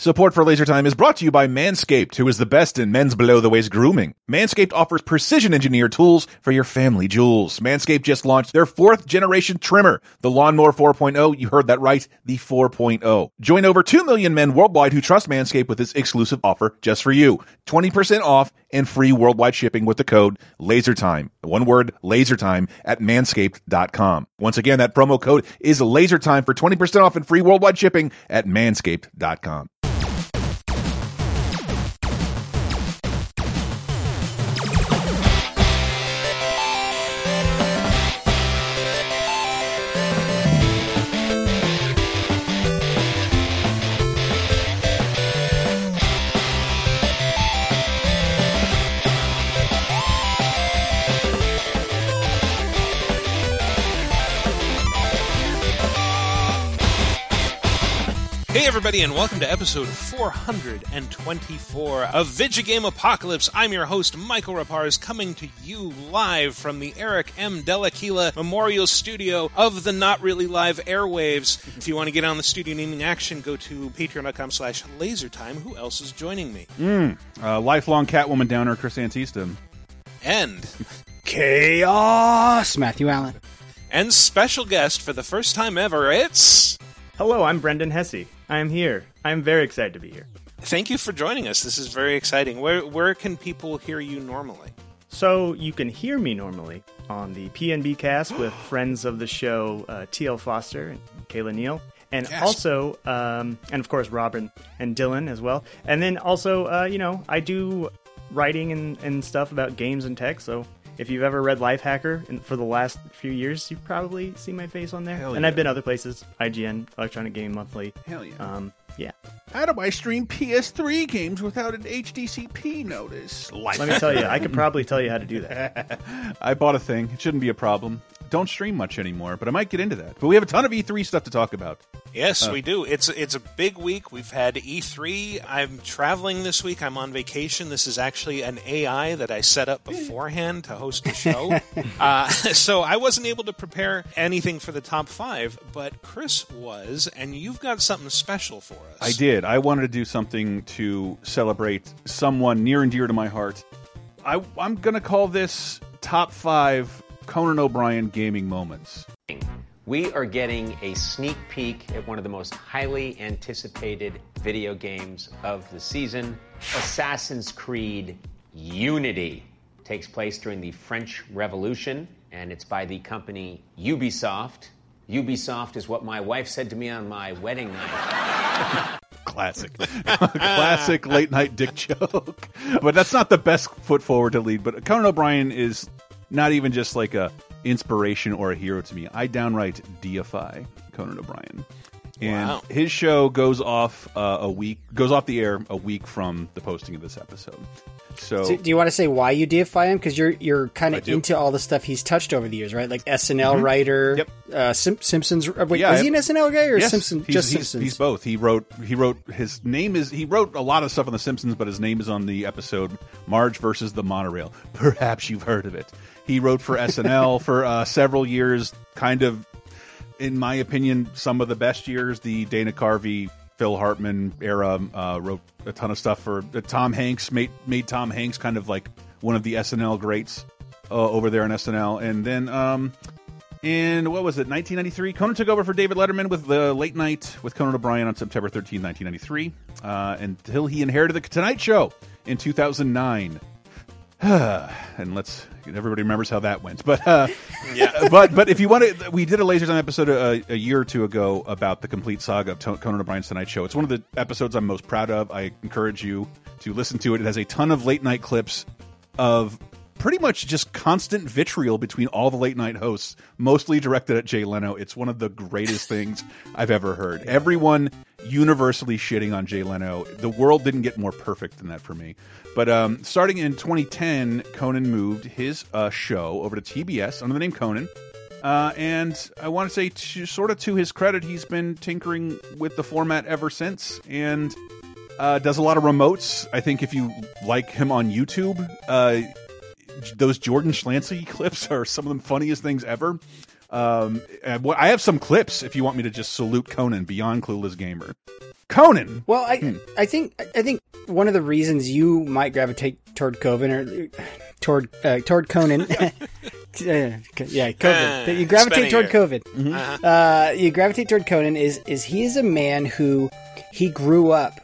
Support for Laser Time is brought to you by Manscaped, who is the best in men's below the waist grooming. Manscaped offers precision engineered tools for your family jewels. Manscaped just launched their fourth generation trimmer, the Lawnmower 4.0. You heard that right, the 4.0. Join over 2 million men worldwide who trust Manscaped with this exclusive offer just for you. 20% off and free worldwide shipping with the code LASERTIME. One word, LASERTIME at manscaped.com. Once again, that promo code is LASERTIME for 20% off and free worldwide shipping at manscaped.com. everybody and welcome to episode 424 of Vidjagame Apocalypse. I'm your host Michael Rapars coming to you live from the Eric M. Delaquila Memorial Studio of the Not Really Live Airwaves. If you want to get on the studio naming action, go to patreon.com slash lasertime. Who else is joining me? Uh, lifelong Catwoman downer, Chris Antista. And Chaos, Matthew Allen. and special guest for the first time ever, it's Hello, I'm Brendan Hesse. I am here. I am very excited to be here. Thank you for joining us. This is very exciting. Where where can people hear you normally? So you can hear me normally on the PNB cast with friends of the show uh, TL Foster and Kayla Neal. And Yes. also, um, and of course, Robin and Dylan as well. And then also, uh, you know, I do writing and, and stuff about games and tech. So if you've ever read Lifehacker and for the last few years, you've probably seen my face on there. Hell and yeah. I've been other places IGN, Electronic Game Monthly. Hell yeah. Um, yeah. How do I stream PS3 games without an HDCP notice? Let me tell you, I could probably tell you how to do that. I bought a thing. It shouldn't be a problem. Don't stream much anymore, but I might get into that. But we have a ton of E3 stuff to talk about. Yes, we do. It's it's a big week. We've had E3. I'm traveling this week. I'm on vacation. This is actually an AI that I set up beforehand to host the show. uh, so I wasn't able to prepare anything for the top five, but Chris was, and you've got something special for us. I did. I wanted to do something to celebrate someone near and dear to my heart. I, I'm going to call this top five Conan O'Brien gaming moments. We are getting a sneak peek at one of the most highly anticipated video games of the season Assassin's Creed Unity. Takes place during the French Revolution, and it's by the company Ubisoft. Ubisoft is what my wife said to me on my wedding night. Classic. Classic late night dick joke. But that's not the best foot forward to lead. But Conan O'Brien is not even just like a inspiration or a hero to me. I downright deify Conan O'Brien. And Wow. his show goes off uh, a week goes off the air a week from the posting of this episode. So, So, do you want to say why you deify him? Because you're you're kind of into all the stuff he's touched over the years, right? Like SNL writer, Yep. uh, Sim- Simpsons. uh, Wait, Yeah, is he an SNL guy or Yes, Simpson? he's, just he's- Simpsons. he's both. He wrote he wrote his name is he wrote a lot of stuff on The Simpsons, but his name is on the episode Marge versus the Monorail. Perhaps you've heard of it. He wrote for SNL for uh, several years, kind of, in my opinion, some of the best years. The Dana Carvey, Phil Hartman era uh, wrote a ton of stuff for uh, Tom Hanks. Made made Tom Hanks kind of like one of the SNL greats uh, over there on SNL, and then. Um, in what was it, 1993? Conan took over for David Letterman with the Late Night with Conan O'Brien on September 13, 1993, uh, until he inherited the Tonight Show in 2009. and let's everybody remembers how that went. But uh, Yeah. but but if you want to, we did a Laser Time episode a, a year or two ago about the complete saga of Conan O'Brien's Tonight Show. It's one of the episodes I'm most proud of. I encourage you to listen to it. It has a ton of late night clips of pretty much just constant vitriol between all the late night hosts, mostly directed at Jay Leno. It's one of the greatest things I've ever heard. Everyone universally shitting on Jay Leno. The world didn't get more perfect than that for me. But um, starting in 2010, Conan moved his uh, show over to TBS under the name Conan. Uh, and I want to say, to, sort of to his credit, he's been tinkering with the format ever since, and uh, does a lot of remotes. I think if you like him on YouTube, uh, those Jordan Schlansky clips are some of the funniest things ever. Um, and what- I have some clips if you want me to just salute Conan beyond Clueless Gamer. Conan. Well, I I think I think one of the reasons you might gravitate toward Coven or toward uh, toward Conan. uh, yeah, Coven. Uh, you gravitate spinning toward here. Coven. Uh-huh. Uh, you gravitate toward Conan is is he is a man who he grew up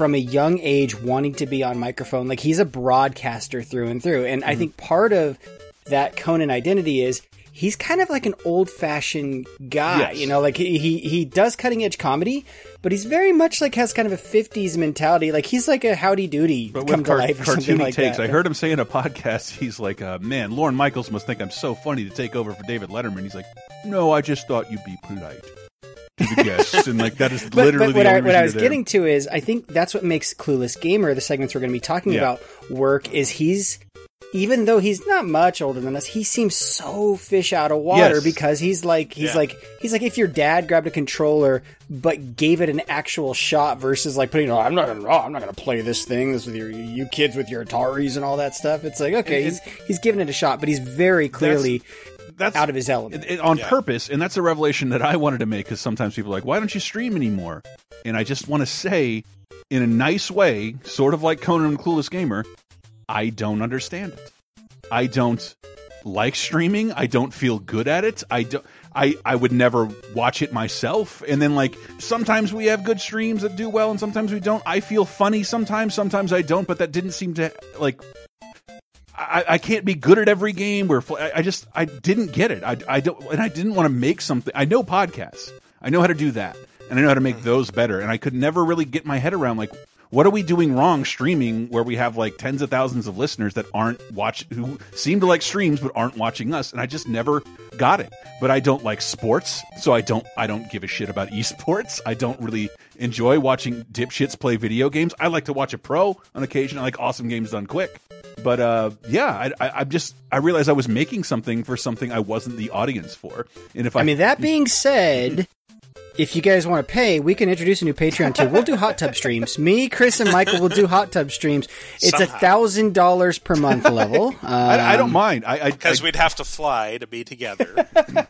from a young age wanting to be on microphone. Like he's a broadcaster through and through. And I think part of that Conan identity is he's kind of like an old fashioned guy. Yes. You know, like he, he he does cutting edge comedy, but he's very much like has kind of a fifties mentality. Like he's like a howdy doody But come with to car- life or something like takes, that. I heard him say in a podcast, he's like, uh, "Man, Lorne Michaels must think I'm so funny to take over for David Letterman." He's like, "No, I just thought you'd be polite to the guests," and like that is But, literally but what the I, what I was getting to is I think that's what makes Clueless Gamer, the segments we're going to be talking Yeah. about, work is he's even though he's not much older than us, he seems so fish out of water Yes. because he's like he's Yeah. like he's like if your dad grabbed a controller but gave it an actual shot versus like putting oh I'm not gonna oh, I'm not gonna play this thing this with your you kids with your Ataris and all that stuff. It's like okay And- he's he's giving it a shot, but he's very clearly That's out of his element. it- it- on Yeah. purpose, and that's a revelation that I wanted to make because sometimes people are like, "Why don't you stream anymore?" And I just want to say, in a nice way, sort of like Conan and Clueless Gamer, I don't understand it. I don't like streaming. I don't feel good at it. I don't. I, I would never watch it myself. And then like sometimes we have good streams that do well and sometimes we don't. I feel funny sometimes, sometimes I don't, but that didn't seem to like I, I can't be good at every game where I just I didn't get it. I, I don't and I didn't want to make something. I know podcasts. I know how to do that, and I know how to make mm-hmm. those better. And I could never really get my head around like what are we doing wrong streaming where we have like tens of thousands of listeners that aren't watch who seem to like streams but aren't watching us and I just never got it. But I don't like sports, so I don't I don't give a shit about esports. I don't really enjoy watching dipshits play video games. I like to watch a pro on occasion. I like awesome games done quick. But uh, yeah, I, I, I'm just I realized I was making something for something I wasn't the audience for. And if I, I mean, that being said, if you guys want to pay, we can introduce a new Patreon too. We'll do hot tub streams. Me, Chris, and Michael will do hot tub streams. It's a thousand dollars per month level. I, I don't Um, mind. I, I, because we'd have to fly to be together. um,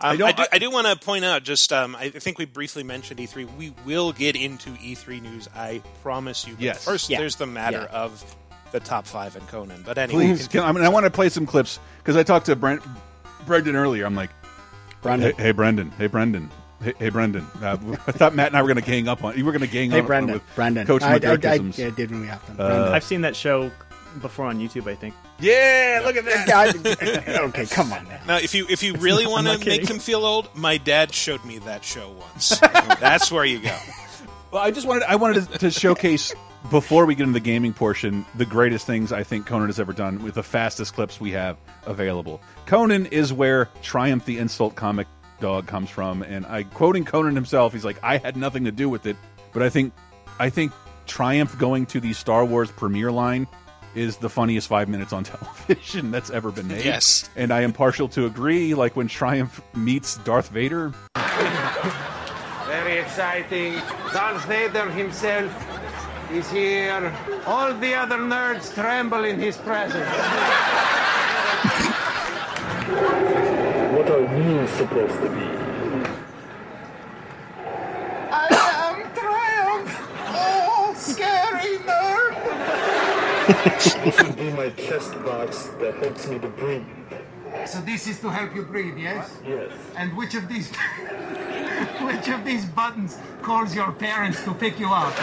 I, don't- do, I do want to point out, just um, I think we briefly mentioned E3. We will get into E3 news. I promise you. But Yes. First, Yeah. there's the matter Yeah. of the top five in Conan. But anyway, please. Can, I mean, I want to play some clips because I talked to Brent, Brendan earlier. I'm like, Brendan. hey, hey Brendan, hey Brendan, hey, hey Brendan. Uh, I thought Matt and I were going to gang up on you. Were going to gang up. Hey, on, Brendan. on with Brendan. Coach I, I, I, I did when we have them. Uh, I've seen that show before on YouTube. I think. yeah, look at that. Brendan. okay, come on now. now if you if you really want to make him feel old, my dad showed me that show once. That's where you go. Well, I just wanted I wanted to, to showcase before we get into the gaming portion the greatest things I think Conan has ever done with the fastest clips we have available. Conan is where Triumph the Insult comic dog comes from, and I quoting Conan himself. He's like, I had nothing to do with it, but I think I think Triumph going to the Star Wars premiere line is the funniest five minutes on television that's ever been made. Yes. and I am partial to agree. Like when Triumph meets Darth Vader, Very exciting. Darth Vader himself is here. All the other nerds tremble in his presence. What are we supposed to be? I am Triumph! Oh, scary nerd! This will be my chest box that helps me to breathe. So this is to help you breathe, yes? Yes. And which of these which of these buttons calls your parents to pick you up?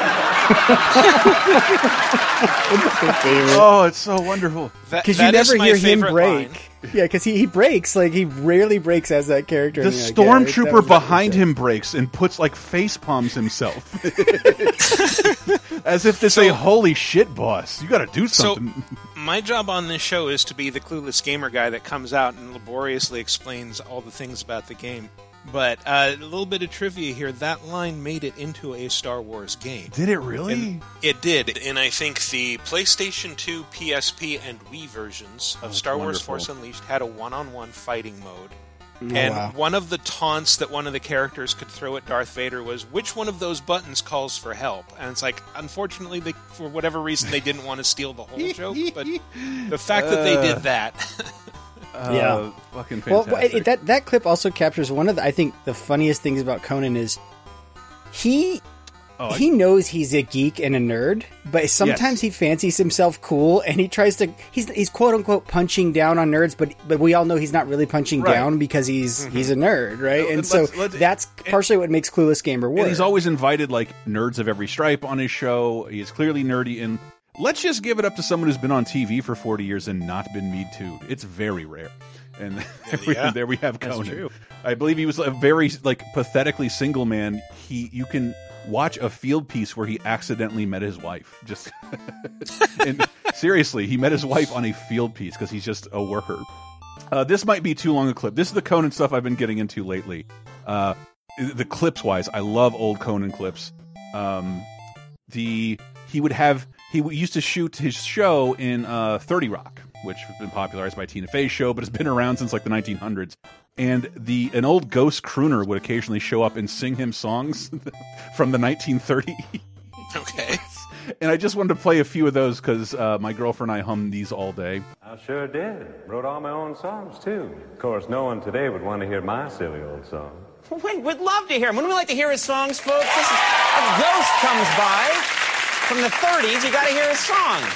oh, it's so wonderful. Because you never hear him break. line. Yeah, because he, he breaks. Like, he rarely breaks as that character. The and like, yeah, stormtrooper behind him breaks and puts like face palms himself, as if to say, "Holy shit, boss! You got to do So, something." my job on this show is to be the clueless gamer guy that comes out and laboriously explains all the things about the game. But uh, a little bit of trivia here: that line made it into a Star Wars game. Did it really? It did, and I think the PlayStation 2, PSP, and Wii versions of Star Wars. Force Unleashed had a one-on-one fighting mode. Oh, and wow. one of the taunts that one of the characters could throw at Darth Vader was, "Which one of those buttons calls for help?" And it's like, unfortunately, they, for whatever reason, they didn't want to steal the whole joke. But the fact that they did that, Yeah. Uh, fucking Well, fantastic. it, that that clip also captures one of the I think the funniest things about Conan is he Oh, he knows he's a geek and a nerd, but sometimes he fancies himself cool and he tries to he's he's quote unquote punching down on nerds, but but we all know he's not really punching Right. down because he's he's a nerd, right? Well, And let's- so let's- that's partially what makes Clueless Gamer work. And he's always invited like nerds of every stripe on his show. He is clearly nerdy, and let's just give it up to someone who's been on TV for 40 years and not been me too. It's very rare. And there, we, there we have That's Conan. true. I believe he was a very like pathetically single man. He you can watch a field piece where he accidentally met his wife. Just and seriously, he met his wife on a field piece because he's just a worker. Uh, this might be too long a clip. This is the Conan stuff I've been getting into lately. Uh, the clips wise, I love old Conan clips. Um, the he would have he used to shoot his show in uh, Thirty Rock, which has been popularized by Tina Fey's show, but it's been around since like the 1900s. And the an old ghost crooner would occasionally show up and sing him songs from the 1930s. Okay. And I just wanted to play a few of those because uh, my girlfriend and I hum these all day. I sure did. Wrote all my own songs, too. Of course, no one today would want to hear my silly old song. We'd, we'd love to hear him. Wouldn't we like to hear his songs, folks? This is, a ghost comes by from the 30s. You got to hear his songs.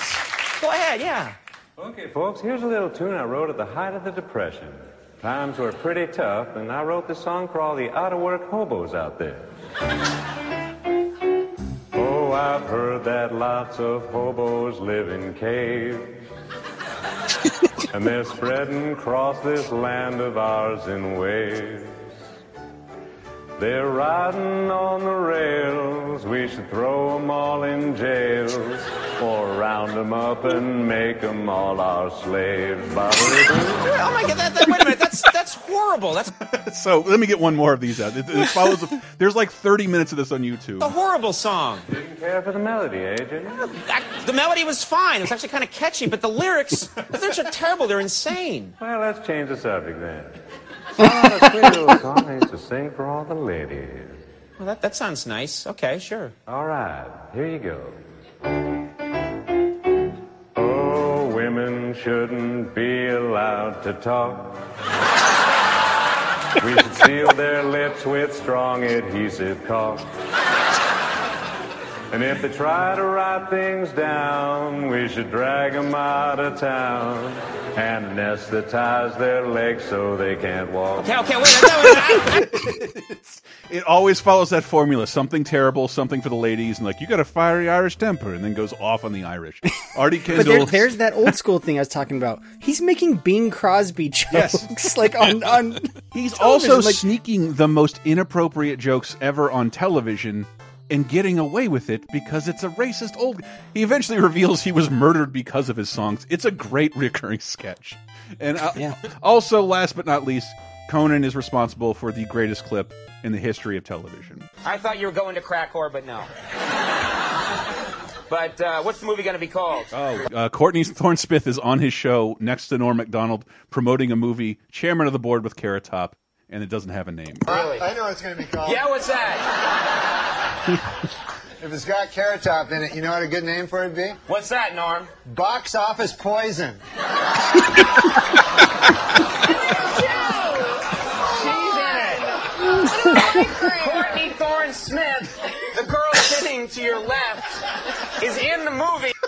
Go ahead, yeah. Okay, folks, here's a little tune I wrote at the height of the Depression. Times were pretty tough, and I wrote this song for all the out of work hobos out there. Oh, I've heard that lots of hobos live in caves. and they're spreading across this land of ours in waves. They're riding on the rails. We should throw 'em all in jails or round 'em up and make 'em all our slaves. Ba-ba-doo. Oh my God! That, that, wait a minute. That's that's horrible. That's So let me get one more of these out. It, it follows. there's like 30 minutes of this on YouTube. a horrible song. Didn't care for the melody, eh, Jimmy? That- the melody was fine. It was actually kind of catchy, but the lyrics, the lyrics are terrible. They're insane. Well, let's change the subject then. Oh, a sweet little song I used to for all the ladies. Well, that that sounds nice. Okay, sure. All right, here you go. Oh, women shouldn't be allowed to talk. We should seal their lips with strong adhesive caulk. And if they try to write things down, we should drag 'em out of town and anesthetize their legs so they can't walk. Okay, okay, wait. That, that, It always follows that formula: something terrible, something for the ladies, and like you got a fiery Irish temper, and then goes off on the Irish. Artie But there, there's that old school thing I was talking about. He's making Bing Crosby jokes, Yes. like on on. He's television, also like- sneaking the most inappropriate jokes ever on television and getting away with it because it's a racist old. He eventually reveals he was murdered because of his songs. It's a great recurring sketch. And uh, Yeah. also, last but not least, Conan is responsible for the greatest clip in the history of television. I thought you were going to crack whore, but no. But uh, what's the movie going to be called? Oh, uh, Courtney Thorne Smith is on his show next to Norm Macdonald promoting a movie, chairman of the board with Carrot Top, and it doesn't have a name. Really? I know what it's going to be called. Yeah, what's that? If it's got Carrot Top in it, you know what a good name for it would be? What's that, Norm? Box Office Poison. She's in it. Courtney Thorne Smith, the girl sitting to your left, is in the movie.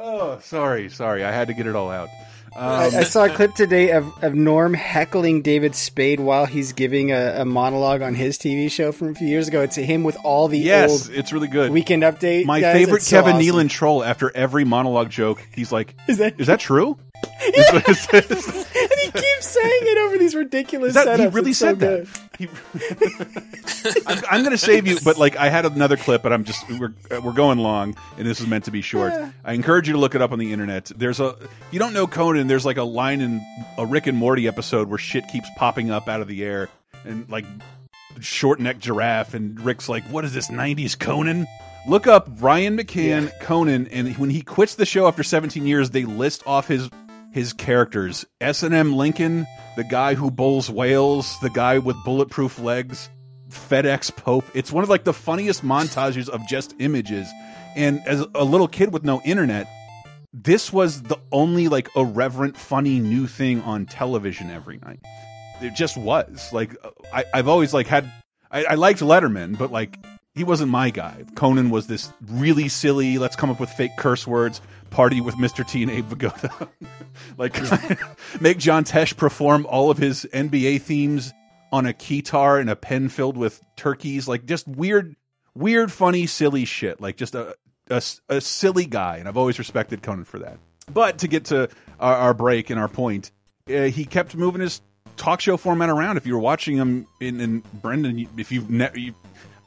Oh, sorry, sorry. I had to get it all out. I, I saw a clip today of, of Norm heckling David Spade while he's giving a, a monologue on his TV show from a few years ago. It's him with all the Yes, old it's really good. Weekend Update. My guys. favorite It's so Kevin awesome. Nealon troll after every monologue joke, he's like, Is that- is that true? and he keeps saying it over these ridiculous that, setups. he really It's said good. that. He, I'm, I'm going to save you, but like I had another clip, but I'm just we're we're going long, and this is meant to be short. I encourage you to look it up on the internet. There's a you don't know Conan. There's like a line in a Rick and Morty episode where shit keeps popping up out of the air, and like short necked giraffe, and Rick's like, "What is this '90s Conan?" Look up Ryan McCann Conan, and when he quits the show after 17 years, they list off his his characters: S and M Lincoln, the guy who bowls whales, the guy with bulletproof legs, FedEx Pope. It's one of like the funniest montages of just images. And as a little kid with no internet, this was the only like irreverent, funny new thing on television every night. It just was like I, I've always like had I, I liked Letterman, but like he wasn't my guy. Conan was this really silly. Let's come up with fake curse words. Party with Mr. T and Abe Vigoda. like make John Tesh perform all of his NBA themes on a keytar in a pen filled with turkeys. Like just weird, weird, funny, silly shit. Like just a a, a silly guy, and I've always respected Conan for that. But to get to our, our break and our point, uh, he kept moving his talk show format around. If you were watching him in, in Brendan, if you've never, you,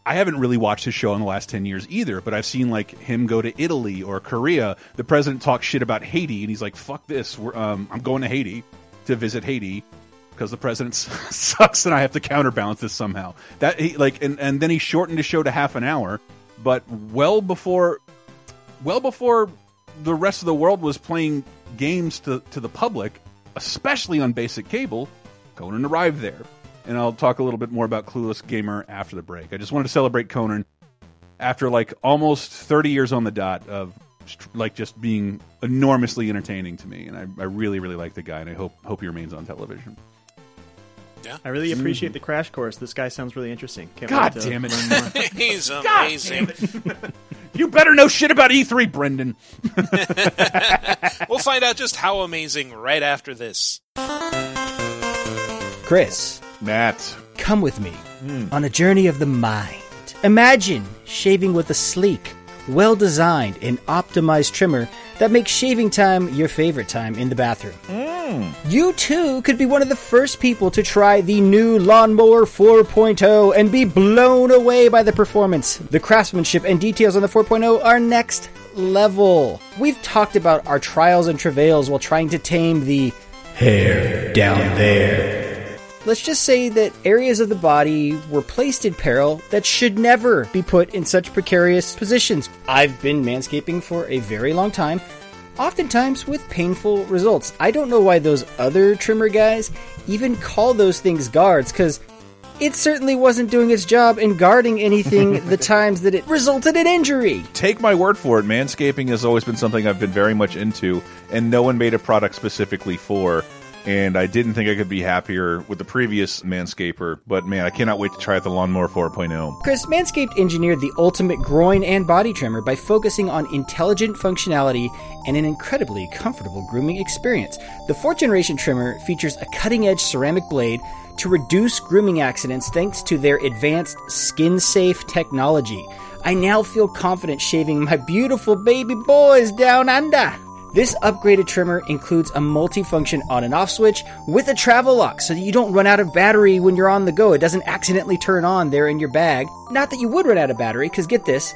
I haven't really watched his show in the last ten years either. But I've seen like him go to Italy or Korea. The president talks shit about Haiti, and he's like, "Fuck this! Um, I'm going to Haiti to visit Haiti." Because the president sucks, and I have to counterbalance this somehow. That he like, and, and then he shortened his show to half an hour, but well before, well before the rest of the world was playing games to, to the public, especially on basic cable, Conan arrived there. And I'll talk a little bit more about Clueless Gamer after the break. I just wanted to celebrate Conan after like almost 30 years on the dot of like just being enormously entertaining to me. And I, I really, really like the guy, and I hope hope he remains on television. Yeah. I really mm. appreciate the crash course. This guy sounds really interesting. Can't God wait to damn it. learn more. He's God amazing. You better know shit about E3, Brendan. we'll find out just how amazing right after this. Chris, Matt. come with me hmm. on a journey of the mind. Imagine shaving with a sleek, well designed, and optimized trimmer that makes shaving time your favorite time in the bathroom. Hmm. You too could be one of the first people to try the new Lawnmower 4.0 and be blown away by the performance. The craftsmanship and details on the 4.0 are next level. We've talked about our trials and travails while trying to tame the hair down there. Let's just say that areas of the body were placed in peril that should never be put in such precarious positions. I've been manscaping for a very long time, oftentimes with painful results. I don't know why those other trimmer guys even call those things guards, because it certainly wasn't doing its job in guarding anything the times that it resulted in injury. Take my word for it, manscaping has always been something I've been very much into, and no one made a product specifically for. And I didn't think I could be happier with the previous Manscaper, but man, I cannot wait to try out the Lawnmower 4.0. Chris, Manscaped engineered the ultimate groin and body trimmer by focusing on intelligent functionality and an incredibly comfortable grooming experience. The fourth generation trimmer features a cutting edge ceramic blade to reduce grooming accidents thanks to their advanced skin safe technology. I now feel confident shaving my beautiful baby boys down under. This upgraded trimmer includes a multifunction on and off switch with a travel lock so that you don't run out of battery when you're on the go. It doesn't accidentally turn on there in your bag. Not that you would run out of battery, because get this.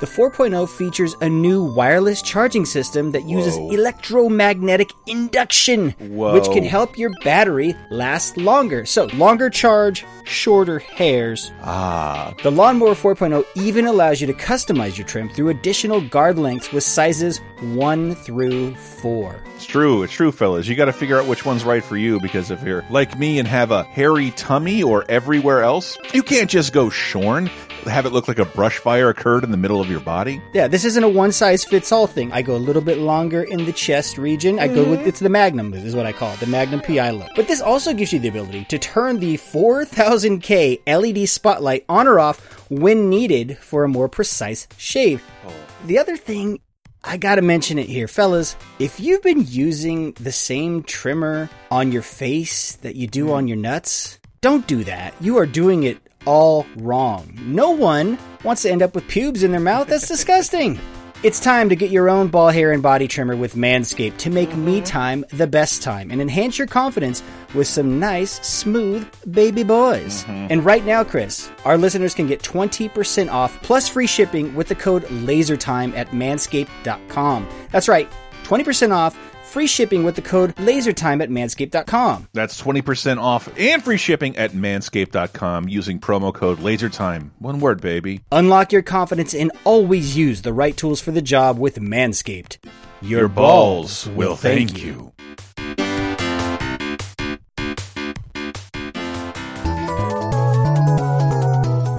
The 4.0 features a new wireless charging system that uses Whoa. electromagnetic induction, Whoa. which can help your battery last longer. So, longer charge, shorter hairs. Ah, The Lawnmower 4.0 even allows you to customize your trim through additional guard lengths with sizes 1 through 4. It's true. It's true, fellas. You got to figure out which one's right for you because if you're like me and have a hairy tummy or everywhere else, you can't just go shorn. Have it look like a brush fire occurred in the middle of your body. Yeah, this isn't a one size fits all thing. I go a little bit longer in the chest region. I go with it's the Magnum is what I call it, the Magnum PI look. But this also gives you the ability to turn the 4000K LED spotlight on or off when needed for a more precise shave. Oh. The other thing I gotta mention it here, fellas. If you've been using the same trimmer on your face that you do mm-hmm. on your nuts, don't do that. You are doing it all wrong. No one wants to end up with pubes in their mouth. That's disgusting. It's time to get your own ball hair and body trimmer with Manscaped to make me time the best time and enhance your confidence with some nice, smooth baby boys. Mm-hmm. And right now, Chris, our listeners can get 20% off plus free shipping with the code LASERTIME at manscaped.com. That's right, 20% off, free shipping with the code LASERTIME at manscaped.com. That's 20% off and free shipping at manscaped.com using promo code LASERTIME. One word, baby. Unlock your confidence and always use the right tools for the job with Manscaped. Your, Your balls will thank you.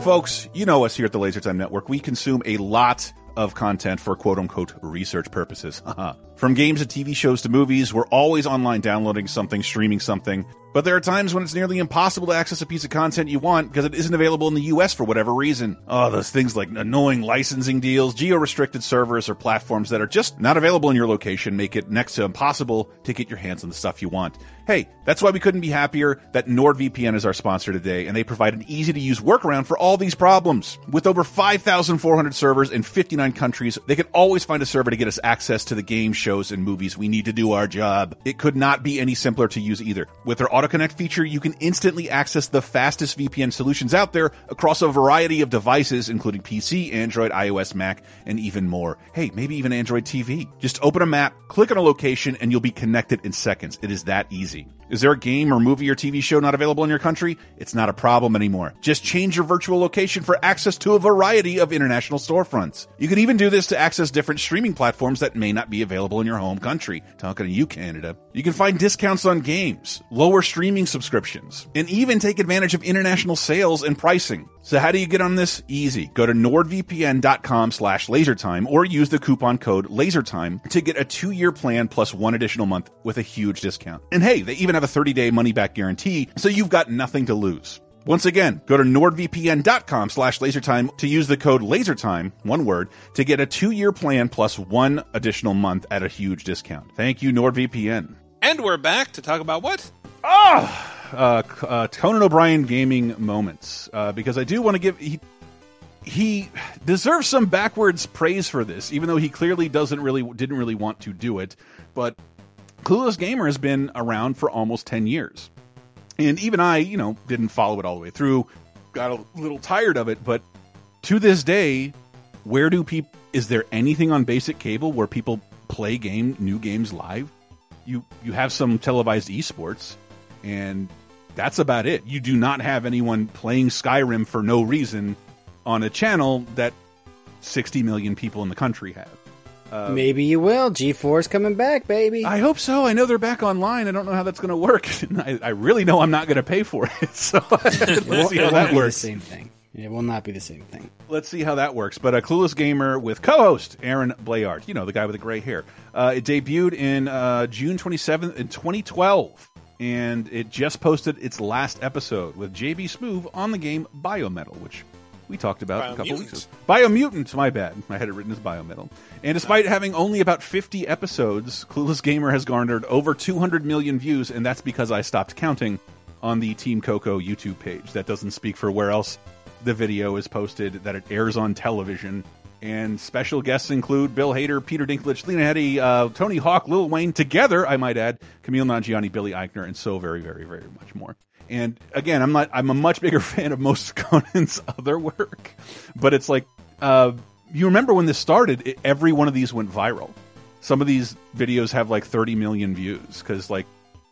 Folks, you know us here at the Laser Time Network. We consume a lot of content for quote unquote research purposes. From games to TV shows to movies, we're always online downloading something, streaming something. But there are times when it's nearly impossible to access a piece of content you want because it isn't available in the US for whatever reason. Oh, those things like annoying licensing deals, geo-restricted servers, or platforms that are just not available in your location make it next to impossible to get your hands on the stuff you want. Hey, that's why we couldn't be happier that NordVPN is our sponsor today, and they provide an easy to use workaround for all these problems. With over 5,400 servers in 59 countries, they can always find a server to get us access to the games, shows, and movies we need to do our job. It could not be any simpler to use either. With their AutoConnect feature, you can instantly access the fastest VPN solutions out there across a variety of devices, including PC, Android, iOS, Mac, and even more. Hey, maybe even Android TV. Just open a map, click on a location, and you'll be connected in seconds. It is that easy easy. Is there a game or movie or TV show not available in your country? It's not a problem anymore. Just change your virtual location for access to a variety of international storefronts. You can even do this to access different streaming platforms that may not be available in your home country. Talking to you, Canada. You can find discounts on games, lower streaming subscriptions, and even take advantage of international sales and pricing. So how do you get on this? Easy. Go to nordvpn.com slash lasertime or use the coupon code lasertime to get a two-year plan plus one additional month with a huge discount. And hey, they even have a 30-day money-back guarantee, so you've got nothing to lose. Once again, go to nordvpn.com slash lasertime to use the code lasertime, one word, to get a two-year plan plus one additional month at a huge discount. Thank you, NordVPN. And we're back to talk about what? Ah! Uh, uh, Conan O'Brien gaming moments, uh, because I do want to give... He, he deserves some backwards praise for this, even though he clearly doesn't really didn't really want to do it. But Clueless Gamer has been around for almost ten years, and even I, you know, didn't follow it all the way through. Got a little tired of it, but to this day, where do people? Is there anything on basic cable where people play game new games live? You you have some televised esports, and that's about it. You do not have anyone playing Skyrim for no reason on a channel that 60 million people in the country have. Uh, Maybe you will. G4's coming back, baby. I hope so. I know they're back online. I don't know how that's going to work. I, I, really know I'm not going to pay for it. So let's see how that works. The same thing. It will not be the same thing. Let's see how that works. But a clueless gamer with co-host Aaron Bleyaert, you know the guy with the gray hair. Uh, it debuted in uh, June 27th in 2012, and it just posted its last episode with JB Smoove on the game Biometal, which we talked about a couple weeks ago. Biomutant, my bad. I had it written as Biometal. And despite having only about 50 episodes, Clueless Gamer has garnered over 200 million views, and that's because I stopped counting on the Team Coco YouTube page. That doesn't speak for where else the video is posted, that it airs on television. And special guests include Bill Hader, Peter Dinklage, Lena Headey, uh, Tony Hawk, Lil Wayne, together, I might add, Kumail Nanjiani, Billy Eichner, and so very, very, very much more. And again, I'm not. I'm a much bigger fan of most of Conan's other work, but it's like uh, you remember when this started. It, every one of these went viral. Some of these videos have like 30 million views because like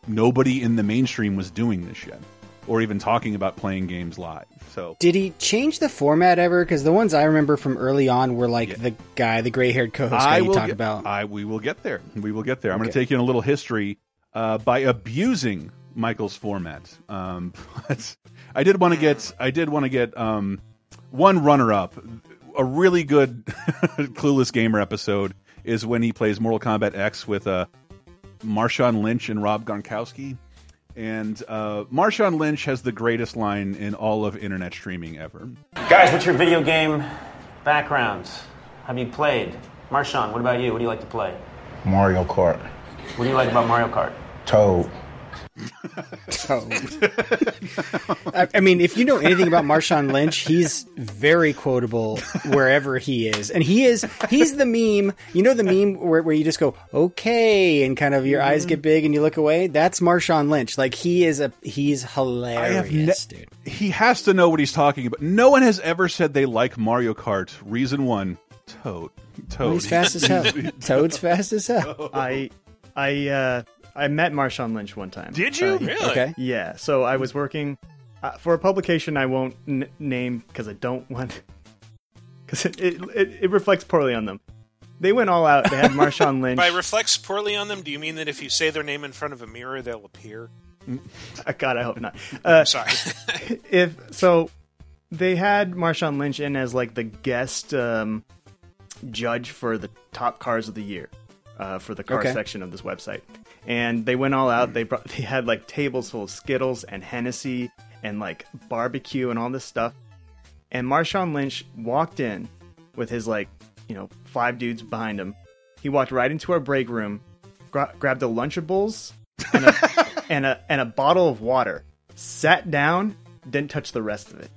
nobody in the mainstream was doing this yet, or even talking about playing games live. So did he change the format ever? Because the ones I remember from early on were like yeah. the guy, the gray haired co-host guy you talk get, about. I we will get there. We will get there. I'm going to take you in a little history uh, by abusing Michael's format. Um, I did want to get I did want to get um, one runner up. A really good Clueless Gamer episode is when he plays Mortal Kombat X with uh, Marshawn Lynch and Rob Gronkowski. And uh, Marshawn Lynch has the greatest line in all of internet streaming ever. Guys, what's your video game backgrounds? Have you played? Marshawn, what about you? What do you like to play? Mario Kart. What do you like about Mario Kart? Toad. Toad. I, I, mean, if you know anything about Marshawn Lynch, he's very quotable wherever he is, and he is he's the meme. You know the meme where, where you just go okay, and kind of your mm-hmm. eyes get big and you look away. That's Marshawn Lynch. Like he is a he's hilarious, ne- dude. He has to know what he's talking about. No one has ever said they like Mario Kart. Reason one, Toad. Toad. Well, he's fast as hell. Toad's fast as hell. I I uh I met Marshawn Lynch one time. Did you? Uh, really? Okay. Yeah. So I was working uh, for a publication I won't n- name because I don't want because it, it, it it reflects poorly on them. They went all out. They had Marshawn Lynch. By reflects poorly on them, do you mean that if you say their name in front of a mirror, they'll appear? Uh, God, I hope not. Uh, Sorry. if so, they had Marshawn Lynch in as like the guest um, judge for the top cars of the year. Uh, for the car Okay. section of this website, and they went all out. They brought they had like tables full of Skittles and Hennessy and like barbecue and all this stuff. And Marshawn Lynch walked in with his like you know five dudes behind him. He walked right into our break room, gra- grabbed a Lunchables and a, and a and a bottle of water, sat down, didn't touch the rest of it.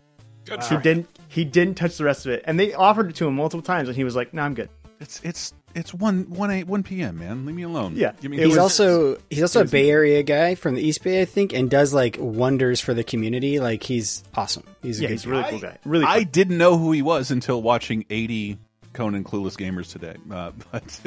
Good He didn't. He didn't touch the rest of it, and they offered it to him multiple times, and he was like, "No, I'm good." It's it's it's one one eight one p.m. Man, leave me alone. Yeah. Give me He's was- also he's also a Bay Area guy from the East Bay, I think, and does like wonders for the community. Like he's awesome. He's a Yeah, he's a really cool guy. Really, I didn't know who he was until watching 80 Conan Clueless Gamers today. Uh, but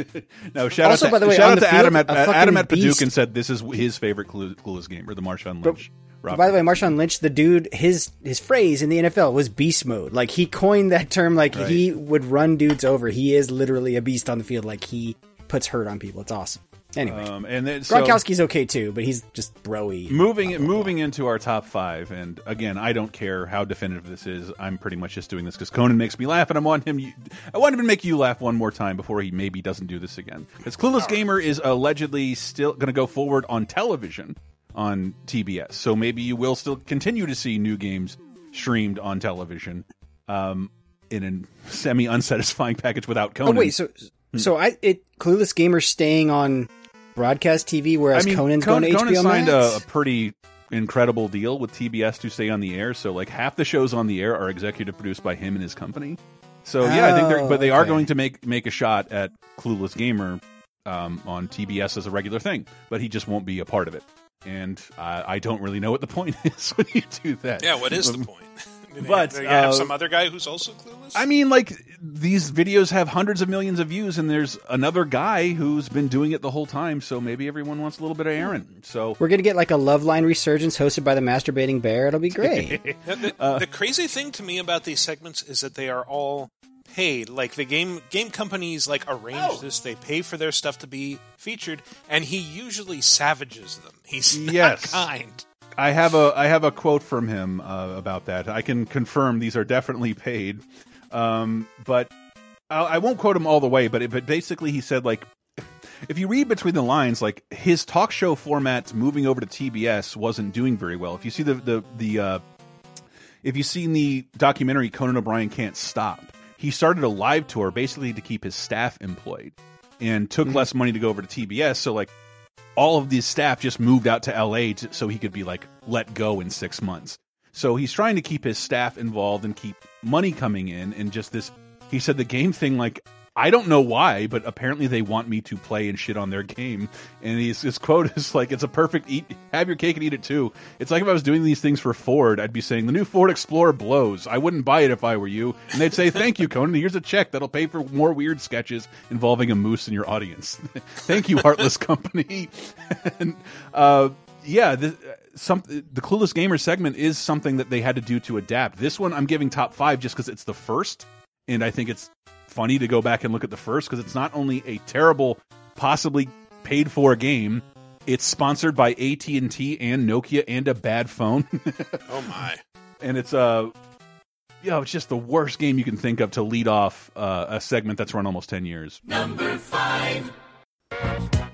no, shout Also, out to, by the way, shout out the to field, Adam at Adam at beast. Paducah said this is his favorite Clue- Clueless gamer, the Marshawn But- Lynch. But Rob. by the way, Marshawn Lynch, the dude, his his phrase in the NFL was beast mode. Like he coined that term. Like Right. he would run dudes over. He is literally a beast on the field. Like he puts hurt on people. It's awesome. Anyway, um, and then so, Gronkowski's okay too, but he's just broy. moving moving into our top five, and again, I don't care how definitive this is. I'm pretty much just doing this because Conan makes me laugh, and I want him. I want him to make you laugh one more time before he maybe doesn't do this again. Because Clueless Gamer is allegedly still going to go forward on television on TBS, so maybe you will still continue to see new games streamed on television, um, in a semi unsatisfying package without Oh Conan. wait, so so I it Clueless Gamer staying on broadcast TV, whereas Conan's Conan, going to Conan HBO signed Max. a, a pretty incredible deal with TBS to stay on the air. So like half the shows on the air are executive produced by him and his company. So yeah, I think they're but they are going to make make a shot at Clueless Gamer um, on TBS as a regular thing, but he just won't be a part of it. And I I don't really know what the point is when you do that. Yeah, what is the Um, point? Do they- but, do they have uh, some other guy who's also clueless. I mean, like these videos have hundreds of millions of views, and there's another guy who's been doing it the whole time. So maybe everyone wants a little bit of Aaron. So We're gonna get like a Love Line resurgence hosted by the masturbating bear. It'll be great. Now, the, uh, the crazy thing to me about these segments is that they are all paid. Like the game game companies like arrange Oh. this. They pay for their stuff to be featured, and he usually savages them. He's not Yes. kind. I have a I have a quote from him uh, about that. I can confirm these are definitely paid, um, but I, I won't quote him all the way. But it, but basically, he said like, if you read between the lines, like his talk show format moving over to TBS wasn't doing very well. If you see the the the uh, if you've seen the documentary Conan O'Brien Can't Stop, he started a live tour basically to keep his staff employed and took mm-hmm. less money to go over to TBS. So like all of these staff just moved out to LA to, so he could be like let go in six months. So he's trying to keep his staff involved and keep money coming in and just this. He said the game thing like I don't know why, but apparently they want me to play and shit on their game. And his, his quote is like, "It's a perfect eat, have your cake and eat it too." It's like if I was doing these things for Ford, I'd be saying the new Ford Explorer blows. I wouldn't buy it if I were you. And they'd say, "Thank you, Conan. Here's a check that'll pay for more weird sketches involving a moose in your audience." Thank you, heartless company. and, uh, yeah, the, some the clueless gamer segment is something that they had to do to adapt. This one I'm giving top five just because it's the first, and I think it's funny to go back and look at the first because it's not only a terrible, possibly paid for game. It's sponsored by AT and T and Nokia and a bad phone, Oh my! and it's uh, you know, it's just the worst game you can think of to lead off uh, a segment that's run almost ten years. Number five.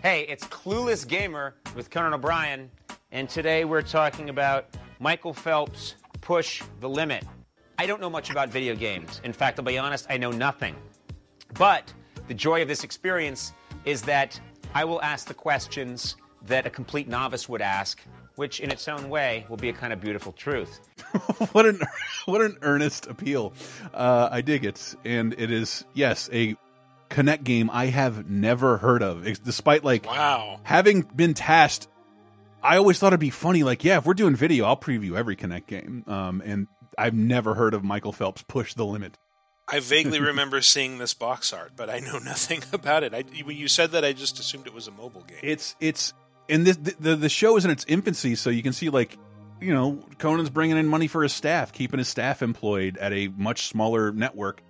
Hey, it's Clueless Gamer with Conan O'Brien, and today we're talking about Michael Phelps' Push the Limit. I don't know much about video games. In fact, I'll be honest, I know nothing. But the joy of this experience is that I will ask the questions that a complete novice would ask, which in its own way will be a kind of beautiful truth. what an what an earnest appeal. Uh, I dig it, and it is yes a Kinect game I have never heard of, ex- despite like Wow. having been tasked. I always thought it'd be funny, like yeah, if we're doing video, I'll preview every Kinect game. Um, and I've never heard of Michael Phelps push the limit. I vaguely remember seeing this box art, but I know nothing about it. I, when you said that, I just assumed it was a mobile game. It's it's and this the, the the show is in its infancy, so you can see like you know Conan's bringing in money for his staff, keeping his staff employed at a much smaller network.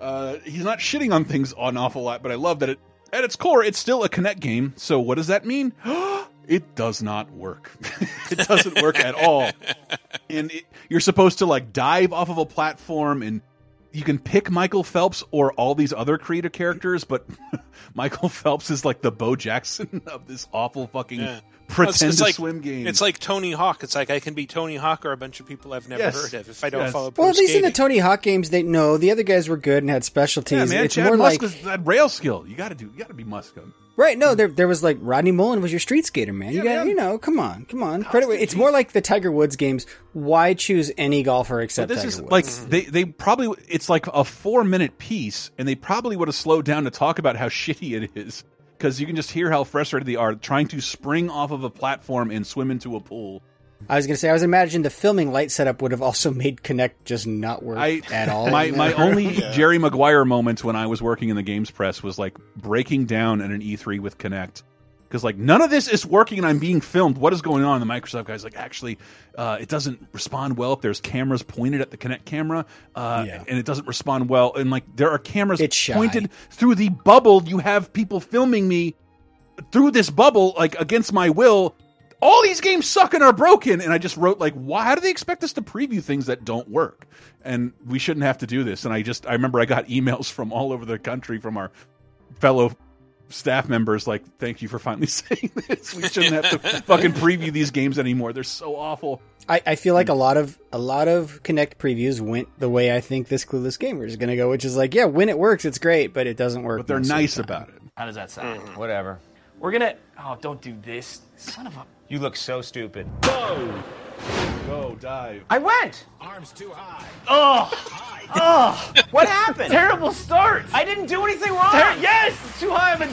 Uh, he's not shitting on things an awful lot, but I love that it at its core it's still a Kinect game. So what does that mean? it does not work. it doesn't work at all. And it, you're supposed to like dive off of a platform and you can pick Michael Phelps or all these other creative characters, but Michael Phelps is like the Bo Jackson of this awful fucking Yeah. Pretend It's- it's to like, swim game. It's like Tony Hawk. It's like I can be Tony Hawk or a bunch of people I've never Yes. heard of if I don't Yes. follow pro Well, at least in the. Tony Hawk games, they know the other guys were good and had specialties. yeah, man. it's Chad more Musk like is that rail skill. You got to do. You got to be Musk. right. No, there there was like Rodney Mullen was your street skater, man. You Yeah, got man. you know, come on, come on. Credit. It's more like the Tiger Woods games. Why choose any golfer except this Tiger is Woods? like mm-hmm. they they probably it's like a four minute piece, and they probably would have slowed down to talk about how shitty it is because you can just hear how frustrated they are trying to spring off of a platform and swim into a pool. I was gonna say, I was imagining the filming light setup would have also made Kinect just not work I at all. My my only Jerry Maguire moment when I was working in the games press was like breaking down at an E3 with Kinect because like none of this is working and I'm being filmed. What is going on? The Microsoft guys like actually uh, it doesn't respond well if there's cameras pointed at the Kinect camera uh, Yeah. and it doesn't respond well and like there are cameras pointed through the bubble. You have people filming me through this bubble like against my will. All these games suck and are broken, and I just wrote like, why? How do they expect us to preview things that don't work? And we shouldn't have to do this. And I just, I remember I got emails from all over the country from our fellow staff members like, thank you for finally saying this. We shouldn't have to fucking preview these games anymore. They're so awful. I, I feel like a lot of a lot of Kinect previews went the way I think this Clueless Gamer is going to go, which is like, yeah, when it works, it's great, but it doesn't work. But they're most the nice about it. How does that sound? Mm-hmm. Whatever. We're gonna. Oh, don't do this, son of a. You look so stupid. Go, go, dive. I went. Arms too high. Oh, oh, What happened? terrible start. I didn't do anything wrong. Ter- yes, it's too high, but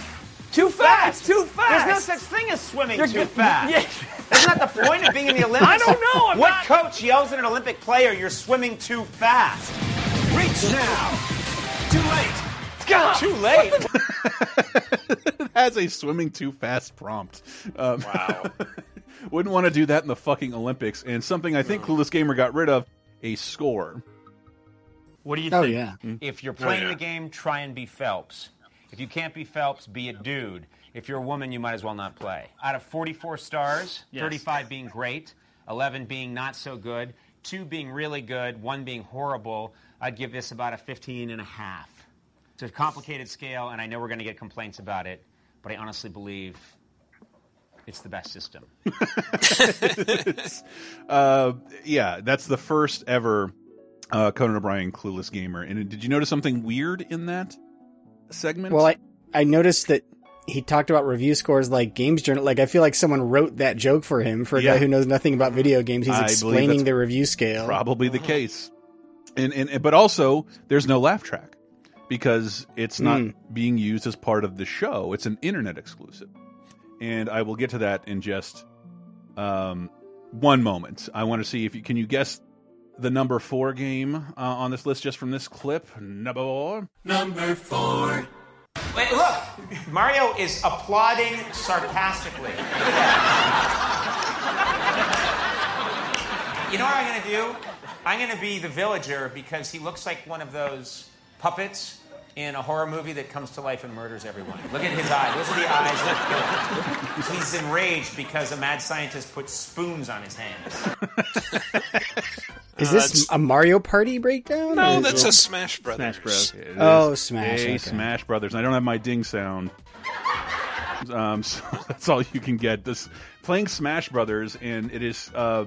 too fast. Too fast. There's no such thing as swimming You're too good- fast. Yeah. Isn't that the point of being in the Olympics? I don't know, I'm what not- coach yells at an Olympic player, you're swimming too fast? Reach now. Too late. God. Too late. it has a swimming too fast prompt. Um, wow. wouldn't want to do that in the fucking Olympics. And something I think Clueless Gamer got rid of a score. What do you Oh think? yeah, If you're playing the game, try and be Phelps. If you can't be Phelps, be a dude. If you're a woman, you might as well not play. Out of 44 stars, Yes. 35 being great, 11 being not so good, 2 being really good, 1 being horrible, I'd give this about a 15 and a half. It's a complicated scale, and I know we're going to get complaints about it, but I honestly believe it's the best system. Uh, yeah, that's the first ever uh, Conan O'Brien Clueless Gamer. And did you notice something weird in that segment? Well, I I noticed that he talked about review scores like Games Journal. Like I feel like someone wrote that joke for him for a Yeah. guy who knows nothing about video games. He's I explaining the review scale. probably the case. And, and but also there's no laugh track because it's not Hmm. being used as part of the show. It's an internet exclusive. And I will get to that in just um, one moment. I want to see if you can you guess the number four game uh, on this list just from this clip. Number four. Number four. Wait, look. Mario is applauding sarcastically. Look at that. You know what I'm going to do? I'm going to be the villager because he looks like one of those puppets in a horror movie that comes to life and murders everyone. Look at his eyes. Those are the eyes that kill him. He's enraged because a mad scientist put spoons on his hands. Is this that's- a Mario Party breakdown? or No, is that's it- a Smash Brothers. Smash Bros. It Oh, Smash, A okay. Smash Brothers. I don't have my ding sound. Um, so that's all you can get. This playing Smash Brothers, and it is. Uh,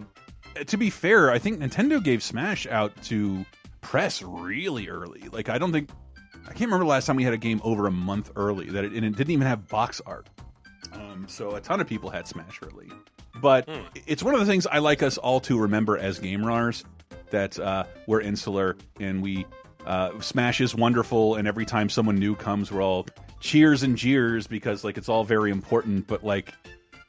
to be fair, I think Nintendo gave Smash out to press really early. Like I don't think I can't remember the last time we had a game over a month early that it, and it didn't even have box art. Um, so a ton of people had Smash early, but it's one of the things I like us all to remember as game runners that uh, we're insular and we uh, Smash is wonderful, and every time someone new comes, we're all cheers and jeers because like it's all very important. But like,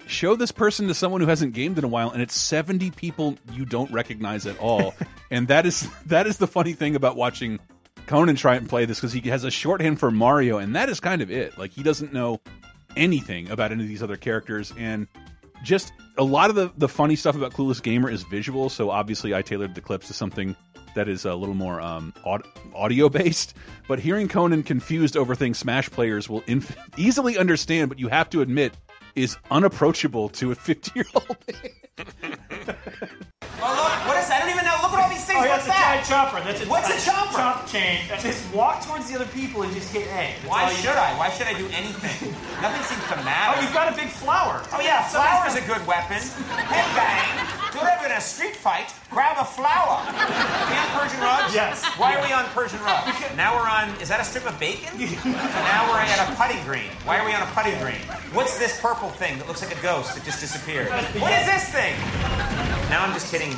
show this person to someone who hasn't gamed in a while, and it's seventy people you don't recognize at all, and that is that is the funny thing about watching Conan try and play this because he has a shorthand for Mario, and that is kind of it. Like he doesn't know anything about any of these other characters, and just a lot of the the funny stuff about Clueless Gamer is visual. So obviously, I tailored the clips to something that is a little more um, aud audio based. But hearing Conan confused over things Smash players will easily understand, but you have to admit is unapproachable to a 50 year old. Oh, look, what is that? I don't even know. Look at all these things. Oh, yeah, What's it's a that? chopper. That's a What's a giant chopper? Chop chain. Just walk towards the other people and just hit A. That's Why should. I? Why should I do anything? Nothing seems to matter. Oh, you've got a big flower. Oh yeah, flower's a good weapon. Head bang. Do it in a street fight. Grab a flower. We on Persian rugs? Yes. Why are we on Persian rugs? Now we're on. Is that a strip of bacon? so now we're at a putting green. Why are we on a putting green? What's this purple thing that looks like a ghost that just disappeared? What is this thing? Now I'm just hitting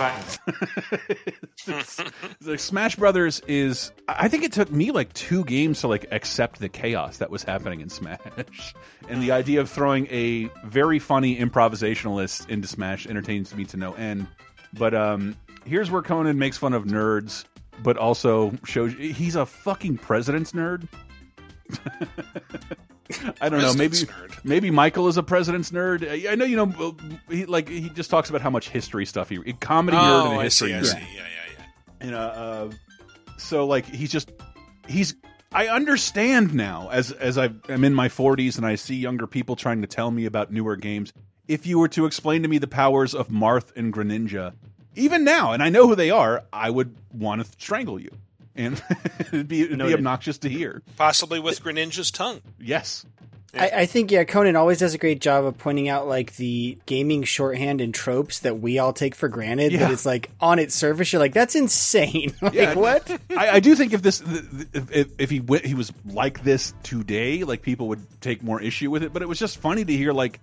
buttons. Smash Brothers is. I think it took me like two games to like accept the chaos that was happening in Smash, and the idea of throwing a very funny improvisationalist into Smash entertains me to no end. But um, here's where Conan makes fun of nerds, but also shows he's a fucking president's nerd. I don't know. Maybe nerd. maybe Michael is a president's nerd. I- I know you know. He like he just talks about how much history stuff he comedy nerd Oh, and I history see. I see. Yeah, yeah, yeah. You know, uh, so like he's just he's. I understand now as as I am in my 40s and I see younger people trying to tell me about newer games. If you were to explain to me the powers of Marth and Greninja, even now, and I know who they are, I would want to strangle you, and it'd be it'd be obnoxious to hear. Possibly with Greninja's tongue. Yes, I, I think yeah, Conan always does a great job of pointing out like the gaming shorthand and tropes that we all take for granted. Yeah. But it's like on its surface, you're like, that's insane. like Yeah. what? I, I do think if this if, if, if he went, he was like this today, like people would take more issue with it. But it was just funny to hear like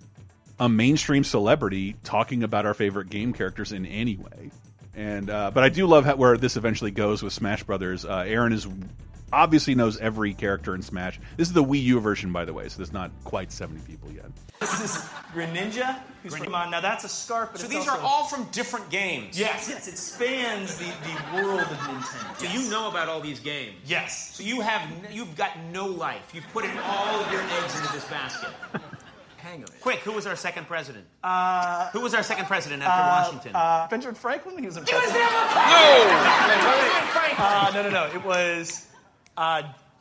a mainstream celebrity talking about our favorite game characters in any way. And uh, but I do love how, where this eventually goes with Smash Brothers. Uh, Aaron is obviously knows every character in Smash. This is the Wii U version, by the way, so there's not quite 70 people yet. This is Greninja. Who's from, uh, now that's a scarf, but So it's these also- are all from different games. Yes, yes. It spans the, the world of Nintendo. So you know about all these games. Yes. So you have you've got no life. You've put in all of your eggs into this basket. Hang on. Quick, who was our second president? Uh, Who was our second president after Washington? uh, Benjamin Franklin. He was a He was president. never Franklin. Uh, no, no, no. It was.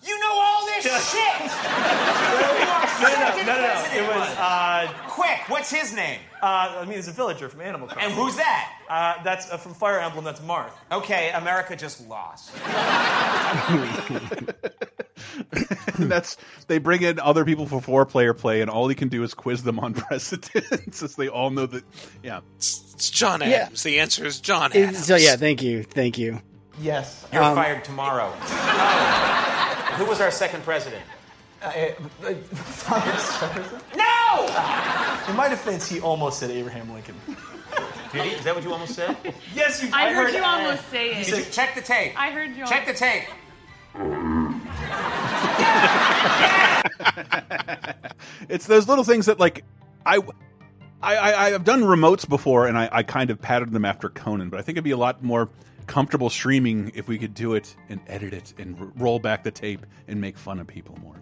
You know all this shit. no, no, no, no, no, no. It was. Uh, Quick, what's his name? uh, I mean, it's a villager from Animal Crossing. And who's that? Uh, that's uh, from Fire Emblem. That's Marth. Okay, America just lost. That's they bring in other people for four player play, and all he can do is quiz them on precedents, as they all know that. Yeah, It's John Yeah. Adams. The answer is John It- Adams. so yeah, thank you, thank you. Yes. You're Um, fired tomorrow. Who was our second president? Thomas Jefferson. No! In my defense, he almost said Abraham Lincoln. Did he? Is that what you almost said? Yes, you. I heard you uh, almost say it. Did you check the tape? I heard you. Check the tape. it's those little things that like I. I, I, I've done remotes before, and I, I kind of patterned them after Conan, but I think it'd be a lot more comfortable streaming if we could do it and edit it and r roll back the tape and make fun of people more.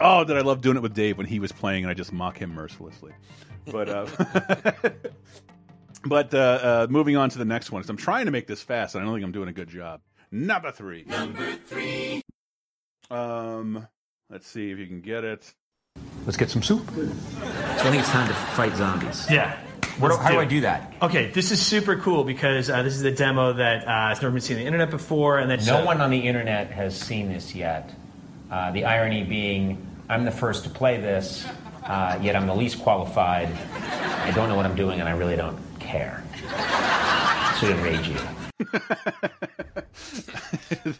Oh, did I love doing it with Dave when he was playing and I just mock him mercilessly. But uh, but uh, uh, moving on to the next one, 'cause I'm trying to make this fast, and I don't think I'm doing a good job. Number three. Number three. Um, let's see if you can get it. Let's get some soup. So I think it's time to fight zombies. Yeah. What do- how do it. I do that? Okay, this is super cool because uh, this is a demo that uh, has never been seen on the internet before, and that's No uh, one on the internet has seen this yet. Uh, the irony being, I'm the first to play this, uh, yet I'm the least qualified. I don't know what I'm doing, and I really don't care. So enrage you.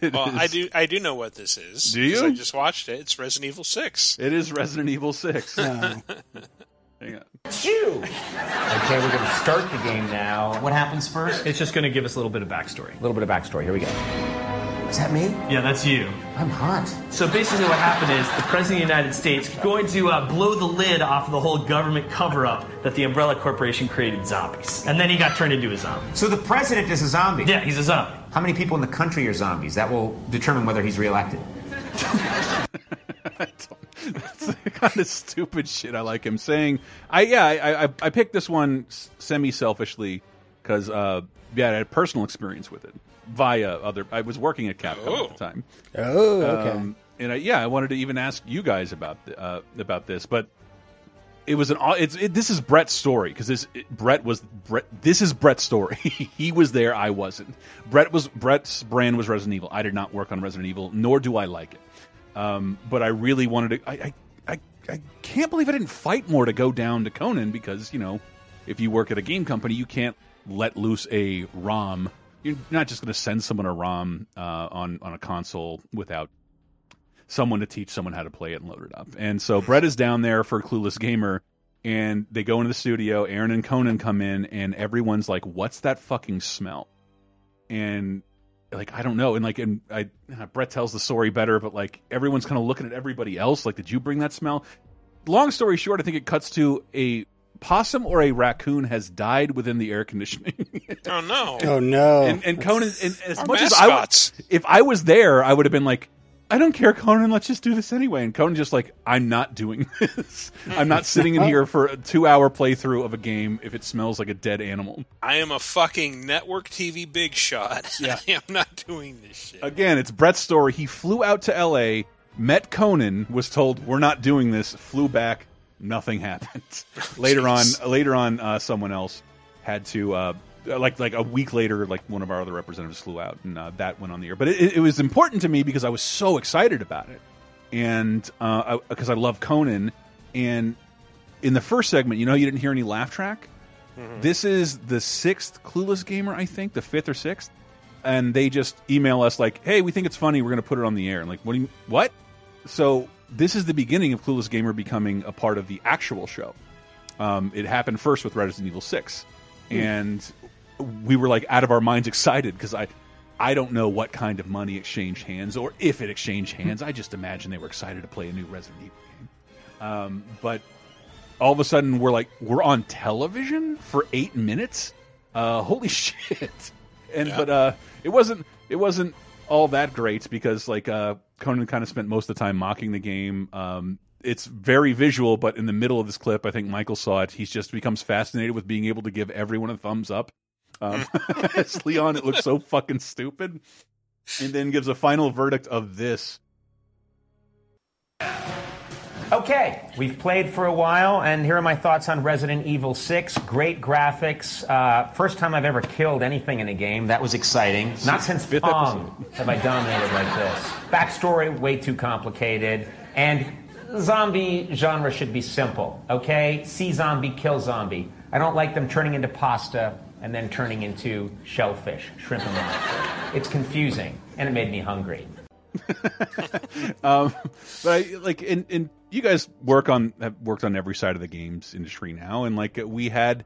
Well, I do. I do know what this is. Do you? 'cause I just watched it. It's Resident Evil Six. It is Resident Evil Six. No. Hang on. Phew! Okay, we're going to start the game now. What happens first? It's just going to give us a little bit of backstory. A little bit of backstory. Here we go. Is that me? Yeah, that's you. I'm hot. So basically, what happened is the president of the United States is going to uh, blow the lid off of the whole government cover-up that the Umbrella Corporation created zombies, and then he got turned into a zombie. So the president is a zombie. Yeah, he's a zombie. How many people in the country are zombies? That will determine whether he's reelected. That's the kind of stupid shit I like him saying. I yeah, I I, I picked this one semi selfishly because uh, yeah, I had personal experience with it via other. I was working at Capcom Oh. at the time. Oh, okay. Um, and I, yeah, I wanted to even ask you guys about th- uh, about this, but it was an it's it, this is Brett's story because this it, Brett was Brett this is Brett's story. he was there, I wasn't. Brett was Brett's brand was Resident Evil. I did not work on Resident Evil, nor do I like it. Um, but I really wanted to. I, I I I can't believe I didn't fight more to go down to Conan because you know if you work at a game company, you can't let loose a ROM. You're not just going to send someone a ROM uh, on on a console without someone to teach someone how to play it and load it up. And so Brett is down there for Clueless Gamer, and they go into the studio. Aaron and Conan come in, and everyone's like, "What's that fucking smell?" And like, I don't know. And like, and I Brett tells the story better, but like, everyone's kind of looking at everybody else. Like, did you bring that smell? Long story short, I think it cuts to a possum or a raccoon has died within the air conditioning. Oh no! Oh no! and, and Conan, and as Our much as I, mascots. w- if I was there, I would have been like, I don't care, Conan. Let's just do this anyway. And Conan just like, I'm not doing this. I'm not sitting in here for a two hour playthrough of a game if it smells like a dead animal. I am a fucking network TV big shot. Yeah. I'm not doing this shit. Again, it's Brett's story. He flew out to L.A., met Conan, was told we're not doing this, flew back, nothing happened. later on, later on, uh, someone else had to. Uh, like like a week later, like one of our other representatives flew out, and uh, that went on the air. But it, it was important to me because I was so excited about it, and because I love Conan, and in the first segment, you know, you didn't hear any laugh track. This is the sixth Clueless Gamer, I think, the fifth or sixth, and they just email us like, "Hey, we think it's funny. We're going to put it on the air." And like, what do you what? So this is the beginning of Clueless Gamer becoming a part of the actual show. Um, it happened first with Resident Evil Six, and we were like out of our minds excited because I. I don't know what kind of money exchanged hands or if it exchanged hands. I just imagine they were excited to play a new Resident Evil game. Um, but all of a sudden we're like we're on television for eight minutes uh holy shit and but uh it wasn't it wasn't all that great because like uh conan kind of spent most of the time mocking the game um it's very visual but in the middle of this clip i think michael saw it he's just becomes fascinated with being able to give everyone a thumbs up um as leon it looks so fucking stupid and then gives a final verdict of this Okay, we've played for a while, and here are my thoughts on Resident Evil 6. Great graphics. Uh, first time I've ever killed anything in a game. That was exciting. Not since Fifth Pong have I dominated like this. Backstory, way too complicated. And zombie genre should be simple, okay? See zombie, kill zombie. I don't like them turning into pasta and then turning into shellfish, shrimp and lobster. It's confusing, and it made me hungry. um, but I like, and, and you guys work on have worked on every side of the games industry now, and like we had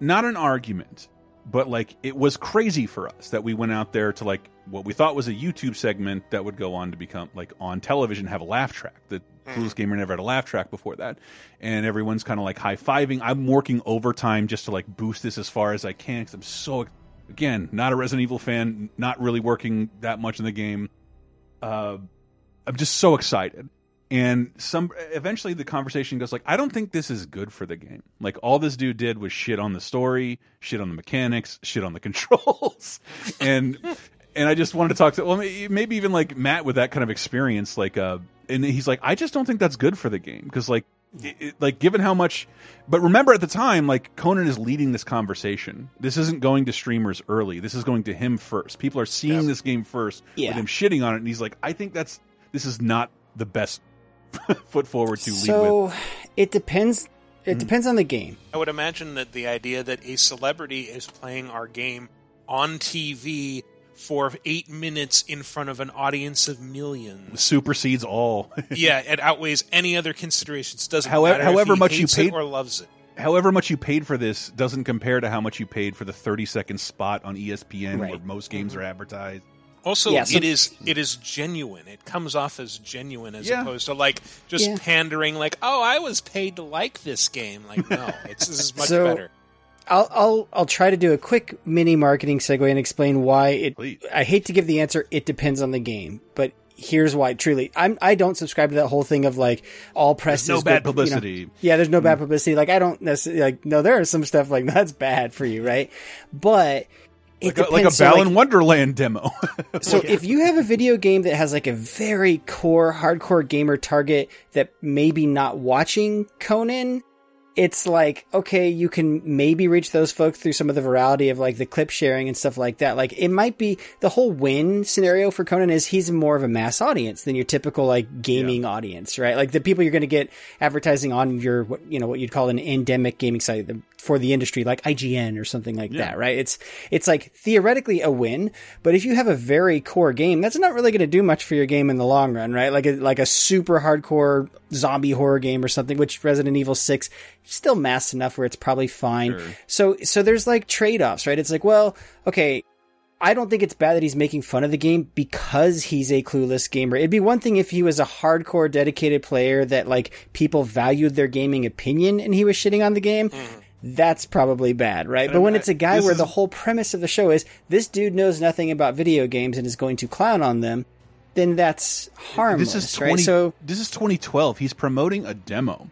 not an argument, but like it was crazy for us that we went out there to like what we thought was a YouTube segment that would go on to become like on television have a laugh track. The Clueless Gamer never had a laugh track before that, and everyone's kind of like high fiving. I'm working overtime just to like boost this as far as I can because I'm so again not a Resident Evil fan, not really working that much in the game uh, I'm just so excited. And some eventually the conversation goes like, I don't think this is good for the game. Like all this dude did was shit on the story, shit on the mechanics, shit on the controls, and and I just wanted to talk to well maybe even like Matt with that kind of experience, like uh, and he's like, I just don't think that's good for the game because like it, it- like given how much but remember at the time like conan is leading this conversation this isn't going to streamers early this is going to him first people are seeing this game first Yeah. with him shitting on it and he's like i think that's this is not the best foot forward to lead with So it depends. It mm-hmm. depends on the game. I would imagine that the idea that a celebrity is playing our game on TV for eight minutes in front of an audience of millions. supersedes all yeah, it outweighs any other considerations. Doesn't However- matter if however he much you hates it paid- or loves it. however much you paid for this doesn't compare to how much you paid for the 30 second spot on espn where most games mm-hmm. are advertised Also, Yeah, so- it is it is genuine. It comes off as genuine as Yeah. opposed to like just Yeah. pandering. Like, oh, I was paid to like this game. Like, no, it's this is much So- better. I'll I'll I'll try to do a quick mini marketing segue and explain why it. Please. I hate to give the answer. It depends on the game, but here's why. Truly, I'm I don't subscribe to that whole thing of like all press no is bad good, you know. publicity. Yeah, there's no bad mm-hmm. publicity. Like I don't necessarily like. No, there are some stuff like that's bad for you, right? But it like a, like a depends. So, Balan Wonderland demo So if you have a video game that has like a very core hardcore gamer target that maybe not watching Conan, it's like okay you can maybe reach those folks through some of the virality of like the clip sharing and stuff like that. Like it might be the whole win scenario for conan is he's more of a mass audience than your typical like gaming audience right? Like the people you're going to get advertising on your what you know what you'd call an endemic gaming site the- for the industry like ign or something like that right? It's it's like theoretically a win but if you have a very core game that's not really going to do much for your game in the long run right? Like a, like a super hardcore zombie horror game or something which resident evil 6 still mass enough where it's probably fine. So so there's like trade-offs right? It's like well okay I don't think it's bad that he's making fun of the game because he's a clueless gamer. It'd be one thing if he was a hardcore dedicated player that like people valued their gaming opinion and he was shitting on the game. Mm-hmm. That's probably bad, right? But when it's a guy where is- the whole premise of the show is this dude knows nothing about video games and is going to clown on them, then that's harmless, This is right? So this is 2012. He's promoting a demo,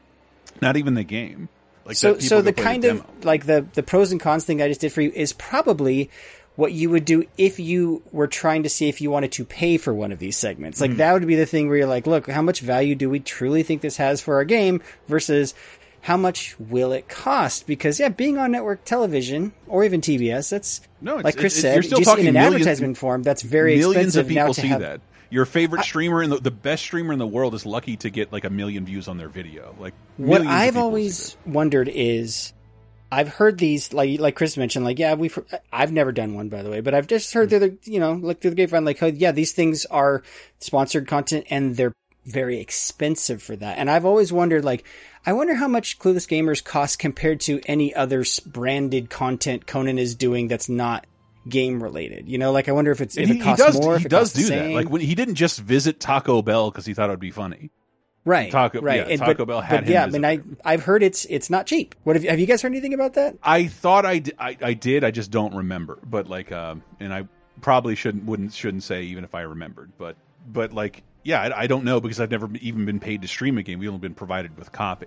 not even the game. Like so so the kind of like the the pros and cons thing I just did for you is probably what you would do if you were trying to see if you wanted to pay for one of these segments. Like Mm. that would be the thing where you're like, look, how much value do we truly think this has for our game versus how much will it cost? Because yeah, being on network television or even TBS, that's No, like Chris it- it- said, you're still just talking in an millions- advertisement form, that's very millions expensive of people see have, that. Your favorite streamer and the, the best streamer in the world is lucky to get like a million views on their video. Like What I've always wondered is, I've heard these like like Chris mentioned, like yeah, we've I've never done one by the way, but I've just heard hmm. they're the you know look through the grapevine like oh, yeah, these things are sponsored content and they're very expensive for that, and I've always wondered like. I wonder how much Clueless Gamers cost compared to any other branded content Conan is doing that's not game related. You know, like I wonder if it's if And it he, he costs does more. he it does do that. Like when, he didn't just visit Taco Bell because he thought it would be funny. right, Taco- right. yeah, And- Taco but, Bell had but him yeah, I mean, I I've heard it's it's not cheap. What have you, have you guys heard anything about that? I thought I, I, I did. I just don't remember. But like, um, and I probably shouldn't wouldn't shouldn't say even if I remembered. But but like, yeah, I, I don't know because I've never even been paid to stream a game. We've only been provided with copy.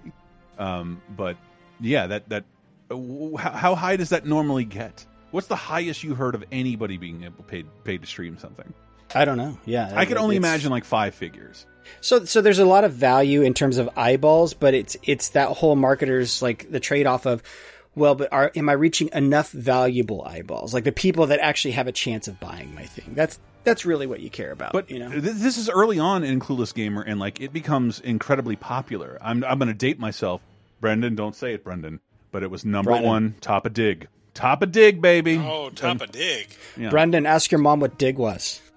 Um, but yeah, that that uh, w- how, how high does that normally get? What's the highest you heard of anybody being able paid paid to stream something? I don't know. Yeah, I could only imagine like five figures. So, so there's a lot of value in terms of eyeballs, but it's it's that whole marketers like the trade off of, well, but are am I reaching enough valuable eyeballs, like the people that actually have a chance of buying my thing? That's that's really what you care about. But you know, th- this is early on in Clueless Gamer, and like it becomes incredibly popular. I'm I'm going to date myself, Brendan. Don't say it, Brendan. But it was number Brendan. one, top of Digg, top of Digg, baby. Oh, top of Digg. Yeah. Brendan, ask your mom what Digg was.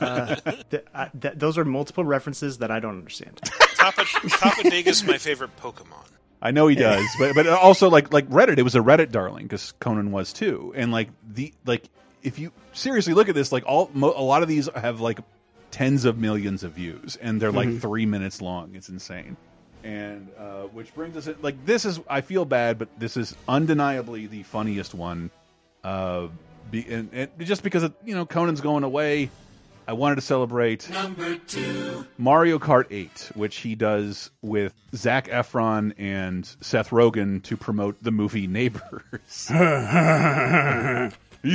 Uh, th- I- th- those are multiple references that I don't understand. Top of, top of dig is my favorite Pokemon. I know he does, but but also like like Reddit, it was a Reddit darling because Conan was too, and like the like if you seriously look at this, like all mo a lot of these have like tens of millions of views, and they're like Mhm. three minutes long. It's insane. And uh, which brings us in, like this is I feel bad, but this is undeniably the funniest one. Uh, be, and, and just because of, you know Conan's going away, I wanted to celebrate Number two. Mario Kart 8, which he does with Zac Efron and Seth Rogen to promote the movie Neighbors.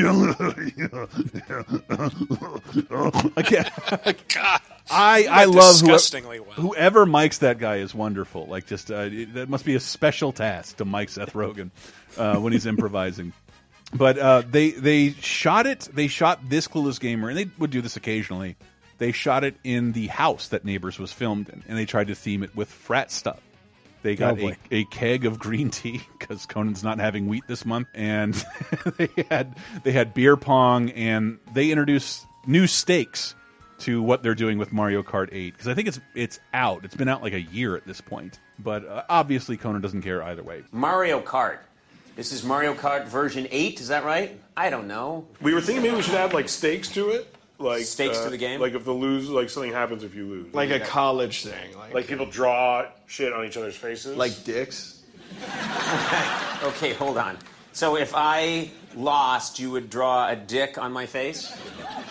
I can't. God, I I love whoever, disgustingly well. whoever mics that guy is wonderful. Like just uh, it- that must be a special task to mic Seth Rogen uh, when he's improvising. But uh, they they shot it. They shot this Clueless Gamer, and they would do this occasionally. They shot it in the house that Neighbors was filmed in, and they tried to theme it with frat stuff. They got Oh, a, a keg of green tea because Conan's not having wheat this month, and they had they had beer pong, and they introduced new stakes to what they're doing with Mario Kart 8 because I think it's it's out. It's been out like a year at this point, but uh, obviously Conan doesn't care either way. Mario Kart. This is Mario Kart version 8, is that right? I don't know. We were thinking maybe we should add like stakes to it. Like Stakes uh, to the game? Like if the lose, like something happens if you lose. Like a college thing. Like, Like people draw shit on each other's faces. like dicks. Okay, hold on. So if I lost, you would draw a dick on my face?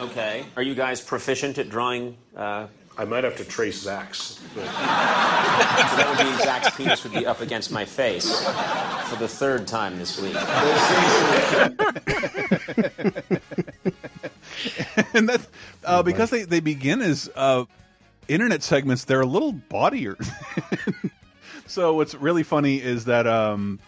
Okay. Are you guys proficient at drawing? Uh... I might have to trace Zac's. But... so that would be Zac's penis would be up against my face for the third time this week. and that's uh, because they, they begin as uh, internet segments. They're a little bawdier. So what's really funny is that, um,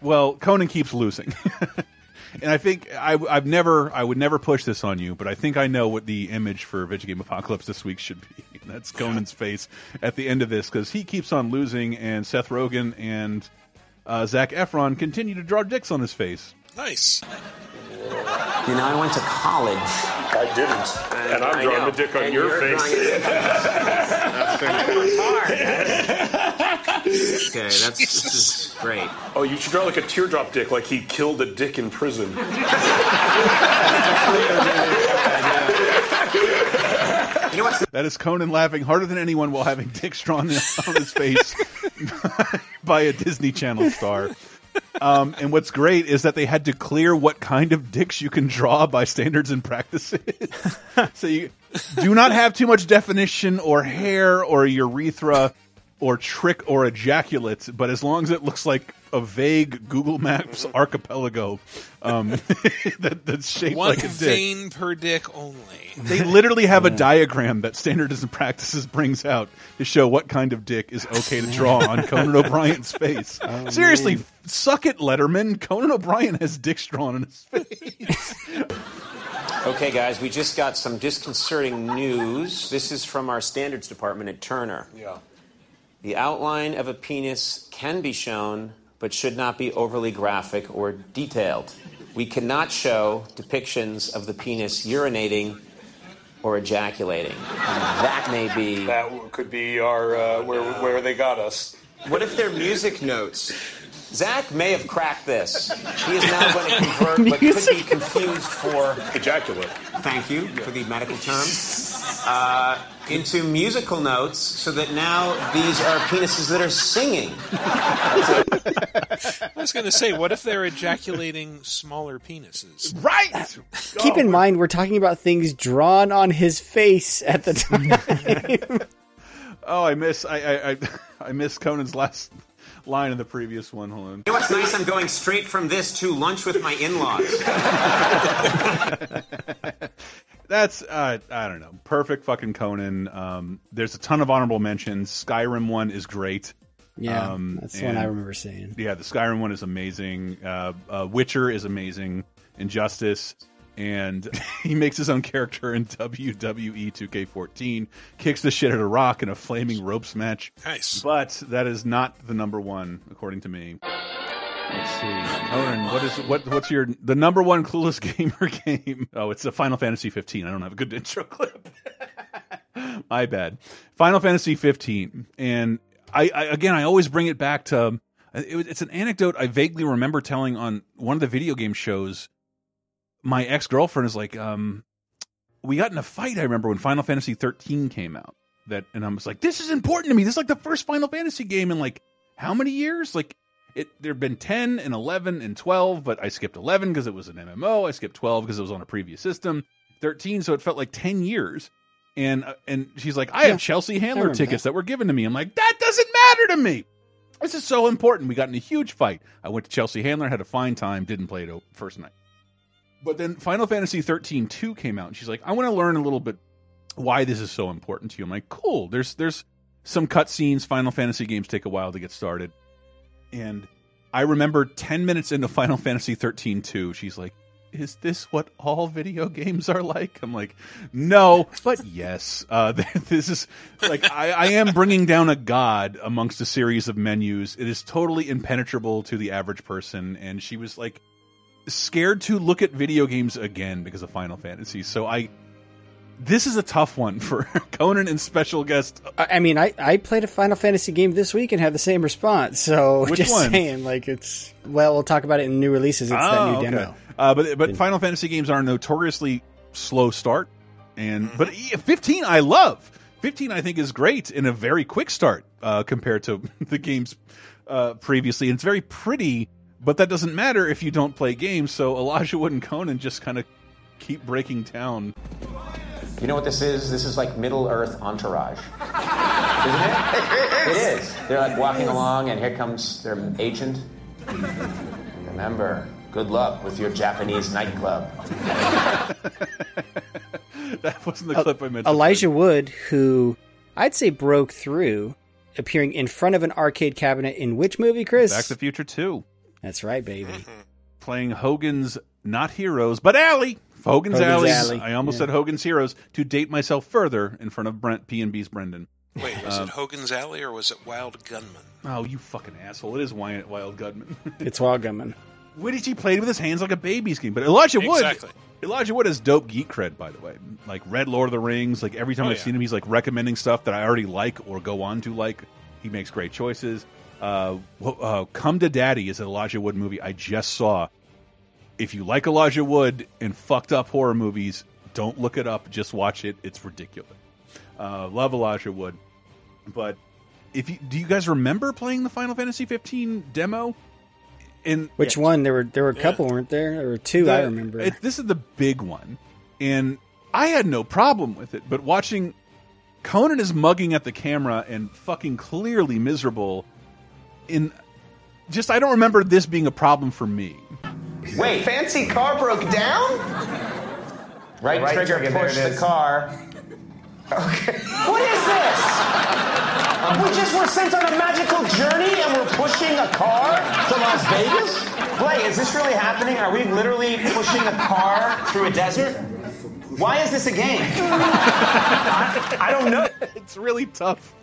well, Conan keeps losing, and I think I, I've never, I would never push this on you, but I think I know what the image for Vidjagame Apocalypse this week should be. And that's Conan's face at the end of this because he keeps on losing, and Seth Rogen and uh, Zac Efron continue to draw dicks on his face. Nice. You know, I went to college. I didn't. And I'm I drawing know. the dick on And your you're face. drawing a dick Okay, that's this is great. Oh, you should draw like a teardrop dick, like he killed a dick in prison. You know what's That is Conan laughing harder than anyone while having dicks drawn on his face by a Disney Channel star. Um, and what's great is that they had to clear what kind of dicks you can draw by standards and practices. so you do not have too much definition or hair or urethra or trick or ejaculate, but as long as it looks like a vague Google Maps archipelago um, that, that's shaped One like a dick. vein per dick only. They literally have a diagram that Standards and Practices brings out to show what kind of dick is okay to draw on Conan O'Brien's face. Seriously, suck it, Letterman. Conan O'Brien has dicks drawn on his face. Okay, guys, we just got some disconcerting news. This is from our standards department at Turner. Yeah. The outline of a penis can be shown, but should not be overly graphic or detailed. We cannot show depictions of the penis urinating or ejaculating. That may be. That could be our uh, where where they got us. What if they're music notes? Zac may have cracked this. He is now going to convert, but could be confused for ejaculate. Thank you for the medical term. Uh, into musical notes, so that now these are penises that are singing. I was going to say, what if they're ejaculating smaller penises? Right. Keep in mind, we're talking about things drawn on his face at the time. Oh, I miss I I, I, I miss Conan's last line of the previous one. Hold on. You know what's nice? I'm going straight from this to lunch with my in-laws. That's uh, I don't know. Perfect fucking Conan. Um, there's a ton of honorable mentions. Skyrim one is great. Yeah, Um, that's the one I remember seeing. Yeah, the Skyrim one is amazing. Uh, uh, Witcher is amazing. Injustice, and he makes his own character in WWE 2K14. Kicks the shit out of Rock in a flaming ropes match. Nice. But that is not the number one, according to me. Let's see, Conan. What is what? What's your the number one clueless gamer game? Oh, it's a Final Fantasy 15. I don't have a good intro clip. My bad. Final Fantasy 15, and I, I again, I always bring it back to. It, it's an anecdote I vaguely remember telling on one of the video game shows. My ex girlfriend is like, um, we got in a fight. I remember when Final Fantasy 13 came out. That and I was like, this is important to me. This is like the first Final Fantasy game in like how many years? Like it there have been 10 and 11 and 12 but i skipped 11 because it was an mmo i skipped 12 because it was on a previous system 13 so it felt like 10 years and uh, and she's like i Yeah, have chelsea handler tickets that. were given to me i'm like that doesn't matter to me this is so important we got in a huge fight i went to chelsea handler had a fine time didn't play it first night but then final fantasy 13 2 came out and she's like i want to learn a little bit why this is so important to you i'm like cool there's there's some cutscenes final fantasy games take a while to get started and I remember 10 minutes into Final Fantasy 13 2, she's like, Is this what all video games are like? I'm like, No, but yes. Uh, this is like, I, I am bringing down a god amongst a series of menus. It is totally impenetrable to the average person. And she was like, scared to look at video games again because of Final Fantasy. So I. This is a tough one for Conan and special guest. I I mean, I, I played a Final Fantasy game this week and had the same response. So Which just one? saying, like it's well, we'll talk about it in new releases. It's that Oh, new okay. demo. Uh, but but Final Fantasy games are notoriously slow start, and but e- 15 I love. 15 I think is great in a very quick start uh, compared to the games uh, previously. And it's very pretty, but that doesn't matter if you don't play games. So Elijah Wood and Conan just kind of keep breaking down. You know what this is? This is like Middle Earth entourage. Isn't it? It is. They're like walking along, and here comes their agent. Remember, good luck with your Japanese nightclub. that wasn't the clip I meant. to Elijah Wood, who I'd say broke through appearing in front of an arcade cabinet in which movie, Chris? Back to the Future 2. That's right, baby. Playing Hogan's not Heroes, but Alley. Hogan's, Hogan's Alley. Alley, I almost yeah. said Hogan's Heroes to date myself further in front of Brent P and B's Brendan. Wait, was Um, it Hogan's Alley or was it Wild Gunman? Oh, you fucking asshole! It is Wild, Wild Gunman. It's Wild Gunman. Woody played with his hands like a baby's game, but Elijah Wood. Exactly. Elijah Wood has dope geek cred, by the way. Like Red Lord of the Rings. Like every time Oh, I've yeah. seen him, he's like recommending stuff that I already like or go on to like. He makes great choices. Uh, uh, Come to Daddy is an Elijah Wood movie I just saw. If you like Elijah Wood and fucked up horror movies, don't look it up. Just watch it. It's ridiculous. Uh, love Elijah Wood, but if you do, you guys remember playing the Final Fantasy 15 demo? In Which one? There were there were a couple, weren't there? There were two. I remember. it- this is the big one, and I had no problem with it. But watching Conan is mugging at the camera and fucking clearly miserable. In just, I don't remember this being a problem for me. Wait, fancy car broke down? Right, Right trigger, trigger, there push the car. Okay. What is this? we just were sent on a magical journey and we're pushing a car to Las Vegas? Blake, is this really happening? Are we literally pushing a car through a desert? Why is this a game? I, I don't know. It's really tough.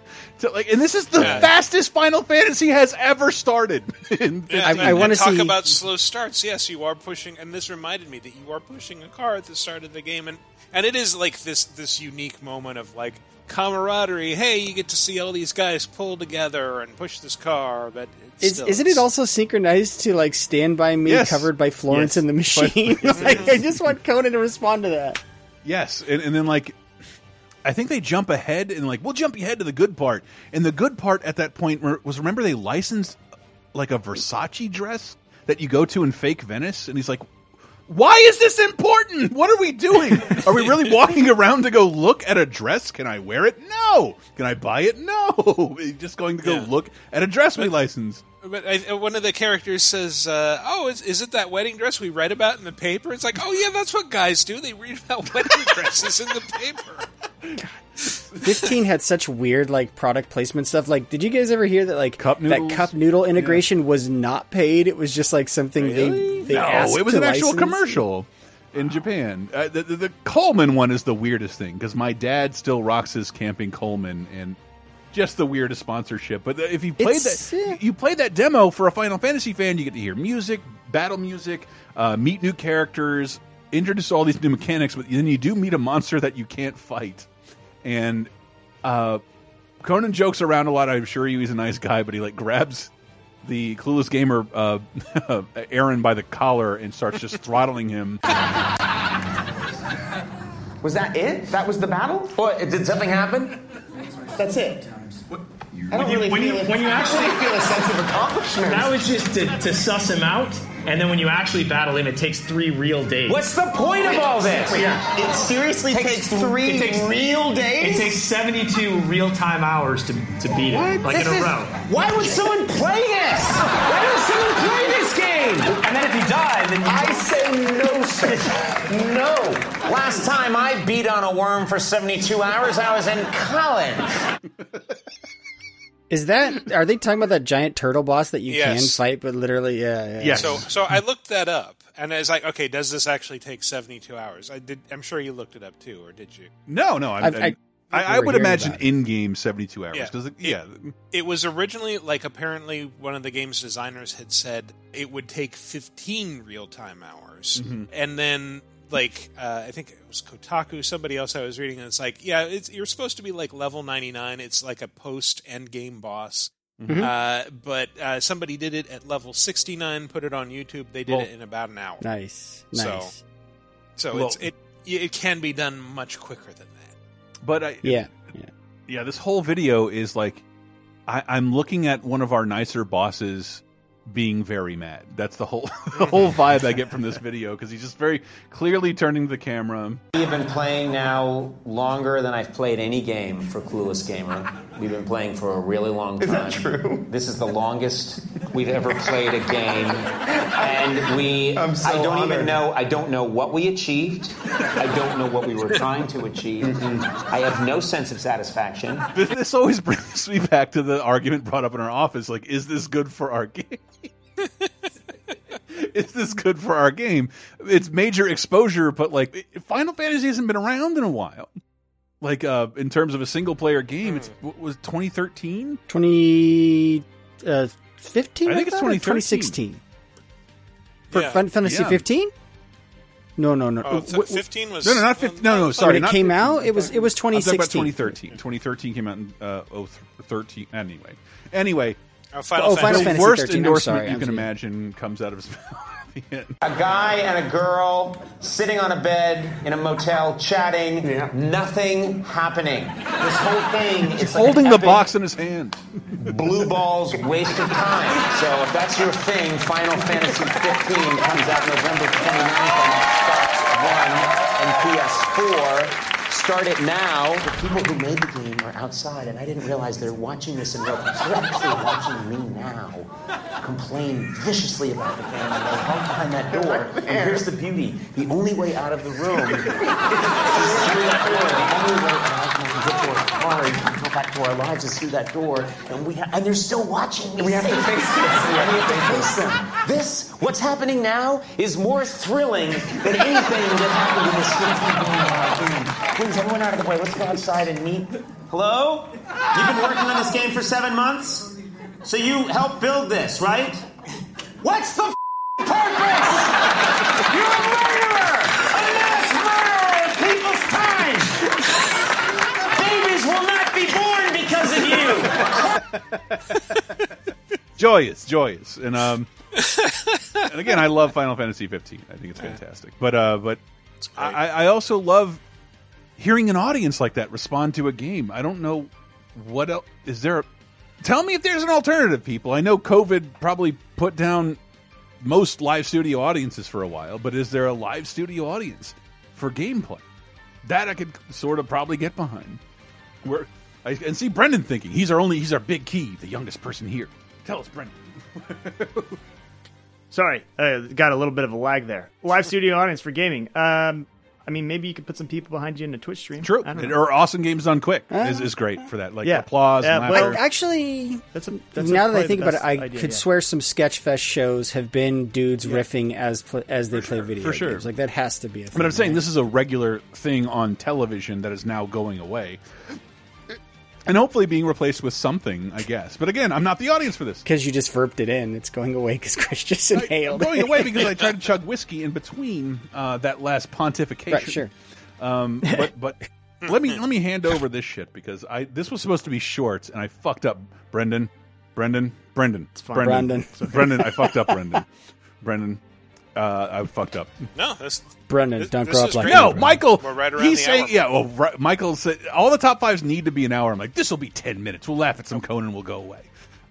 To, like, and this is the fastest Final Fantasy has ever started. In Yeah, 15 and- and wanna talk see- about slow starts. Yes, you are pushing, and this reminded me that you are pushing a car at the start of the game, and and it is like this this unique moment of like camaraderie. Hey, you get to see all these guys pull together and push this car, but it's Is, still, isn't it also synchronized to like Stand By Me Yes. covered by Florence Yes. and the Machine? like, I just want Conan to respond to that. Yes, and, and then like I think they jump ahead and like we'll jump ahead to the good part. And the good part at that point was remember they licensed like a Versace dress that you go to in fake Venice, and he's like. Why is this important? What are we doing? Are we really walking around to go look at a dress? Can I wear it? No. Can I buy it? No. We're just going to go Yeah. look at a dress we licensed. But I, one of the characters says, uh, "Oh, is, is it that wedding dress we read about in the paper?" It's like, "Oh yeah, that's what guys do. They read about wedding dresses in the paper." 15 had such weird like product placement stuff. Like, did you guys ever hear that like Cup that cup noodle integration was not paid? It was just like something they they no, asked it was to an actual commercial in Japan. Uh, the, the, the Coleman one is the weirdest thing because my dad still rocks his camping Coleman and just the weirdest sponsorship. But if you played It's- that, yeah. you played that demo for a Final Fantasy fan, you get to hear music, battle music, uh, meet new characters, introduce all these new mechanics. But then you do meet a monster that you can't fight, and uh, Conan jokes around a lot. I'm sure he's a nice guy, but he like grabs the clueless gamer uh, Aaron by the collar and starts just throttling him. Was that it? That was the battle? What, did something happen? That's it. I don't When you- really when feel, you- when you actually- feel a sense of accomplishment. That was just to, to suss him out, and then when you actually battle him, it takes three real days. What's the point of all this? Yeah. It seriously takes, three It takes- real days? It takes 72 real time hours to, to beat him, like This in a is- row. Why would someone play this? Why would someone play this game? And then if you die, then you. I say no. No. Last time I beat on a worm for 72 hours, I was in college. Is that are they talking about that giant turtle boss that you can fight? But literally, yeah, yeah. So, so I looked that up, and I was like, "Okay, does this actually take seventy-two hours?" I did. I'm sure you looked it up too, or did you? No, no, I'm, I've- I, I- I, I would imagine in-game 72 hours Yeah. because It- yeah, It was originally like apparently one of the game's designers had said it would take 15 real time hours, Mm-hmm. and then like uh, I think it was Kotaku, somebody else I was reading, and it's like, yeah, it's, you're supposed to be like level 99. It's like a post end game boss. Mm-hmm. Uh, but uh, somebody did it at level 69, put it on YouTube. They did Well- it in about an hour. Nice, So- nice. So Well- it's it it can be done much quicker than that. but I, yeah, yeah. yeah, this whole video is like I, I'm looking at one of our nicer bosses being very mad. That's the whole the mm-hmm. whole vibe I get from this video because he's just very clearly turning the camera. We've been playing now longer than I've played any game for Clueless Gamer. We've been playing for a really long time. Is that true? This is the longest we've ever played a game, and we. I'm so I don't even know. I don't know what we achieved. I don't know what we were trying to achieve. I have no sense of satisfaction. This, this always brings me back to the argument brought up in our office. Like, is this good for our game? is this good for our game? It's major exposure, but like Final Fantasy hasn't been around in a while. Like, uh, in terms of a single player game, it's what was 2013. 2015? Uh, 15, I think it's thought, or 2013. 2016. For Yeah. Final Fantasy Yeah. 15? No, no, no. Oh, th- w- 15 was. No, no, not 15. No, no, when sorry. it came 15. out, it was it was I'm talking about 2016. 2013. 2013 came out in uh, 013. Anyway, anyway, Oh, Final Oh, Fantasy. Final the Fantasy worst 13. Endorsement sorry, you I'm can sorry. imagine comes out of his mouth at the end. A guy and a girl sitting on a bed in a motel chatting, nothing happening. This whole thing is like Holding the box in his hand. blue balls waste of time. So if that's your thing, Final Fantasy 15 comes out November 29th on Xbox One and PS4. Start it now. The people who made the game are outside, and I didn't realize they're watching this in real time. They're actually watching me now complain viciously about the game, and they hide behind that door. And here's the beauty: the only way out of the room is through that door. The only way out we can get to our car and go back to our lives is through that door. And we ha- and they're still watching. Me We have to face this. this. And we have to face them. This, what's happening now, is more thrilling than anything that happened in this 15 game. Please, everyone out of the way. Let's go outside and meet. Hello? You've been working on this game for seven months? So you helped build this, right? What's the f- purpose? You're a murderer! A mass murderer of people's time! Babies will not be born because of you! joyous, joyous, and um, and again, I love Final Fantasy 15. I think it's fantastic. But uh, but I, I also love hearing an audience like that respond to a game. I don't know what else is there. Tell me if there's an alternative, people. I know COVID probably put down most live studio audiences for a while, but is there a live studio audience for gameplay? That I could sort of probably get behind. Where I and see Brendan thinking he's our only he's our big key, the youngest person here. Tell us, Brendan. Sorry, uh, got a little bit of a lag there. Live studio audience for gaming. Um, I mean, maybe you could put some people behind you in a Twitch stream. True, I or awesome games done quick Uh, is, is great for that. Like Yeah. applause, Yeah, and well, laughter. Actually, That's a, that's a- now that I think about it, I idea, could yeah. swear some Sketchfest shows have been dudes riffing as pl- as they play video For sure. games. Like that has to be a thing. But I'm saying this is a regular thing on television that is now going away. And hopefully being replaced with something, I guess. But again, I'm not the audience for this. because you just verped it in. It's going away because Chris just inhaled. going away because I tried to chug whiskey in between uh, that last pontification. Right, sure. Um, but but let me let me hand over this shit because I this was supposed to be short and I fucked up. Brendan, Brendan, Brendan, it's fine. Brendan, Brendan. Brendan. I fucked up, Brendan. Brendan, uh, I fucked up. No, that's Brendan, This- don't this grow up like great. me, No, Michael. We're right around he's the saying, hour yeah. Well, right, Michael said all the top fives need to be an hour. I'm like, this will be ten minutes. We'll laugh at some Conan. We'll go away.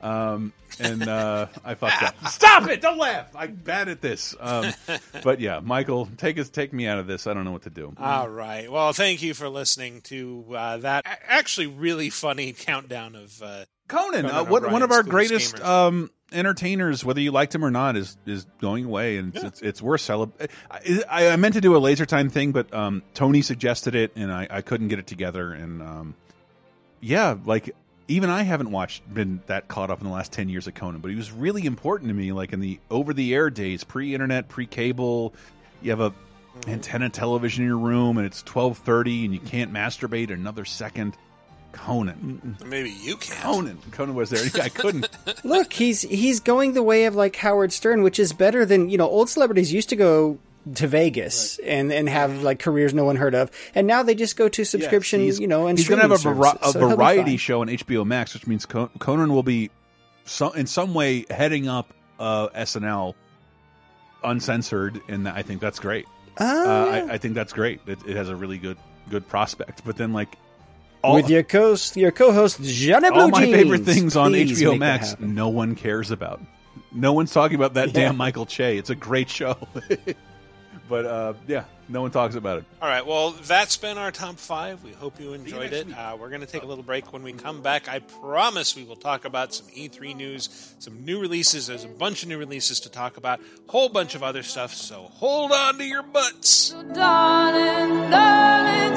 Um, and uh, I fucked up. Stop it! Don't laugh. I'm bad at this. Um, but yeah, Michael, take us, take me out of this. I don't know what to do. All right. Well, thank you for listening to uh, that actually really funny countdown of uh, Conan, Conan uh, what, one of our greatest Gamers. um, entertainers, whether you liked him or not, is is going away, and it's, it's it's worth celebrating. I, I meant to do a laser time thing, but um, Tony suggested it, and I, I couldn't get it together. And um, yeah, like even I haven't watched been that caught up in the last ten years of Conan, but he was really important to me. Like in the over the air days, pre internet, pre cable, you have a antenna television in your room, and it's twelve thirty, and you can't masturbate another second. Conan. maybe you can. Conan. Conan was there. I couldn't. Look, he's he's going the way of like Howard Stern, which is better than you know. Old celebrities used to go to Vegas and and have like careers no one heard of, and now they just go to subscription, Yes, you know, and he's going to have a, streaming vari- a so variety show on HBO Max, which means Con- Conan will be so, in some way heading up uh, SNL uncensored, and I think that's great. Oh, uh, yeah. I, I think that's great. It, it has a really good good prospect. But then, like all, with your co host, your co-host Johnny Blue all my Jeans. favorite things on Please HBO Max, no one cares about. No one's talking about that Yeah. damn Michael Che. It's a great show. but uh, yeah, no one talks about it. All right, well, that's been our top five. We hope you enjoyed it. Uh, we're going to take a little break. When we come back, I promise we will talk about some E3 news, some new releases. There's a bunch of new releases to talk about, whole bunch of other stuff. So hold on to your butts. Darling, darling,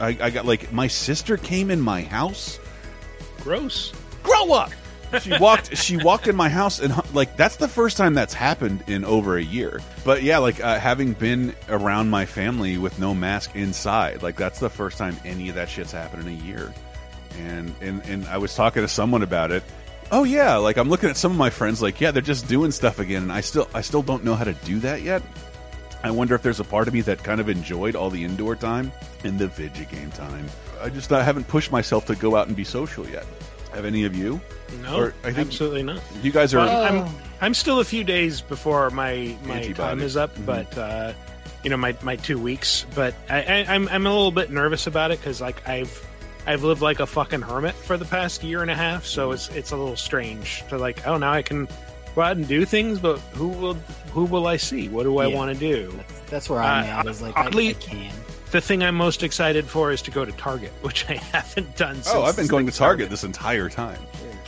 I, I got like my sister came in my house. Gross. Grow up. She walked. she walked in my house, and like that's the first time that's happened in over a year. But yeah, like uh, having been around my family with no mask inside, like that's the first time any of that shit's happened in a year. And and and I was talking to someone about it. Oh yeah, like I'm looking at some of my friends, like yeah, they're just doing stuff again, and I still I still don't know how to do that yet. I wonder if there's a part of me that kind of enjoyed all the indoor time and the video game time. I just I haven't pushed myself to go out and be social yet. Have any of you? No, Or I think absolutely not. You guys are. Well, I'm I'm still a few days before my my Antibody. time is up, Mhm. but uh, you know my my two weeks. But I, I, I'm I'm a little bit nervous about it because like I've I've lived like a fucking hermit for the past year and a half, so it's it's a little strange to like oh now I can go out and do things, but who will who will I see? What do I Yeah. want to do? That's where I'm Uh, at. Is like I, oddly- I can. The thing I'm most excited for is to go to Target, which I haven't done. Since oh, I've been going to Target this entire time.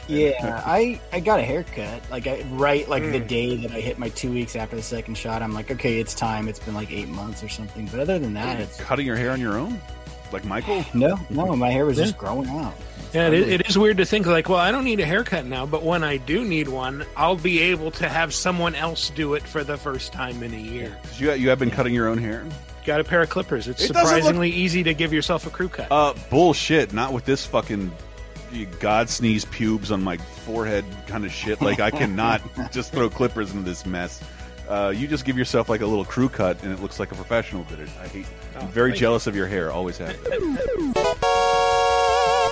Yeah, I I got a haircut. Like I right like the Mm. day that I hit my two weeks after the second shot. I'm like, okay, it's time. It's been like eight months or something. But other than that, it's Cutting your hair on your own, like Michael. no, no. My hair was Yeah. just growing out. Yeah, it, is- it is weird to think like, well, I don't need a haircut now, but when I do need one, I'll be able to have someone else do it for the first time in a year. You you have been cutting your own hair. Got a pair of clippers. It's It doesn't surprisingly easy to give yourself a crew cut. Uh, bullshit. Not with this fucking God sneeze pubes on my forehead kind of shit. Like I cannot just throw clippers into this mess. Uh, you just give yourself like a little crew cut, and it looks like a professional did it. I hate. I'm Oh, very jealous of your hair. Always have. been.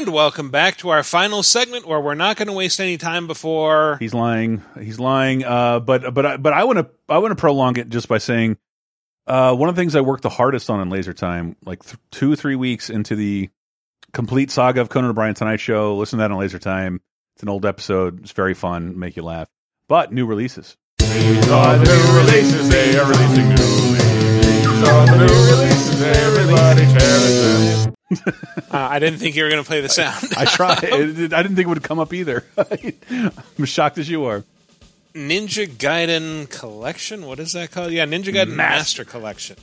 And welcome back to our final segment where we're not going to waste any time before. He's lying. He's lying. Uh, but but I- but I want to I want to prolong it just by saying uh, one of the things I worked the hardest on in Laser Time, like th- two three weeks into the complete saga of Conan O'Brien Tonight Show. Listen to that on Laser Time. It's an old episode. It's very fun, make you laugh. But new releases. These are the new releases, they are releasing new releases. These are the new releases, everybody cherish them. Uh, I didn't think you were going to play the sound. I tried. It- I didn't think it would come up either. I'm as shocked as you are. Ninja Gaiden Collection? What is that called? Yeah, Ninja Gaiden Master Collection.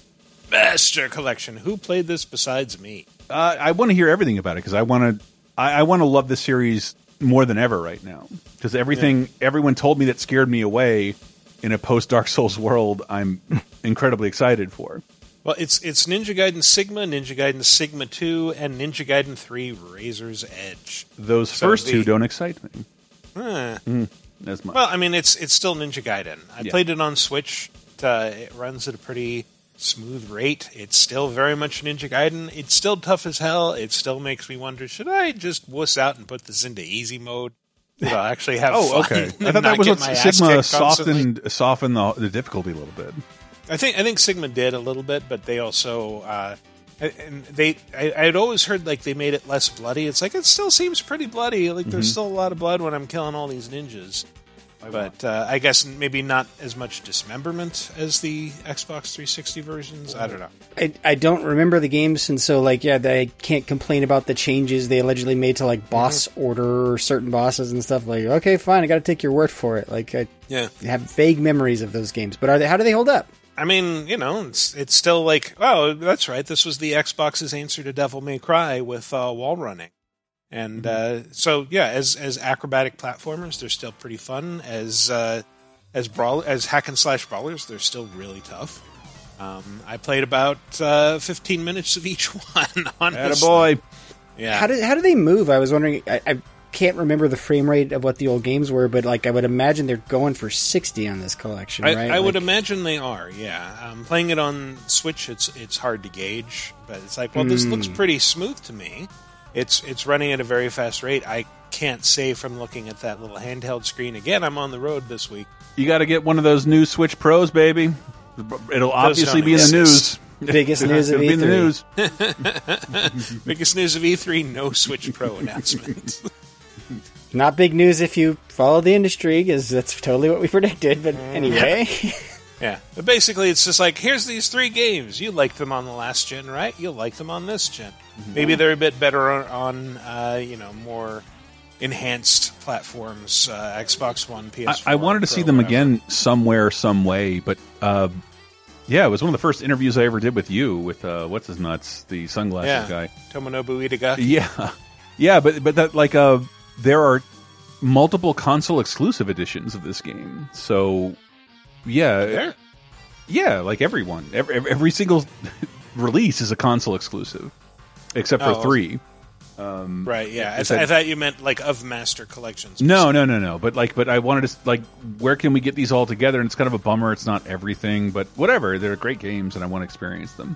Master Collection. Who played this besides me? Uh, I want to hear everything about it because I want to. I, I want to love this series more than ever right now because everything everyone told me that scared me away in a post Dark Souls world, I'm incredibly excited for. Well, it's it's Ninja Gaiden Sigma, Ninja Gaiden Sigma 2, and Ninja Gaiden 3 Razor's Edge. Those So first the- two don't excite me Huh. mm, as much. Well, I mean, it's it's still Ninja Gaiden. I Yeah. played it on Switch. Uh, it runs at a pretty smooth rate. It's still very much Ninja Gaiden. It's still tough as hell. It still makes me wonder: should I just wuss out and put this into easy mode? Know, actually have oh, okay. I thought that was what Sigma softened softened the, the difficulty a little bit. I think I think Sigma did a little bit, but they also uh, and they I, I'd always heard like they made it less bloody. It's like it still seems pretty bloody. Like there's Mhm. still a lot of blood when I'm killing all these ninjas. but uh, I guess maybe not as much dismemberment as the Xbox 360 versions. I don't know. I, I don't remember the games, and so like yeah, they can't complain about the changes they allegedly made to like boss order or certain bosses and stuff. Like okay, fine, I got to take your word for it. Like I Yeah. have vague memories of those games, but are they? How do they hold up? I mean, you know, it's it's still like, oh, that's right. This was the Xbox's answer to Devil May Cry with uh, wall running, and uh, so yeah, as as acrobatic platformers, they're still pretty fun. As uh, as brawl as hack and slash brawlers, they're still really tough. Um, I played about uh, 15 minutes of each one. Honestly. Attaboy. Yeah. How do how do they move? I was wondering. I, I can't remember the frame rate of what the old games were, but like I would imagine they're going for sixty on this collection, I, right? I would Like- imagine they are. Yeah, um, playing it on Switch, it's it's hard to gauge, but it's like, well, this Hmm. looks pretty smooth to me. It's it's running at a very fast rate. I can't say from looking at that little handheld screen. Again, I'm on the road this week. You got to get one of those new Switch Pros, baby. It'll obviously be in the news. Biggest news of It'll in the E3. news. Biggest news of E3: no Switch Pro announcement. Not big news if you follow the industry, because that's totally what we predicted. But anyway, yeah, but basically, it's just like here's these three games. You liked them on the last gen, right? You'll like them on this gen. Maybe they're a bit better on, on uh, you know more enhanced platforms, uh, Xbox One, PS4. I wanted to Pro, see them whatever. again somewhere, some way, but uh, yeah, it was one of the first interviews I ever did with you with uh, what's his nuts, the sunglasses Yeah, guy. Tomonobu Itagaki. Yeah, yeah, but but that like uh, there are multiple console exclusive editions of this game, so yeah, There? yeah, like everyone, every, every single release is a console exclusive, except for Oh, three. Um, Right, yeah. I, it's th- a- I thought you meant like of master collections. no, no, no, no. But like, but I wanted to like, where can we get these all together? And it's kind of a bummer. It's not everything, but whatever. They're great games, and I want to experience them.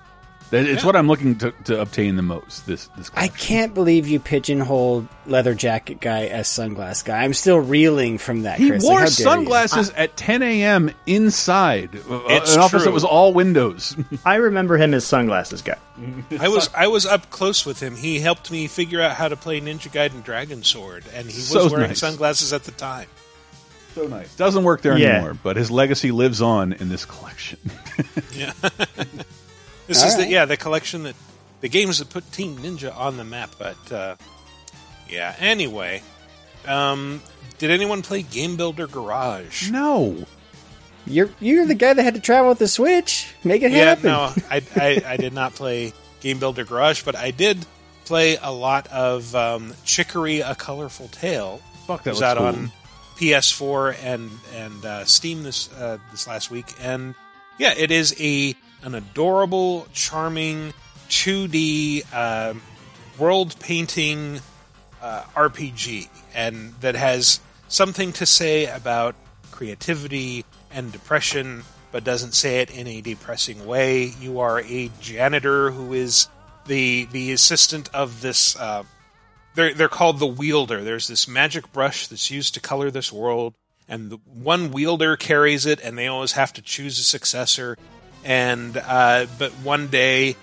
That- It's Yeah. what I'm looking to, to obtain the most. This this. I can't believe you pigeonholed leather jacket guy as sunglass guy. I'm still reeling from that. He Chris. Wore how dare you. sunglasses at 10 a.m. inside uh, It's an office that was all windows. I remember him as sunglasses guy. I was I was up close with him. He helped me figure out how to play Ninja Gaiden Dragon Sword, and he was So wearing nice. sunglasses at the time. so nice. Doesn't work there Yeah. anymore, but his legacy lives on in this collection. Yeah. this All is the yeah the collection that the games that put Team Ninja on the map. But uh, yeah. Anyway, um, did anyone play Game Builder Garage? no. You're you're the guy that had to travel with the Switch. Make it Yeah, happen. no, I, I, I did not play Game Builder Garage, but I did play a lot of um, Chicory: A Colorful Tale. Fuck, that was out cool. on PS4 and and uh, Steam this uh, this last week, and yeah, it is a an adorable, charming 2D uh, world painting uh, RPG, and that has something to say about creativity and depression, but doesn't say it in a depressing way. You are a janitor who is the the assistant of this. Uh, they're they're called the wielder. There's this magic brush that's used to color this world, and the one wielder carries it, and they always have to choose a successor. And uh, but one day,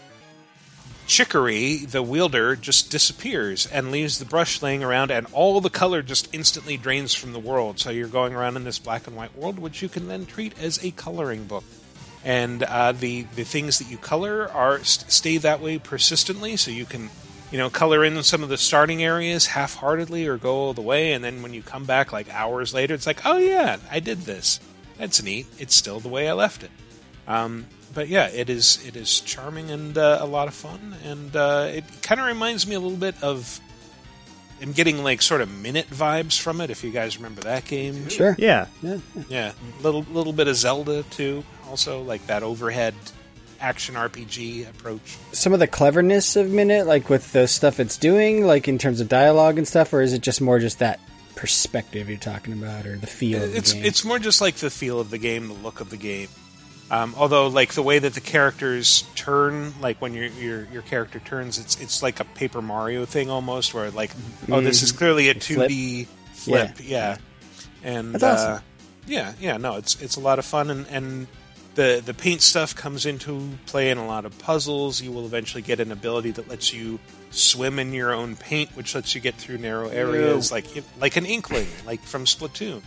Chicory, the wielder, just disappears and leaves the brush laying around, and all the color just instantly drains from the world. So you're going around in this black and white world, which you can then treat as a coloring book. And uh, the the things that you color are st- stay that way persistently, so you can you know color in some of the starting areas half-heartedly or go all the way, and then when you come back like hours later, it's like, oh yeah, I did this. That's neat. It's still the way I left it. Um, but yeah, it is it is charming and uh, a lot of fun, and uh, it kind of reminds me a little bit of. I'm getting like sort of Minit vibes from it. If you guys remember that game, Sure. Yeah. Yeah. yeah, little little bit of Zelda too. Also, like that overhead action RPG approach. Some of the cleverness of Minit, like with the stuff it's doing, like in terms of dialogue and stuff, or is it just more just that perspective you're talking about, or the feel of the It's game? it's more just like the feel of the game, the look of the game. Um, although, like the way that the characters turn, like when your your your character turns, it's it's like a Paper Mario thing almost, where like, oh, this is Mhm. clearly a two D flip, yeah. And That's awesome. uh, yeah, yeah, no, it's it's a lot of fun, and and the the paint stuff comes into play in a lot of puzzles. You will eventually get an ability that lets you swim in your own paint, which lets you get through narrow areas, like like an inkling, like from Splatoon.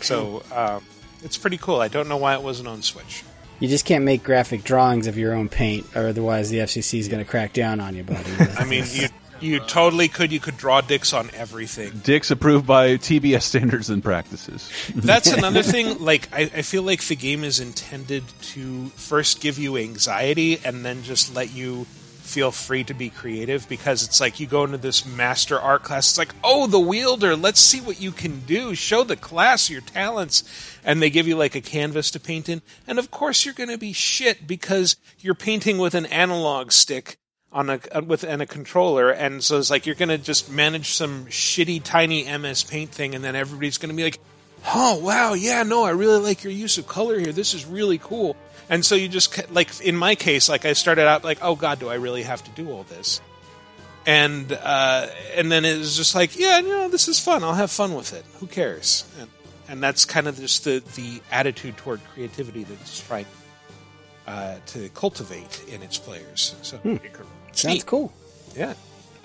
So um, it's pretty cool. I don't know why it wasn't on Switch. You just can't make graphic drawings of your own paint, or otherwise the FCC is going to crack down on you, buddy. I mean, you you totally could. You could draw dicks on everything. Dicks approved by TBS standards and practices. That's another thing. Like, I, I feel like the game is intended to first give you anxiety and then just let you feel free to be creative because it's like you go into this master art class. It's like, oh, the wielder, let's see what you can do. Show the class your talents. And they give you like a canvas to paint in. And of course, you're going to be shit because you're painting with an analog stick on a uh, with and a controller, and so it's like you're gonna just manage some shitty tiny MS Paint thing, and then everybody's gonna be like, "Oh wow, yeah, no, I really like your use of color here. This is really cool." And so you just like in my case, like I started out like, "Oh God, do I really have to do all this?" And uh, and then it was just like, "Yeah, no, this is fun. I'll have fun with it. Who cares?" And and that's kind of just the the attitude toward creativity that it's trying uh, to cultivate in its players. So it's Sounds neat. cool. Yeah.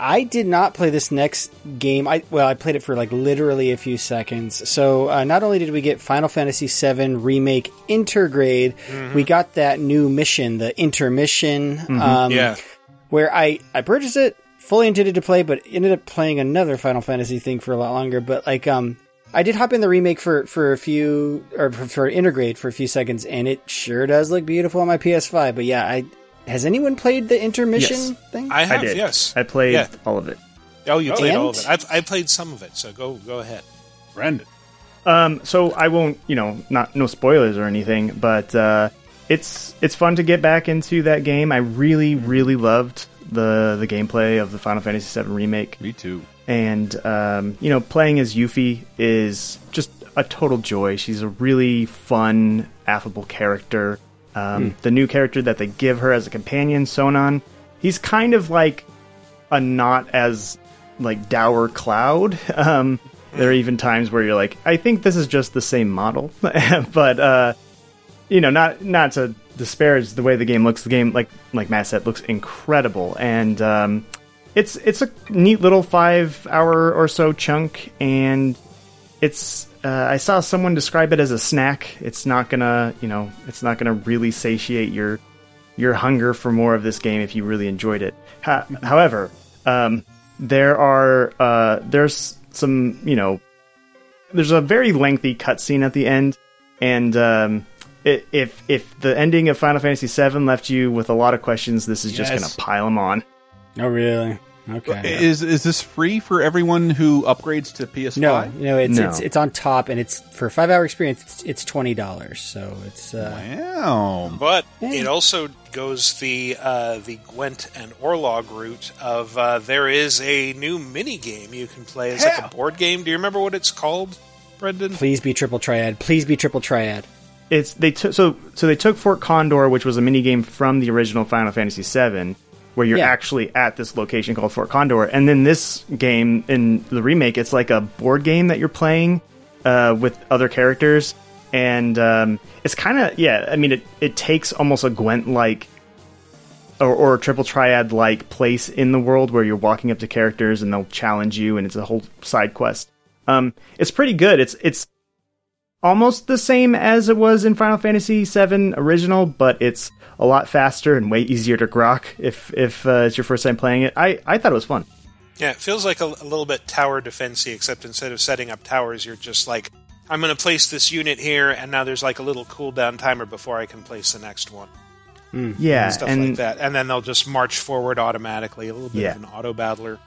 I did not play this next game. I well, I played it for like literally a few seconds. So uh, not only did we get Final Fantasy VII remake Intergrade, Mhm. we got that new mission, the intermission. Mhm. Um, Yeah. Where I I purchased it, fully intended to play, but ended up playing another Final Fantasy thing for a lot longer. But like um. I did hop in the remake for, for a few, or for, for Intergrade for a few seconds, and it sure does look beautiful on my PS5. But yeah, I has anyone played the intermission Yes. thing? I have, did. yes. I played Yeah. all of it. Oh, you played all of it. I've, I played some of it, so go go ahead. Brendan. Um, so I won't, you know, not no spoilers or anything, but uh, it's it's fun to get back into that game. I really, really loved the the gameplay of the Final Fantasy VII remake. Me too. And um, you know, playing as Yuffie is just a total joy. She's a really fun, affable character. Um, Hmm. The new character that they give her as a companion, Sonon, he's kind of like a not as like dour cloud. Um, there are even times where you're like, I think this is just the same model, but uh, you know, not not to disparage the way the game looks. The game, like like Matt said, looks incredible, and um, it's it's a neat little five hour or so chunk, and it's. Uh, I saw someone describe it as a snack. It's not gonna, you know, it's not gonna really satiate your your hunger for more of this game if you really enjoyed it. Ha- however, um, there are uh, there's some, you know, there's a very lengthy cutscene at the end, and um, i if if the ending of Final Fantasy VII left you with a lot of questions, this is just gonna pile them on. Oh, really? Okay. Is is this free for everyone who upgrades to PS5? No, no, it's No. it's it's on top, and it's for a five hour experience. It's, it's twenty dollars, so it's uh, Wow. But it also goes the uh, the Gwent and Orlog route of uh, there is a new mini game you can play. It's like a board game. Do you remember what it's called, Brendan? please be triple triad. Please be triple triad. It's they took so so they took Fort Condor, which was a mini game from the original Final Fantasy VII, where you're Yeah. actually at this location called Fort Condor, and then this game in the remake, it's like a board game that you're playing uh, with other characters, and um, it's kind of yeah. I mean, it it takes almost a Gwent like or, or a triple triad like place in the world where you're walking up to characters and they'll challenge you, and it's a whole side quest. Um, it's pretty good. It's it's almost the same as it was in Final Fantasy VII original, but it's a lot faster and way easier to grok if if uh, it's your first time playing it. I, I thought it was fun. Yeah, it feels like a, a little bit tower defensey, except instead of setting up towers, you're just like, I'm going to place this unit here, and now there's like a little cooldown timer before I can place the next one. Yeah, and stuff and like that, and then they'll just march forward automatically. A little bit Yeah. of an auto battler.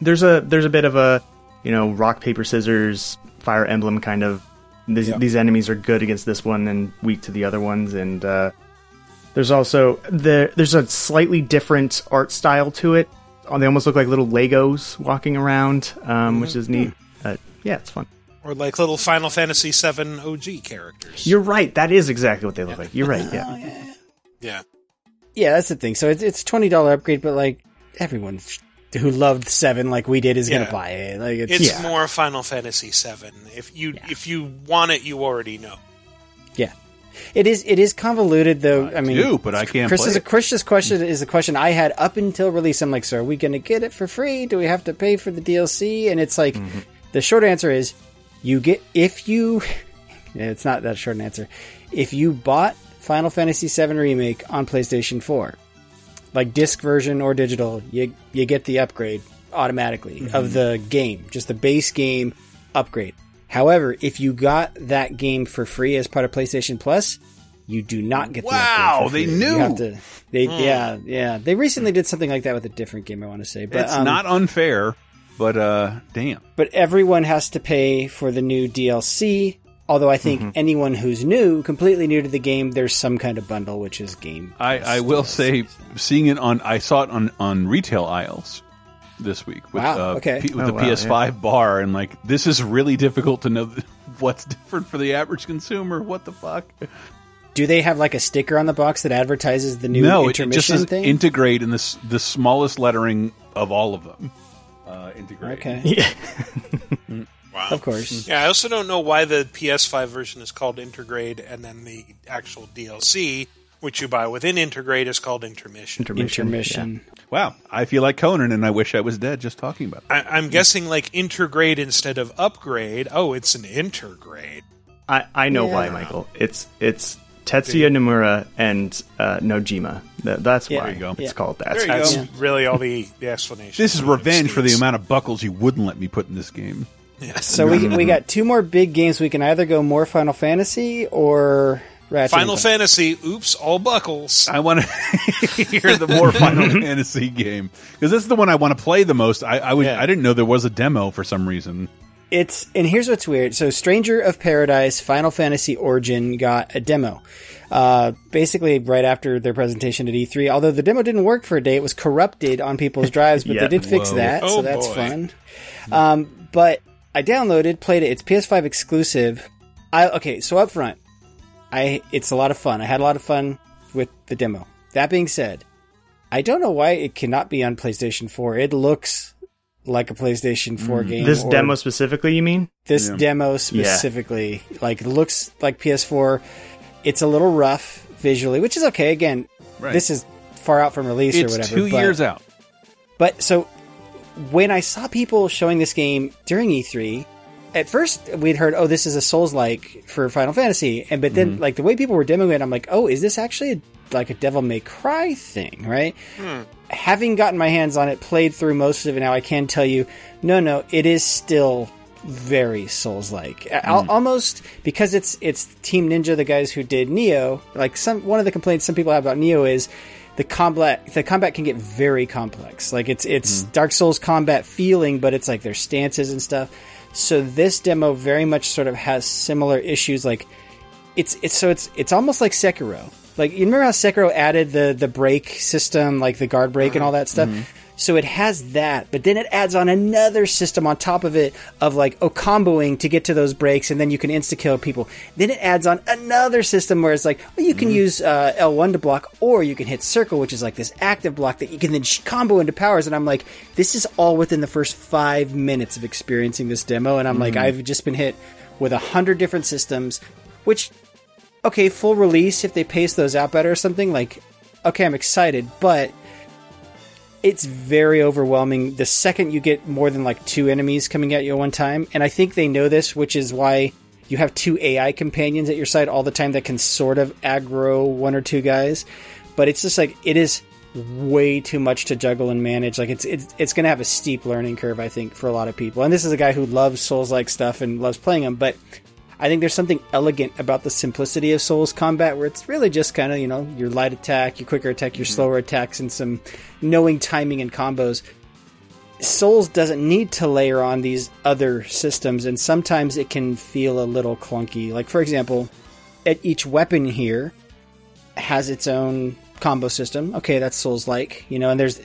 there's a there's a bit of a you know rock paper scissors fire emblem kind of these, Yeah. these enemies are good against this one and weak to the other ones and uh, there's also there there's a slightly different art style to it. Oh, they almost look like little legos walking around um, which is neat uh, yeah it's fun. Or like little Final Fantasy VII OG characters. you're right. That is exactly what they look like. You're right. Yeah. Yeah. Yeah, that's the thing. So it's it's twenty dollar upgrade, but like everyone who loved seven like we did is Yeah. gonna buy it. Like it's, It's more Final Fantasy VII. If you if you want it, you already know. Yeah. It is. It is convoluted, though. I, mean, do, but I can't Chris play is a. Chris's question is a question I had up until release. I'm like, so are we going to get it for free? Do we have to pay for the DLC? And it's like, Mm-hmm. the short answer is You get if you it's not that short an answer. If you bought Final Fantasy VII Remake on PlayStation 4, like disc version or digital, you you get the upgrade automatically Mhm. of the game, just the base game upgrade. However, if you got that game for free as part of PlayStation Plus, you do not get the Wow, upgrade for they knew. To, they Hmm. yeah yeah they recently did something like that with a different game. I want to say, but it's um, not unfair, but uh, damn. but everyone has to pay for the new DLC. Although I think Mhm. anyone who's new, completely new to the game, there's some kind of bundle, which is game. I, I will say, seeing it on, I saw it on, on retail aisles this week with, Wow, uh, okay. P- with Oh, the wow, PS5 bar, and like this is really difficult to know what's different for the average consumer. What the fuck? Do they have like a sticker on the box that advertises the new no, it, it intermission just says thing? Intergrade in this the smallest lettering of all of them. Uh, Intergrade. Okay. Wow. Of course. Yeah, I also don't know why the PS5 version is called Intergrade and then the actual DLC, which you buy within Intergrade, is called Intermission. Intermission. Wow, I feel like Conan, and I wish I was dead just talking about it. I, I'm guessing like Intergrade instead of Upgrade. Oh, it's an Intergrade. I, I know Yeah. why, Michael. It's it's Tetsuya Nomura and uh, Nojima. That, that's Yeah. why There you go. it's Yeah. called that. There you That's- go. really all the, the explanation. This is revenge for the amount of buckles you wouldn't let me put in this game. Yes. So we we got two more big games. We can either go more Final Fantasy or Ratchet. Final and Fantasy, oops, all buckles. I want to hear the more Final Fantasy game because this is the one I want to play the most. I I, was, I didn't know there was a demo for some reason. It's and here's what's weird. So, Stranger of Paradise, Final Fantasy Origin got a demo. Uh, basically, right after their presentation at E3. Although the demo didn't work for a day, it was corrupted on people's drives, but Yeah. they did fix Whoa. that, Oh, so that's boy. fun. Um, but I downloaded, played it. It's PS5 exclusive. I okay. So up front, I it's a lot of fun. I had a lot of fun with the demo. That being said, I don't know why it cannot be on PlayStation 4. It looks like a PlayStation 4 mm. game. This demo specifically, you mean? this Yeah. demo Yeah. specifically like looks like PS4. It's a little rough visually, which is okay. Again, Right. this is far out from release It's or whatever. two but- years out. But so when I saw people showing this game during E3, at first we'd heard, "Oh, this is a Souls like for Final Fantasy," and but then Mhm. like the way people were demoing it, I'm like, "Oh, is this actually a, like a Devil May Cry thing?" Right? having gotten my hands on it, played through most of it now, I can tell you, no, no, it is still very Souls like. Almost because it's it's Team Ninja, the guys who did Nioh. Like some one of the complaints some people have about Nioh is the combat the combat can get very complex. Like it's it's mm-hmm. Dark Souls combat feeling, but it's like their stances and stuff. So this demo very much sort of has similar issues like it's it's so it's it's almost like Sekiro. Like you remember how Sekiro added the the break system, like the guard break and uh-huh. all that stuff. Mm-hmm. So it has that, but then it adds on another system on top of it of like oh comboing to get to those breaks, and then you can insta kill people. Then it adds on another system where it's like well, you can use uh, L one to block, or you can hit circle, which is like this active block that you can then sh- combo into powers. And I'm like, this is all within the first five minutes of experiencing this demo, and I'm like, Mhm. I've just been hit with a hundred different systems, which okay, full release if they pace those out better or something, like okay, I'm excited, but it's very overwhelming the second you get more than like two enemies coming at you at one time. And I think they know this, which is why you have two AI companions at your side all the time that can sort of aggro one or two guys. But it's just like it is way too much to juggle and manage. Like it's it's it's going to have a steep learning curve, I think, for a lot of people. And this is a guy who loves Souls like stuff and loves playing them, but I think there's something elegant about the simplicity of Souls combat where it's really just kind of, you know, your light attack, your quicker attack, your mm-hmm. slower attacks, and some knowing timing and combos. Souls doesn't need to layer on these other systems, and sometimes it can feel a little clunky. Like, for example, at each weapon here has its own combo system. Okay, that's Souls like, you know, and there's,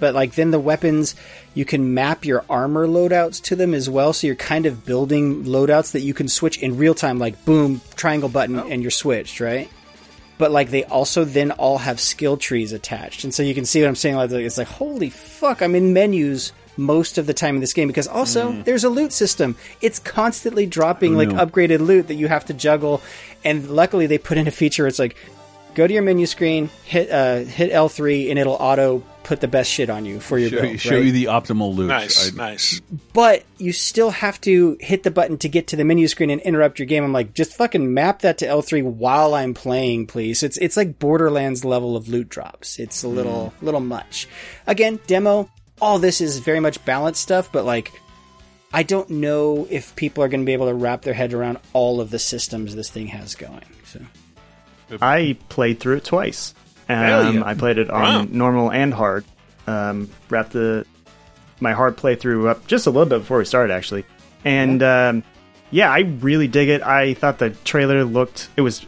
but like then the weapons, you can map your armor loadouts to them as well. So you're kind of building loadouts that you can switch in real time, like boom, triangle button, and you're switched, right? But like they also then all have skill trees attached, and so you can see what I'm saying. Like it's like holy fuck, I'm in menus most of the time in this game because also there's a loot system. It's constantly dropping like upgraded loot that you have to juggle, and luckily they put in a feature. It's like go to your menu screen, hit uh, hit L3, and it'll auto put the best shit on you for your Show, build. show right? you the optimal loot. Nice, I- nice. but you still have to hit the button to get to the menu screen and interrupt your game. I'm like, just fucking map that to L3 while I'm playing, please. It's it's like Borderlands level of loot drops. It's a little hmm. little much. Again, demo. All this is very much balanced stuff, but like, I don't know if people are going to be able to wrap their head around all of the systems this thing has going. So I played through it twice. Um, yeah. I played it on Wow. normal and hard. Um, wrapped the my hard playthrough up just a little bit before we started, actually. And um, yeah, I really dig it. I thought the trailer looked. It was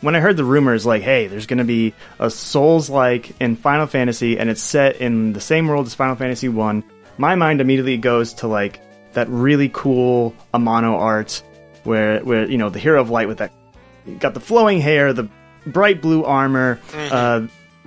when I heard the rumors, like, hey, there's going to be a Souls like in Final Fantasy, and it's set in the same world as Final Fantasy One. My mind immediately goes to like that really cool Amano art, where where you know the hero of light with that got the flowing hair, the bright blue armor, uh,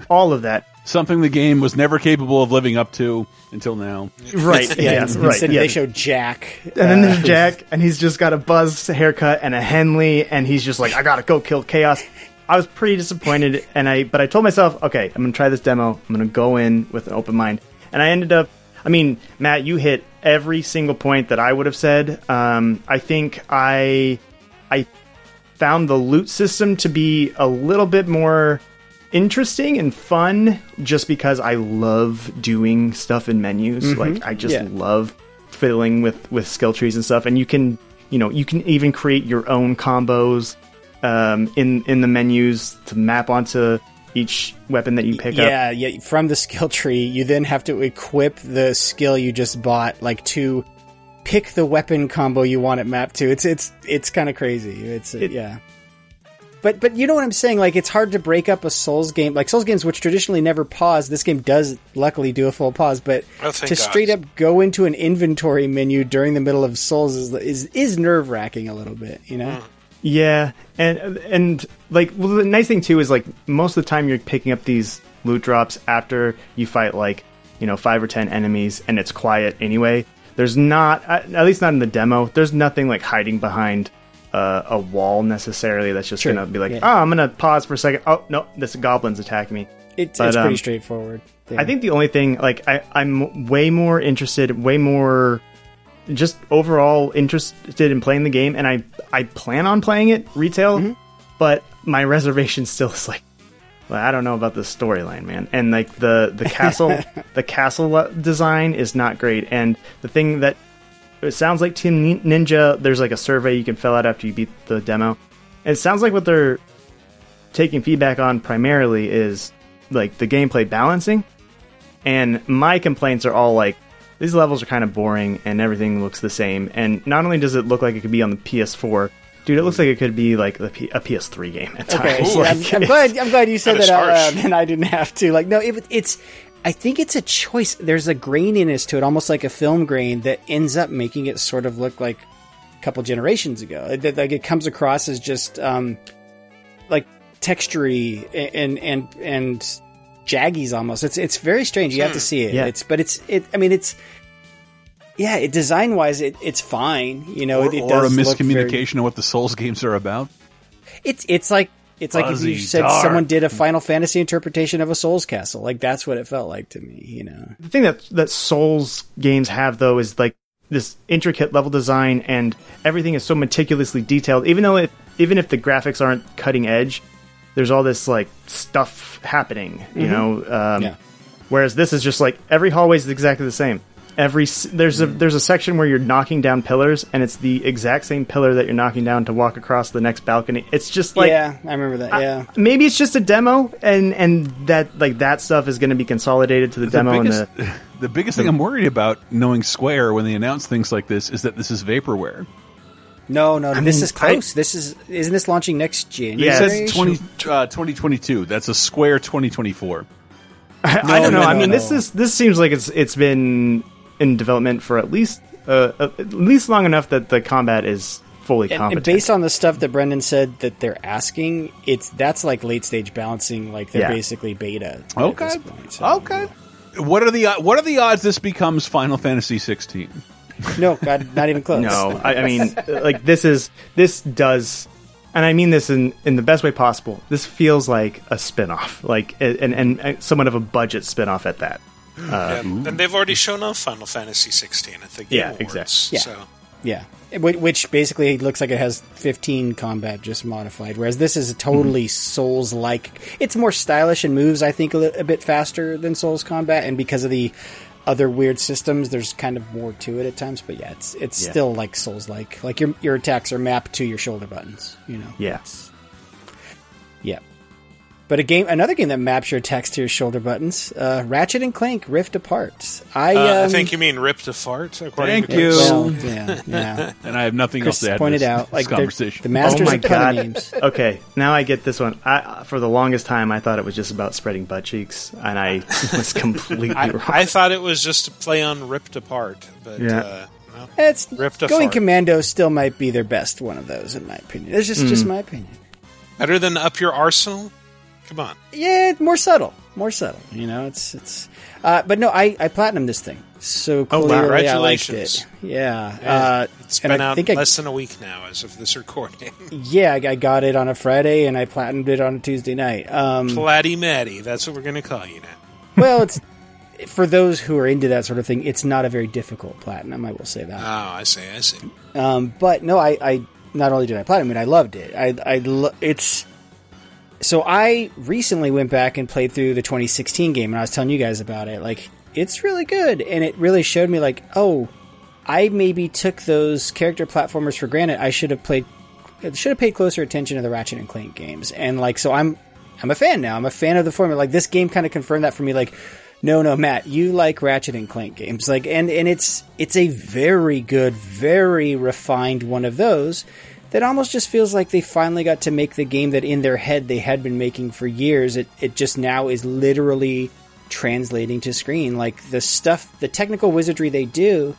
all of that. Something the game was never capable of living up to until now. Right, yeah, yeah, instead right. they yeah. show Jack, And then uh, there's Jack, and he's just got a buzz haircut and a Henley, and he's just like, I gotta go kill chaos. I was pretty disappointed, and I but I told myself, okay, I'm gonna try this demo. I'm gonna go in with an open mind, and I ended up. I mean, Matt, you hit every single point that I would have said. Um, I think I I found the loot system to be a little bit more interesting and fun just because I love doing stuff in menus. Mhm. Like I just Yeah. love fiddling with with skill trees and stuff and you can, you know, you can even create your own combos um, in in the menus to map onto each weapon that you pick up. yeah, yeah. From the skill tree, you then have to equip the skill you just bought, like to pick the weapon combo you want it mapped to. It's it's it's kind of crazy. It's uh, yeah. But but you know what I'm saying? Like it's hard to break up a Souls game, like Souls games, which traditionally never pause. This game does luckily do a full pause, but Oh, to God. straight up go into an inventory menu during the middle of Souls is is, is nerve wracking a little bit. You know? Yeah, and and like well, the nice thing too is like most of the time you're picking up these loot drops after you fight like you know five or ten enemies and it's quiet anyway. There's not at at least not in the demo. There's nothing like hiding behind uh, a wall necessarily. That's just True, gonna be like, yeah. oh, I'm gonna pause for a second. Oh no, this goblin's attacking me. It's But, it's pretty um, straightforward. Yeah. I think the only thing, like, I, I'm way more interested, way more, just overall interested in playing the game, and I, I plan on playing it retail, Mm-hmm. but my reservation still is like, well, I don't know about the storyline, man, and like the the castle, the castle design is not great, and the thing that it sounds like Team Ninja, there's like a survey you can fill out after you beat the demo. And it sounds like what they're taking feedback on primarily is like the gameplay balancing. And my complaints are all like these levels are kind of boring and everything looks the same. And not only does it look like it could be on the PS4, dude, it looks like it could be like a, P- a PS3 game at Okay, times. yeah, Like, I'm, I'm glad. I'm glad you said that out loud, and I didn't have to. Like, no, it, it's. I think it's a choice. There's a graininess to it, almost like a film grain, that ends up making it sort of look like a couple generations ago. It- Like it comes across as just um, like textury and and and jaggies almost. It's it's very strange. You have to see it. Yeah. It's but it's it. I mean, it's yeah. It design wise, it, it's fine. You know, or, it, it or a does look very- miscommunication of what the Souls games are about. it's it's like it's like if you said dark. someone did a Final Fantasy interpretation of a Souls Castle. Like that's what it felt like to me. You know. the thing that that Souls games have though is like this intricate level design and everything is so meticulously detailed. Even though it, even if the graphics aren't cutting edge, there's all this like stuff happening. You Mhm. know. Um, Yeah. Whereas this is just like every hallway is exactly the same. Every s- there's a there's a section where you're knocking down pillars and it's the exact same pillar that you're knocking down to walk across the next balcony. It's just like yeah, I remember that. Yeah. maybe it's just a demo and and that like that stuff is going to be consolidated to the, demo and the the biggest thing I'm worried about knowing Square when they announce things like this is that this is vaporware. No, no, I this mean, is close. this is isn't this launching next January? It says 20, uh, 2022. That's a Square 2024. I, I don't know. no, I mean, no. this is this seems like it's it's been in development for at least uh, at least long enough that the combat is fully And, and based on the stuff that Brendan said that they're asking, it's that's like late stage balancing. Like they're Yeah. basically beta. at Okay. this point, so- Okay. What are the what are the odds this becomes Final Fantasy 16? No, God, not even close. no, I, I mean, like this is this does, and I mean this in in the best way possible. This feels like a spin-off, like and and, and somewhat of a budget spin-off at that. Uh, yeah, and they've already shown off Final Fantasy 16 at the Game Yeah, Awards. exactly. Yeah. So Yeah. Which basically looks like it has 15 combat just modified, whereas this is totally hmm. Souls like. It's more stylish and moves, I think, a, li- a bit faster than Souls combat, and because of the other weird systems, there's kind of more to it at times. But yeah, it's it's Yeah. still like Souls like. Like your your attacks are mapped to your shoulder buttons. You know. Yeah. Yeah. But a game, another game that maps your text to your shoulder buttons, uh, Ratchet and Clank Rift Apart. I, uh, I um, think you mean ripped apart. According Thank to you. Chris. Well, yeah, yeah. and I have nothing Chris else to add. to pointed this, out, like, they're- conversation. the masters oh my of god. names. Okay, now I get this one. I for the longest time I thought it was just about spreading butt cheeks, and I was completely I, wrong. I thought it was just a play on ripped apart, but Yeah. uh, no. It's ripped apart. going commando still might be their best one of those, in my opinion. It's just just Mm. my opinion. Better than up your arsenal. Come on. Yeah, more subtle, more subtle. You know, it's it's. Uh, but no, I I platinum this thing. So Oh, wow. clearly I liked it. Yeah, Yeah, uh, it's been I out think I, less than a week now as of this recording. yeah, I I got it on a Friday and I platinumed it on a Tuesday night. Um, Platty Matty, that's what we're going to call you now. well, it's for those who are into that sort of thing. It's not a very difficult platinum. I will say that. Oh, I see, I see. Um, but no, I, I not only did I platinum it, I loved it. I, I lo- it's so I recently went back and played through the 2016 game, and I was telling you guys about it. Like, it's really good, and it really showed me like, oh, I maybe took those character platformers for granted. I should have played, should have paid closer attention to the Ratchet and Clank games, and like, so I'm, I'm a fan now. I'm a fan of the formula. Like, this game kind of confirmed that for me. Like, no, no, Matt, you like Ratchet and Clank games, like, and and it's it's a very good, very refined one of those that almost just feels like they finally got to make the game that in their head they had been making for years. It it just now is literally translating to screen. Like the stuff, the technical wizardry they do,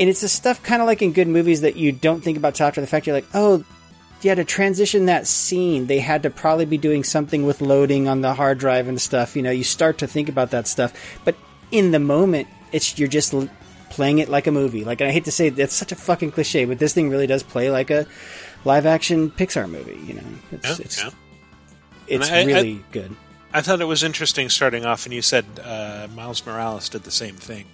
and it's the stuff kind of like in good movies that you don't think about till after the fact. You're like, oh, yeah, to transition that scene, they had to probably be doing something with loading on the hard drive and stuff. You know, you start to think about that stuff, but in the moment, it's you're just playing it like a movie. Like I hate to say that's such a fucking cliche, but this thing really does play like a live action Pixar movie. You know, it's Yeah, it's, yeah. it's I- I- really good. I thought it was interesting starting off, and you said uh, Miles Morales did the same thing.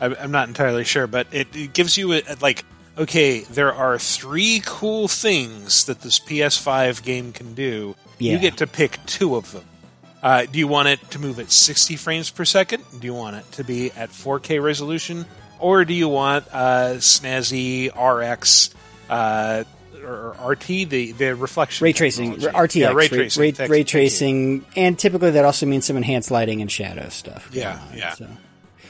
I, I'm not entirely sure, but it, it gives you a, like, okay, there are three cool things that this PS5 game can do. Yeah. You get to pick two of them. Uh, do you want it to move at 60 frames per second? Do you want it to be at 4K resolution? Or do you want uh, snazzy RX uh, or RT, the, the reflection? Ray tracing? RTX, Yeah, ray ray, tracing. ray, thank- ray tracing, and typically that also means some enhanced lighting and shadow stuff. Yeah, yeah. So.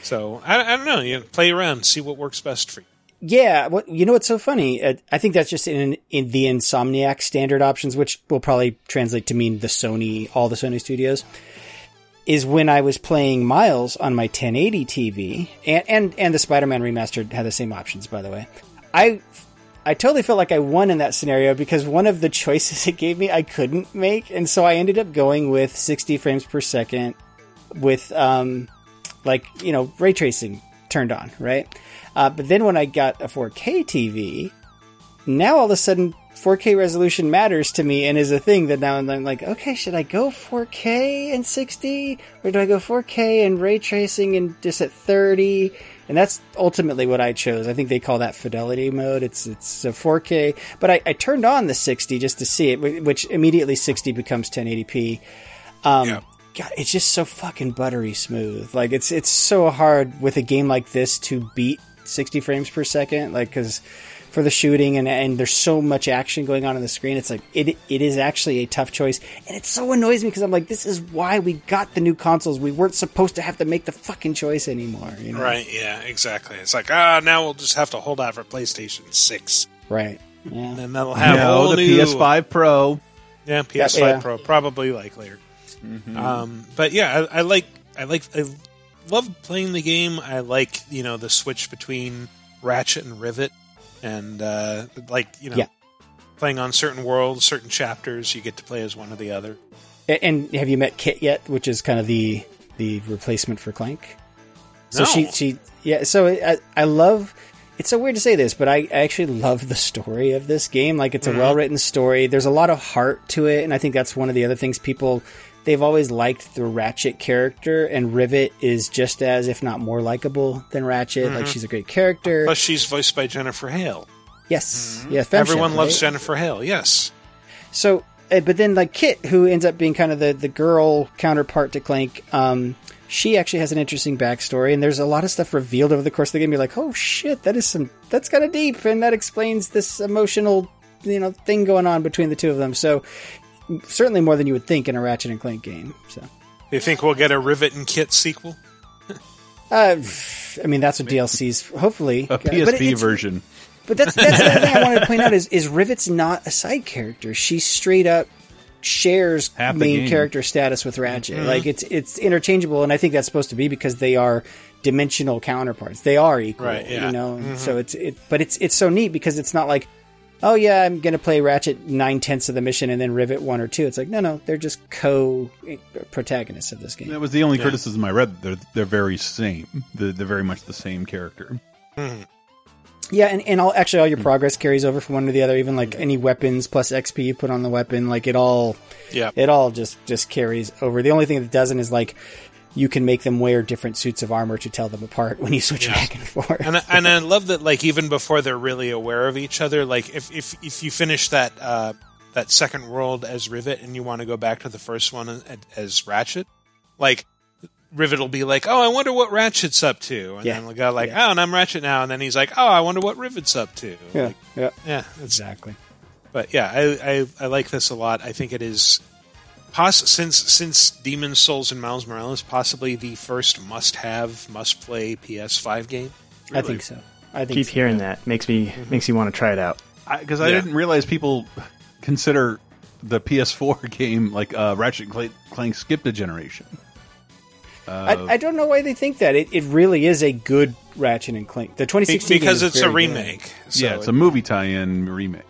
So I, I don't know. You know, play around, see what works best for you. Yeah, what you know what's so funny? Uh, I think that's just in in the Insomniac standard options, which will probably translate to mean the Sony, all the Sony studios. Is when I was playing Miles on my 1080 TV, and and and the Spider-Man remastered had the same options, by the way. I I totally felt like I won in that scenario because one of the choices it gave me I couldn't make, and so I ended up going with 60 frames per second with um like you know ray tracing turned on, right? Uh, but then when I got a 4K TV, now all of a sudden 4K resolution matters to me and is a thing that now I'm like, okay, should I go 4K and 60 or do I go 4K and ray tracing and just at 30? And that's ultimately what I chose. I think they call that fidelity mode. It's it's a 4K, but I, I turned on the 60 just to see it, which immediately 60 becomes 1080p. Um, God, it's just so fucking buttery smooth. Like it's it's so hard with a game like this to beat 60 frames per second. Like because for the shooting and and there's so much action going on on the screen, it's like it it is actually a tough choice, and it so annoys me because I'm like, this is why we got the new consoles. We weren't supposed to have to make the fucking choice anymore. You know? Right? Yeah, exactly. It's like ah, now we'll just have to hold out for PlayStation Six, Right. Yeah. and then that'll have no, all the new PS5 Pro. Yeah, PS5 Yeah. Pro probably like later. Mhm. Um, but yeah, I, I like I like I love playing the game. I like you know the switch between Ratchet and Rivet, and uh, like you know Yeah. playing on certain worlds, certain chapters, you get to play as one or the other. And have you met Kit yet? Which is kind of the the replacement for Clank. So No. she she yeah. So I I love. It's so weird to say this, but I I actually love the story of this game. Like it's a Mhm. well written story. There's a lot of heart to it, and I think that's one of the other things people they've always liked the Ratchet character, and Rivet is just as, if not more likable than Ratchet. Like Mhm. she's a great character. Plus, she's voiced by Jennifer Hale. Yes, yeah. FemShep, Everyone loves right? Jennifer Hale. Yes. So, uh, but then like Kit, who ends up being kind of the the girl counterpart to Clank, um, she actually has an interesting backstory, and there's a lot of stuff revealed over the course of the game. You're like, oh shit, that is some that's kind of deep, and that explains this emotional you know thing going on between the two of them. So, certainly more than you would think in a Ratchet and Clank game. So, You think we'll get a Rivet and Kit sequel? uh, I mean, that's what DLC's hopefully A but PSP it's- version. But that's that's the thing I wanted to point out is is Rivet's not a side character. She straight up shares Half main game. character status with Ratchet. Mhm. Like it's it's interchangeable, and I think that's supposed to be because they are dimensional counterparts. They are equal, Right, yeah. you know. Mhm. So it's it, but it's it's so neat because it's not like. Oh yeah, I'm gonna play Ratchet nine tenths of the mission and then Rivet one or two. It's like no, no, they're just co protagonists of this game. That was the only Yeah. criticism I read. They're they're very same. They're, they're very much the same character. Hmm. Yeah, and, and all actually all your hmm. progress carries over from one to the other. Even like any weapons plus XP you put on the weapon, like it all, Yeah. it all just just carries over. The only thing that doesn't is like you can make them wear different suits of armor to tell them apart when you switch Yeah. back and forth. and I, and I love that like even before they're really aware of each other like if if if you finish that uh that second world as Rivet and you want to go back to the first one as, Ratchet like Rivet will be like oh I wonder what Ratchet's up to and Yeah. then we'll go like oh and I'm Ratchet now and then he's like oh I wonder what Rivet's up to yeah, Like, yeah, yeah exactly. but yeah I, I I like this a lot I think it is Poss- since since Demon's Souls and Miles Morales, possibly the first must-have, must-play PS5 game. I think so. I think Keep so. hearing that makes me makes you want to try it out. Because I, Yeah. didn't realize people consider the PS4 game like uh, Ratchet and Clank, Clank skipped a generation. Uh, I, I don't know why they think that. It, it really is a good Ratchet and Clank. The 2016 because game it's a remake. So yeah, it's it- a movie tie-in remake.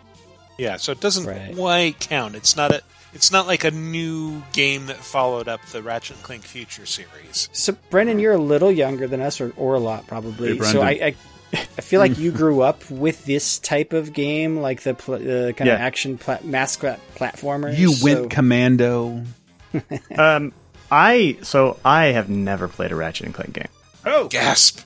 yeah, so it doesn't quite count. It's not a. It's not like a new game that followed up the Ratchet and Clank Future series. So, Brendan, you're a little younger than us, or, or a lot probably. Hey, so I, I, I feel like you grew up with this type of game, like the pl- uh, kind Yeah. of action pla- mascot platformer. You so- went commando. Um, I so I have never played a Ratchet and Clank game. Oh, gasp!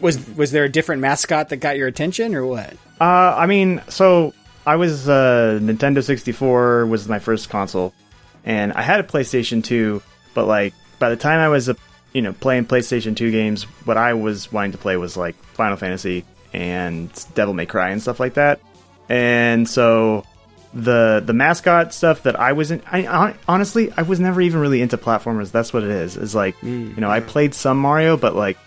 Was was there a different mascot that got your attention, or what? Uh, I mean, so I was uh, Nintendo 64 was my first console, and I had a PlayStation 2, but like by the time I was uh, you know playing PlayStation 2 games, what I was wanting to play was like Final Fantasy and Devil May Cry and stuff like that, and so the the mascot stuff that I wasn't. I honestly I was never even really into platformers. That's what it is. Is like you know I played some Mario, but like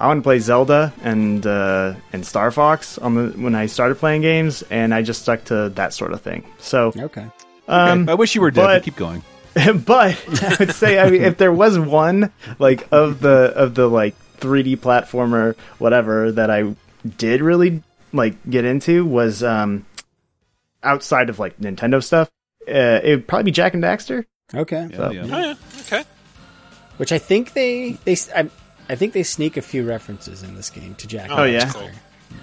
I want to play Zelda and uh, and Star Fox on the when I started playing games, and I just stuck to that sort of thing. So okay, um, Okay, I wish you were dead. but- but keep going. but I would say I mean, if there was one like of the of the like 3D platformer whatever that I did really like get into was um outside of like Nintendo stuff. Uh, it would probably be Jak and Daxter. Okay, So- Oh yeah, okay. which I think they they I, I think they sneak a few references in this game to Jak. Oh, and yeah? Daxter.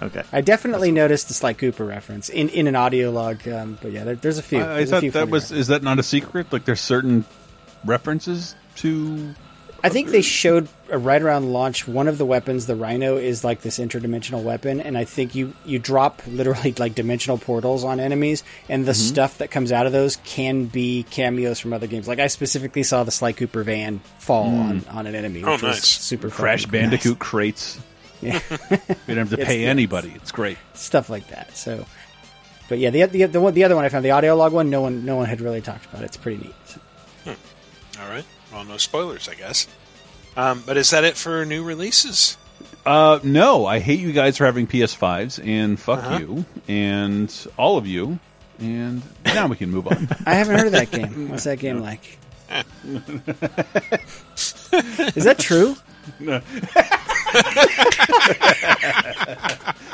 Okay. I definitely noticed the Sly Cooper reference in, in an audio log, um, but yeah, there, there's a few. I, I There's a thought few that funny was is that not a secret? Like there's certain references to I think they showed uh, right around launch one of the weapons, the Rhino, is like this interdimensional weapon, and I think you you drop literally like dimensional portals on enemies, and the Mhm. stuff that comes out of those can be cameos from other games. Like I specifically saw the Sly Cooper van fall Mm. on, on an enemy. Oh, which was nice. super Crash fucking Bandicoot nice. crates. Yeah. you don't have to It's- pay yeah, anybody. It's great. stuff like that. So, but yeah, the the the, one, the other one I found the audio log one, no one no one had really talked about. It. It's pretty neat. So- All right. Well, no spoilers, I guess. Um, but is that it for new releases? Uh, no, I hate you guys for having PS5s, and fuck Uh-huh. you, and all of you, and now we can move on. I haven't heard of that game. What's that game like? Is that true? No.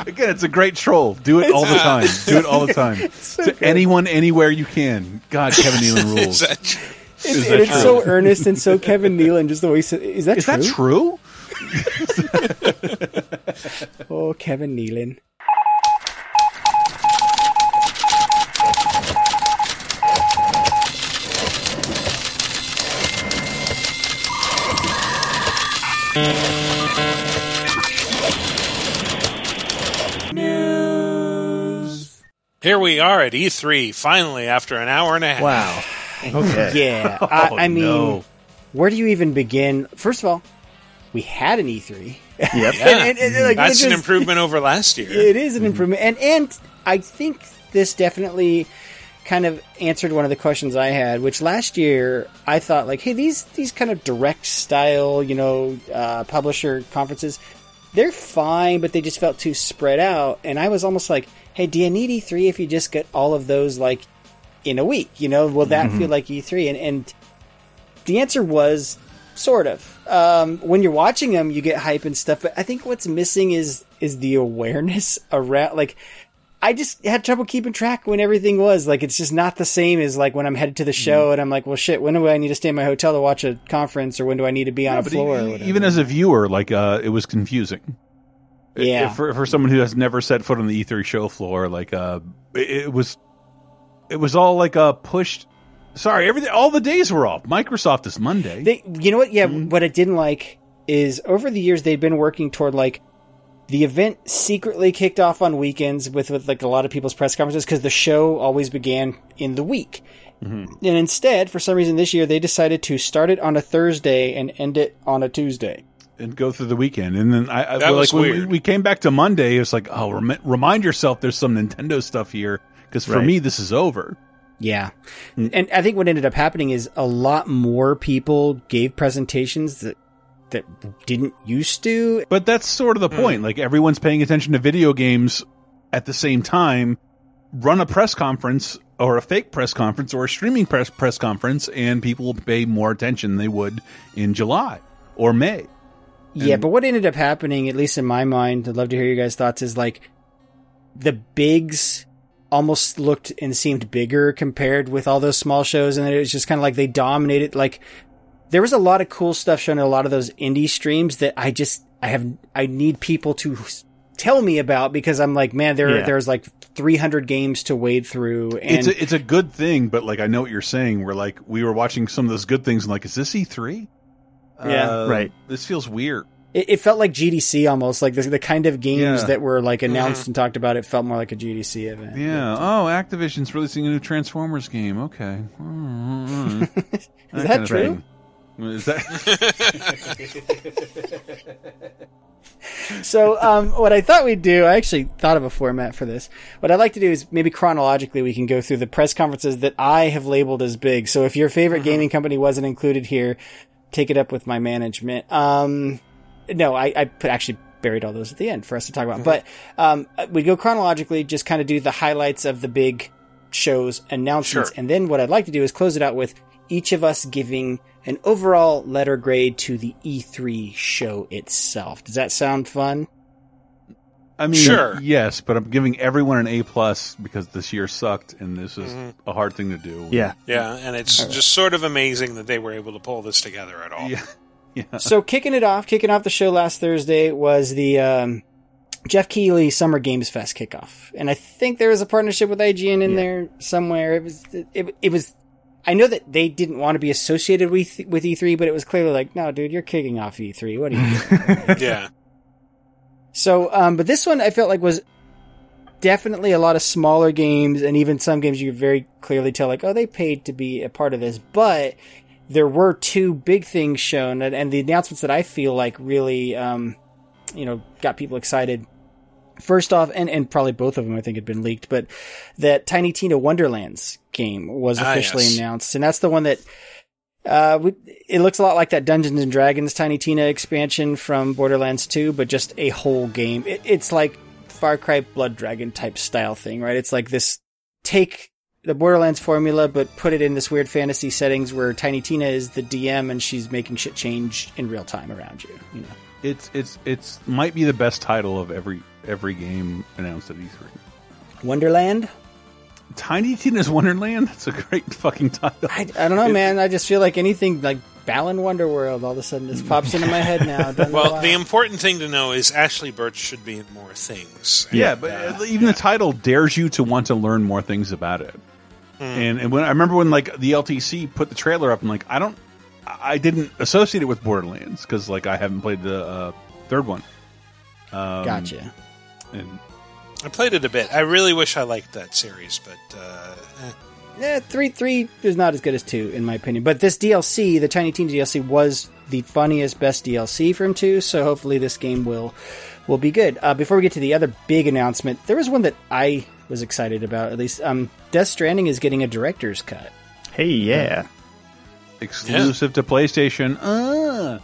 Again, it's a great troll. Do it all the time. Do it all the time. so to good. anyone, anywhere you can. God, Kevin Nealon rules. It's, it's true? so earnest and so Kevin Nealon, just the way he says, is that is true? that true? oh, Kevin Nealon. News. Here we are at E3, finally, after an hour and a half. Wow. Okay. Yeah, I, Oh, I mean, no. where do you even begin? First of all, we had an E3. Yep. Yeah. And- and- and, like, That's an just- improvement over last year. It is an improvement, and and I think this definitely kind of answered one of the questions I had, which last year I thought like, hey, these these kind of direct style, you know, uh, publisher conferences, they're fine, but they just felt too spread out, and I was almost like, hey, do you need E3 if you just get all of those like in a week? You know, will that Mhm. feel like E3? And and the answer was sort of. Um, when you're watching them, you get hype and stuff, but I think what's missing is is the awareness around. Like, I just had trouble keeping track when everything was. Like, it's just not the same as like when I'm headed to the show and I'm like, well, shit, when do I need to stay in my hotel to watch a conference, or when do I need to be on a floor? e- or whatever. even as a viewer, like uh, it was confusing. Yeah. For for someone who has never set foot on the E3 show floor, like uh, it, it was, it was all like a pushed. Sorry, everything. All the days were off. Microsoft is Monday. They, you know what? Yeah, Mm-hmm. what I didn't like is over the years they've been working toward like the event secretly kicked off on weekends with, with like a lot of people's press conferences because the show always began in the week. Mm-hmm. And instead, for some reason this year, they decided to start it on a Thursday and end it on a Tuesday. and go through the weekend. And then I, I That like was when we, weird. we came back to Monday, it's like, oh, rem- remind yourself there's some Nintendo stuff here because for Right. me this is over. Yeah. Hmm. And I think what ended up happening is a lot more people gave presentations that that didn't used to. But that's sort of the hmm. point. Like everyone's paying attention to video games at the same time. Run a press conference or a fake press conference or a streaming press press conference, and people will pay more attention than they would in July or May. Yeah, but what ended up happening, at least in my mind, I'd love to hear your guys' thoughts, is like the bigs almost looked and seemed bigger compared with all those small shows, and it was just kind of like they dominated. Like there was a lot of cool stuff shown in a lot of those indie streams that I just I have I need people to tell me about because I'm like, man, there Yeah. there's like 300 games to wade through, and it's a, it's a good thing, but like I know what you're saying. We're like we were watching some of those good things, and like, is this E3? Yeah. Uh, right. This feels weird. It, it felt like GDC almost like the, the kind of games Yeah. that were like announced Mhm. and talked about. It felt more like a GDC event. Yeah. Oh, Activision's releasing a new Transformers game. Okay. Is that true? Is that? so um, what I thought we'd do, I actually thought of a format for this. What I'd like to do is maybe chronologically we can go through the press conferences that I have labeled as big. So if your favorite gaming company wasn't included here, take it up with my management. Um, no, I, I put actually buried all those at the end for us to talk about. But um, we go chronologically, just kind of do the highlights of the big shows announcements, Sure. and then what I'd like to do is close it out with each of us giving an overall letter grade to the E3 show itself. Does that sound fun? I mean, Sure. yes, but I'm giving everyone an A plus because this year sucked, and this is Mhm. a hard thing to do. Yeah. Yeah, and it's just sort of amazing that they were able to pull this together at all. Yeah. Yeah. so kicking it off, kicking off the show last Thursday was the um, Geoff Keighley Summer Games Fest kickoff, and I think there was a partnership with IGN in there somewhere. It was it, it was. I know that they didn't want to be associated with with E3, but it was clearly like, no, dude, you're kicking off E3. What are you? doing? yeah. So, um, but this one I felt like was definitely a lot of smaller games, and even some games you could very clearly tell, like, oh, they paid to be a part of this. But there were two big things shown, and, and the announcements that I feel like really, um, you know, got people excited. First off, and, and probably both of them I think had been leaked, but that Tiny Tina Wonderlands game was Ah, officially yes. announced, and that's the one that uh, we- it looks a lot like that Dungeons and Dragons Tiny Tina expansion from Borderlands 2, but just a whole game. It, it's like Far Cry Blood Dragon type style thing, right? It's like this take the Borderlands formula, but put it in this weird fantasy settings where Tiny Tina is the DM and she's making shit change in real time around you. You know, It's it's it's might be the best title of every every game announced at E E3. Wonderland. Tiny Tina's Wonderland. That's a great fucking title. I, I don't know, man. I just feel like anything like Balan Wonderworld all of a sudden just pops into my head now. Well, the important thing to know is Ashly Burch should be in more things. Yeah, And, but uh, uh, even the title dares you to want to learn more things about it. And and when I remember when like the LTC put the trailer up, I'm like, I don't, I didn't associate it with Borderlands because like I haven't played the uh, third one. Um, Gotcha. And I played it a bit. I really wish I liked that series, but uh, eh. Yeah, three three is not as good as two in my opinion. But this DLC, the Tiny Teen DLC, was the funniest, best DLC from two. So hopefully this game will will be good. Uh, before we get to the other big announcement, there was one that I was excited about. At least, um, Death Stranding is getting a director's cut. Hey, yeah, exclusive to PlayStation. Uh.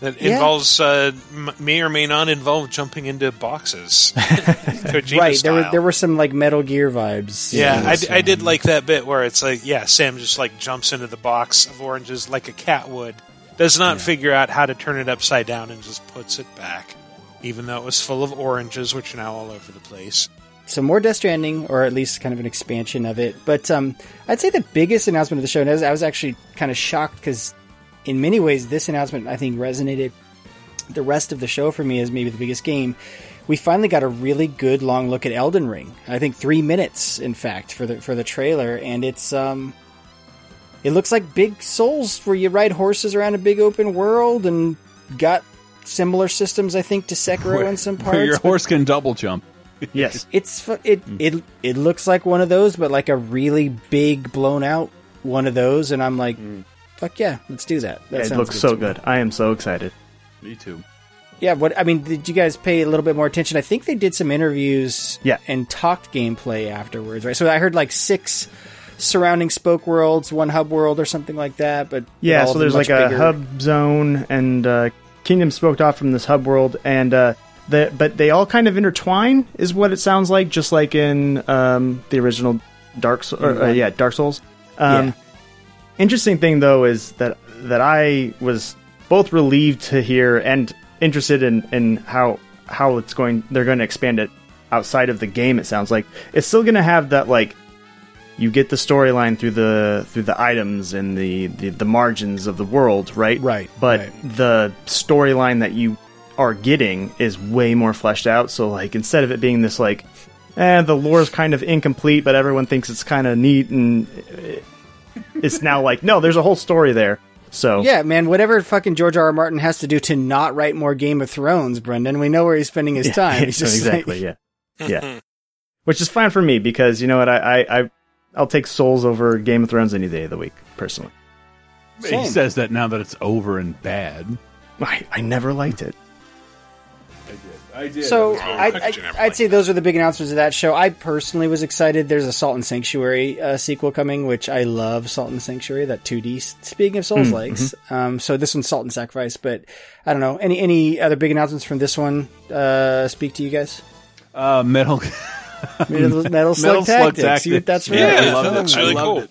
That Yeah. involves uh, m- may or may not involve jumping into boxes. Kojima right, there were there were some like Metal Gear vibes. Yeah, in I, this d- I did like that bit where it's like, yeah, Sam just like jumps into the box of oranges like a cat would. Does not figure out how to turn it upside down and just puts it back, even though it was full of oranges, which are now all over the place. So more Death Stranding, or at least kind of an expansion of it. But um, I'd say the biggest announcement of the show, and I was, I was actually kind of shocked because in many ways this announcement I think resonated the rest of the show for me as maybe the biggest game. We finally got a really good long look at Elden Ring. I think three minutes, in fact, for the for the trailer, and it's um, it looks like Big Souls, where you ride horses around a big open world, and got similar systems, I think, to Sekiro in some parts. Where your horse can double jump. yes. it's it it it looks like one of those, but like a really big blown out one of those, and I'm like, fuck yeah, let's do that. that Yeah, it looks good so to me. good. I am so excited. Me too. Yeah, what I mean, did you guys pay a little bit more attention? I think they did some interviews, Yeah. and talked gameplay afterwards, right? So I heard like six surrounding spoke worlds, one hub world, or something like that. But Yeah, so there's much like a bigger. hub zone, and uh, Kingdom spoked off from this hub world, and uh, the but they all kind of intertwine, is what it sounds like, just like in um, the original Dark Souls. Uh, yeah, Dark Souls. Um, Yeah. Interesting thing though is that that I was both relieved to hear and interested in in how how it's going. They're going to expand it outside of the game. It sounds like it's still going to have that like you get the storyline through the through the items and the, the the margins of the world, right? Right, But right. the storyline that you are getting is way more fleshed out. So like instead of it being this like, eh, the lore is kind of incomplete, but everyone thinks it's kind of neat, and it's now like no, there's a whole story there. So Yeah, man, whatever fucking George R. R. Martin has to do to not write more Game of Thrones, Brendan, we know where he's spending his Yeah, time. He's just exactly, like- yeah, yeah. Which is fine for me because you know what, I, I, I I'll take Souls over Game of Thrones any day of the week, personally. He says that now that it's over and bad. I, I never liked it. I did. So I, how I, could you never I'd say those are the big announcements of that show. I personally was excited. There's a Salt and Sanctuary uh, sequel coming, which I love. Salt and Sanctuary, that 2D. Speaking of Souls likes, um, so this one's Salt and Sacrifice. But I don't know any any other big announcements from this one. Uh, speak to you guys. uh, metal. Metal, Metal Slug Tactics. You- that's right. Yeah, I that loved looks really I loved cool. it.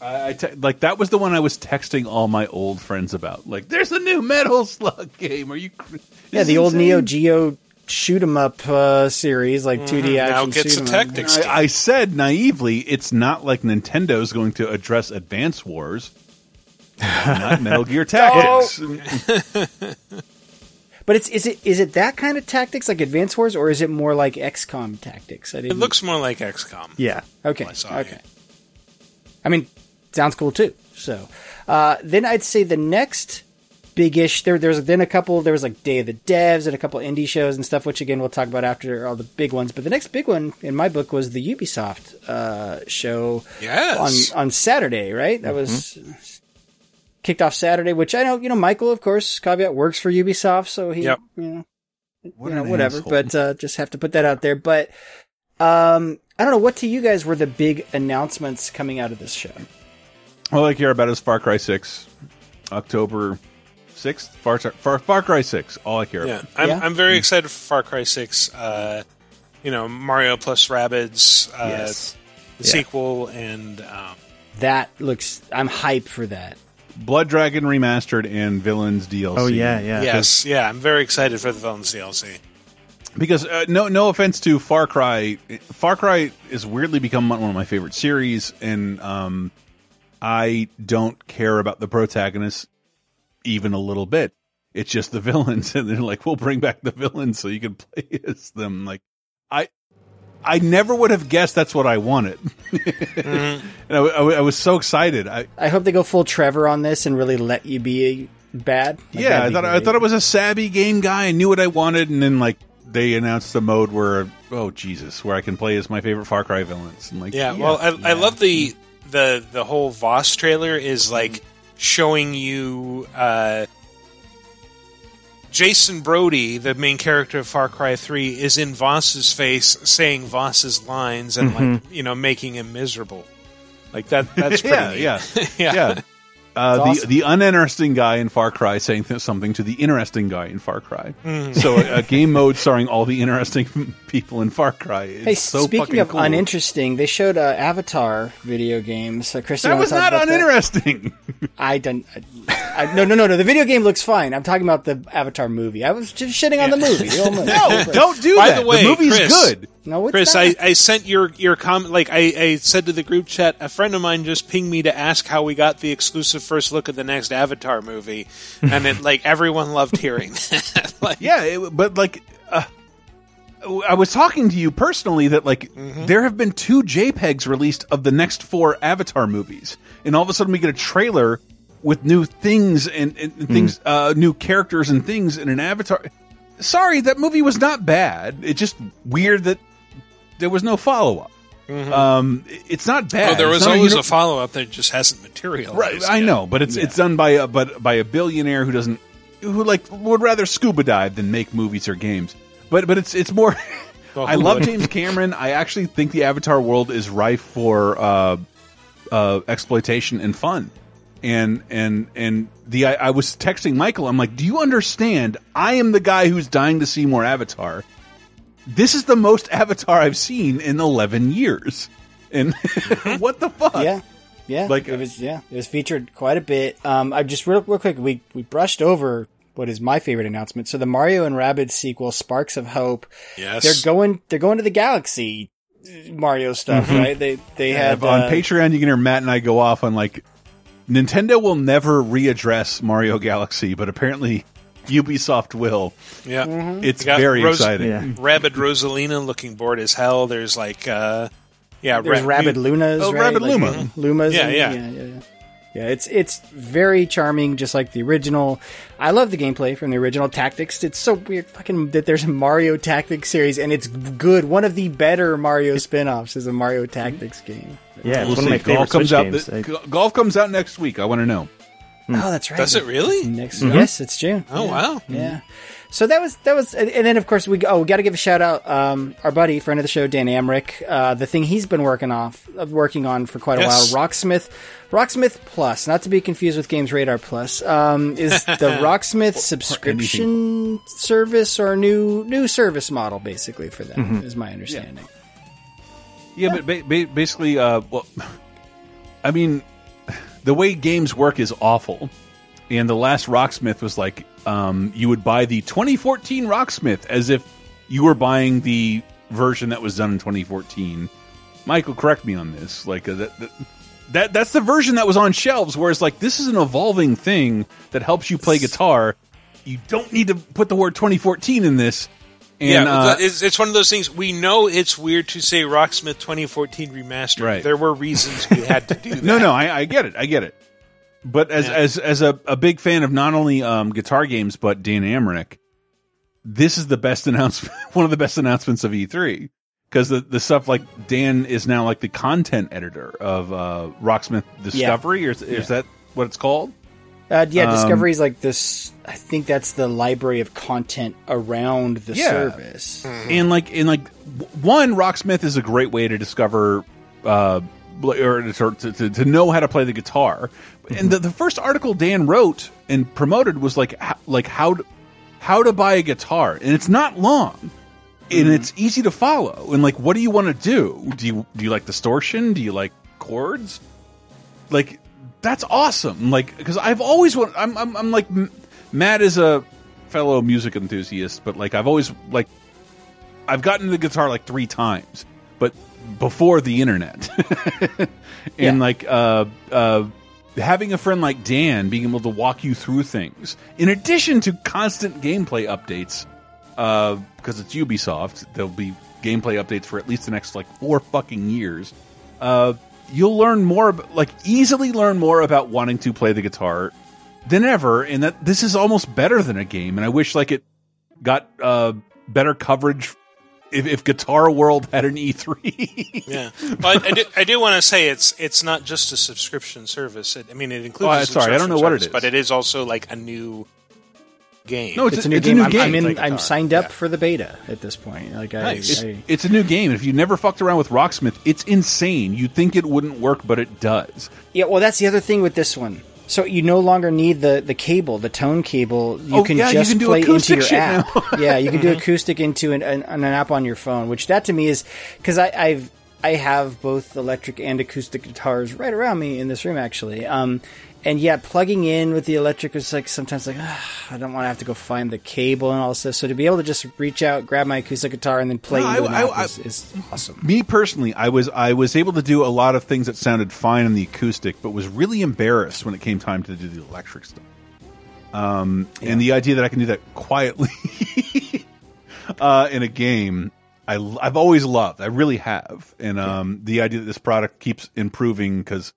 I, I te- like that was the one I was texting all my old friends about. Like, there's a new Metal Slug game. Are you? cr- Yeah, the is old insane. Neo Geo shoot 'em up uh, series, like 2D action. Now gets shoot a 'em up. tactics. I, I said naively, it's not like Nintendo's going to address Advance Wars, not Metal Gear Tactics. But it's is it is it that kind of tactics like Advance Wars, or is it more like XCOM tactics? I It didn't. looks more like XCOM. Yeah. Okay. I saw okay. I mean, sounds cool too. So, uh, then I'd say the next big-ish there. There's then a couple. There was like Day of the Devs and a couple indie shows and stuff, which again we'll talk about after all the big ones. But the next big one in my book was the Ubisoft uh, show Yes. on on Saturday. Right, that was kicked off Saturday. Which I know, you know, Michael, of course, caveat works for Ubisoft, so he, Yep. you know, What you know, whatever. asshole. But uh, just have to put that out there. But um, I don't know what to you guys were the big announcements coming out of this show. All I care about is Far Cry Six, October sixth. Far, Far Far Cry Six. All I care Yeah, about. I'm, Yeah? I'm very excited for Far Cry Six. Uh, you know, Mario plus Rabbids, uh, Yes. the Yeah. sequel, and um, That looks. I'm hyped for that. Blood Dragon remastered and Villains DLC. Oh yeah, yeah. yes, yeah, I'm very excited for the Villains DLC. because uh, no no offense to Far Cry, Far Cry has weirdly become one of my favorite series, and um, I don't care about the protagonists even a little bit. It's just the villains, and they're like, "We'll bring back the villains so you can play as them." Like, I. I never would have guessed that's what I wanted, mm-hmm. and I, I- I was so excited. I, I hope they go full Trevor on this and really let you be bad. Like, yeah, I be thought I thought it was a savvy game guy. I knew what I wanted, and then like they announced the mode where oh Jesus, where I can play as my favorite Far Cry villains. And like, Yeah, well, I, I love the the the whole Vaas trailer is like showing you uh, Jason Brody, the main character of Far Cry Three, is in Vaas's face saying Vaas's lines and like you know making him miserable. Like that. That's pretty yeah, neat. yeah, yeah. Uh, the awesome. the uninteresting guy in Far Cry saying th something to the interesting guy in Far Cry. Mhm. So a, a game mode starring all the interesting people in Far Cry. Is Hey, so speaking fucking of cool. uninteresting, they showed uh, Avatar video games. Uh, Chris, That was not about that? uninteresting. I don't. I, I, no, no, no, no. The video game looks fine. I'm talking about the Avatar movie. I was just shitting on the movie. The movie. No, don't do By that. the way, movie's Chris, good. No, it's Chris, not. I, I sent your your comment. Like I, I said to the group chat, a friend of mine just pinged me to ask how we got the exclusive first look at the next Avatar movie, and it like everyone loved hearing that. like, yeah, it, but like, uh, I was talking to you personally that like Mm-hmm. there have been two JPEGs released of the next four Avatar movies, and all of a sudden we get a trailer with new things and, and and things, Mm. uh, new characters and things in an Avatar. Sorry, that movie was not bad. It's just weird that there was no follow up. Mhm. Um, it's not bad. oh, there was not always uni- a follow up that just hasn't materialized. Right, I yet. know, but it's it's done by a but by a billionaire who doesn't who like would rather scuba dive than make movies or games. But but it's it's more. Well, I love would? James Cameron. I actually think the Avatar world is rife for uh, uh, exploitation and fun. And and and the I, I was texting Michael. I'm like, do you understand? I am the guy who's dying to see more Avatar. This is the most Avatar I've seen in 11 years. And what the fuck? Yeah, yeah. Like- it was. Yeah, it was featured quite a bit. Um, I just real, real quick. We we brushed over what is my favorite announcement. So the Mario and Rabbids sequel, Sparks of Hope. Yes. they're going. They're going to the Galaxy. Mario stuff, Mhm. right? They they Yeah, had on uh, Patreon. You can hear Matt and I go off on like Nintendo will never readdress Mario Galaxy, but apparently Ubisoft will. Yeah, It's You got very Ros- exciting. Rabbid Rosalina looking bored as hell. There's like, uh, yeah, There's Ra- Rabid Lunas. Oh, right? Rabid Like, Luma. mhm. Lumas. Yeah, and- yeah. yeah, yeah, yeah. Yeah, it's it's very charming, just like the original. I love the gameplay from the original Tactics. It's so weird, fucking that there's a Mario Tactics series, and it's good. One of the better Mario spin-offs is a Mario Tactics game. Yeah, We'll it's one see. of my favorite golf comes Switch out. games. th- go- golf comes out next week. I want to know. Oh, that's right. Does it really? Next, Mhm. yes, it's June. Oh, Yeah. wow. Yeah. So that was that was, and and then of course we oh we got to give a shout out um our buddy friend of the show Dan Amrich uh the thing he's been working off of working on for quite a Yes. while Rocksmith Rocksmith Plus not to be confused with Games Radar Plus um is the Rocksmith subscription service or new new service model basically for them is Mhm. my understanding. Yeah, but ba ba basically, uh, well, I mean, the way games work is awful. And the last Rocksmith was like, um, you would buy the 2014 Rocksmith as if you were buying the version that was done in 2014. Michael, correct me on this. Like uh, that, that, that that's the version that was on shelves. Whereas, like, this is an evolving thing that helps you play guitar. You don't need to put the word 2014 in this. And, yeah, uh, it's, it's one of those things. We know it's weird to say Rocksmith 2014 remastered. Right. There were reasons we had to do that. No, no, I, I get it. I get it. But as as as a, a big fan of not only um, guitar games but Dan Amrich, this is the best announcement. One of the best announcements of E3 because the the stuff like Dan is now like the content editor of uh, Rocksmith Discovery, or is, is that what it's called? Uh, yeah, Um, Discovery's like this. I think that's the library of content around the Yeah. service. And like in like one, Rocksmith is a great way to discover uh or to, to, to- to know how to play the guitar. And the, the first article Dan wrote and promoted was like how, like how to, how to buy a guitar, and it's not long. And it's easy to follow. And like, what do you want to do? Do you do you like distortion? Do you like chords? Like, that's awesome. Like, because I've always want. I'm I'm, I'm like Matt is a fellow music enthusiast, but like I've always like I've gotten the guitar like three times, but before the internet, and like uh, uh, having a friend like Dan being able to walk you through things, in addition to constant gameplay updates, uh, because it's Ubisoft, there'll be gameplay updates for at least the next like four fucking years. Uh, you'll learn more, like easily learn more about wanting to play the guitar than ever, and that this is almost better than a game. And I wish like it got uh, better coverage if, if Guitar World had an E E3. Yeah, but I do, I do want to say it's it's not just a subscription service. It, I mean, it includes. Oh, sorry, I don't know what it is, but it is also like a new game. No, it's, It's a, a new it's game. a new I'm, game. I'm in. like I'm signed up for the beta at this point. Like I, It's, I it's a new game. If you never fucked around with Rocksmith, it's insane. You'd think it wouldn't work, but it does. Yeah, well, that's the other thing with this one. So you no longer need the, the cable, the tone cable. You Oh, can yeah, you just can do play into acoustic your app. yeah, you can do acoustic into an, an, an app on your phone, which that to me is because I I've I have both electric and acoustic guitars right around me in this room actually. Um, and yeah, plugging in with the electric was like sometimes like ah, I don't want to have to go find the cable and all this stuff. So to be able to just reach out, grab my acoustic guitar, and then play No, an I- app I- is, is awesome. Me personally, I was I was able to do a lot of things that sounded fine in the acoustic, but was really embarrassed when it came time to do the electric stuff. Um, and the idea that I can do that quietly uh, in a game, I, have always loved. I really have, and um, the idea that this product keeps improving because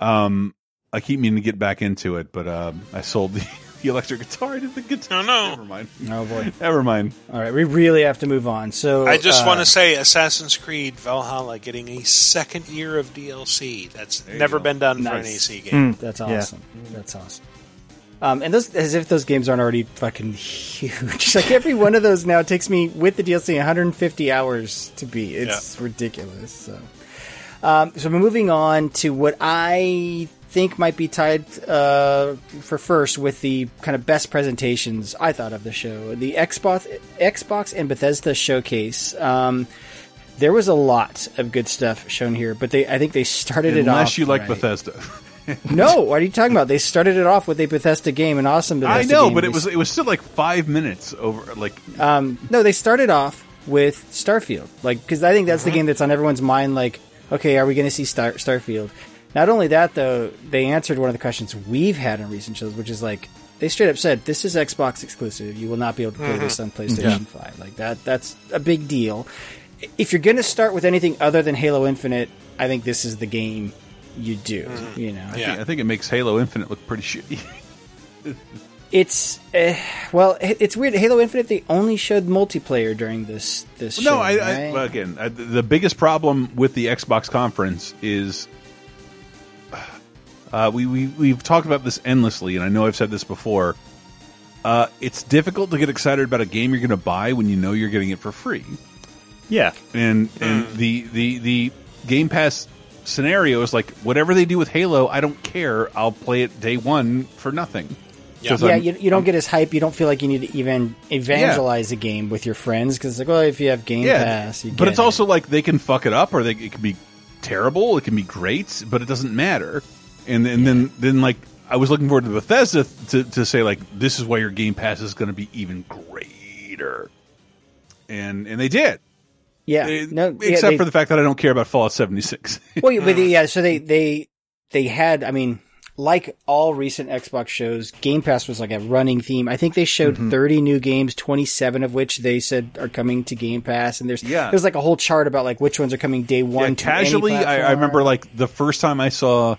um, I keep meaning to get back into it, but um, I sold the, the electric guitar to the guitar. No, no. Never mind. Oh boy. Never mind. All right, we really have to move on. So I just uh, want to say Assassin's Creed Valhalla getting a second year of DLC. That's never been done for an Nice. AC game. That's Yeah. awesome. That's awesome. Um, and those, as if those games aren't already fucking huge. like every one of those now takes me with the DLC 150 hours to beat. It's ridiculous. So, um, so we're moving on to what I think might be tied uh, for first with the kind of best presentations I thought of the show. The Xbox, Xbox and Bethesda showcase. Um, there was a lot of good stuff shown here, but they I think they started it off. Unless you like right. Bethesda. No, what are you talking about? They started it off with a Bethesda game, an awesome Bethesda I know, game. but it was it was still like five minutes over. Like Um, no, they started off with Starfield, like because I think that's the Uh-huh. game that's on everyone's mind. Like, okay, are we going to see Star- Starfield? Not only that, though, they answered one of the questions we've had on recent shows, which is like they straight up said this is Xbox exclusive. You will not be able to play this mm-hmm. on mm-hmm. PlayStation Five. Like that, that's a big deal. If you're going to start with anything other than Halo Infinite, I think this is the game you do. Mm-hmm. You know, I, think, I think it makes Halo Infinite look pretty shitty. It's uh, well, it's weird. Halo Infinite they only showed multiplayer during this this show. no, I, I right? well, again I, the biggest problem with the Xbox conference is uh, we we we've talked about this endlessly, and I know I've said this before. Uh, it's difficult to get excited about a game you're going to buy when you know you're getting it for free. Yeah. and and the the the Game Pass scenario is like whatever they do with Halo, I don't care. I'll play it day one for nothing. yeah, 'Cause I'm- you, you don't get as hype. You don't feel like you need to even evangelize a game with your friends because it's like, well, if you have Game Pass, you but get it's also like they can fuck it up, or they, it can be terrible. It can be great, but it doesn't matter. And and then then like I was looking forward to Bethesda to to say like this is why your Game Pass is going to be even greater, and and they did. yeah, Eh, no, yeah, except they- for the fact that I don't care about Fallout seventy six. well, but they- yeah, so they they they had. I mean, like all recent Xbox shows, Game Pass was like a running theme. I think they showed Mm-hmm. 30 new games, 27 of which they said are coming to Game Pass, and there's Yeah. there's like a whole chart about like which ones are coming day one. Yeah, casually, I, I remember like the first time I saw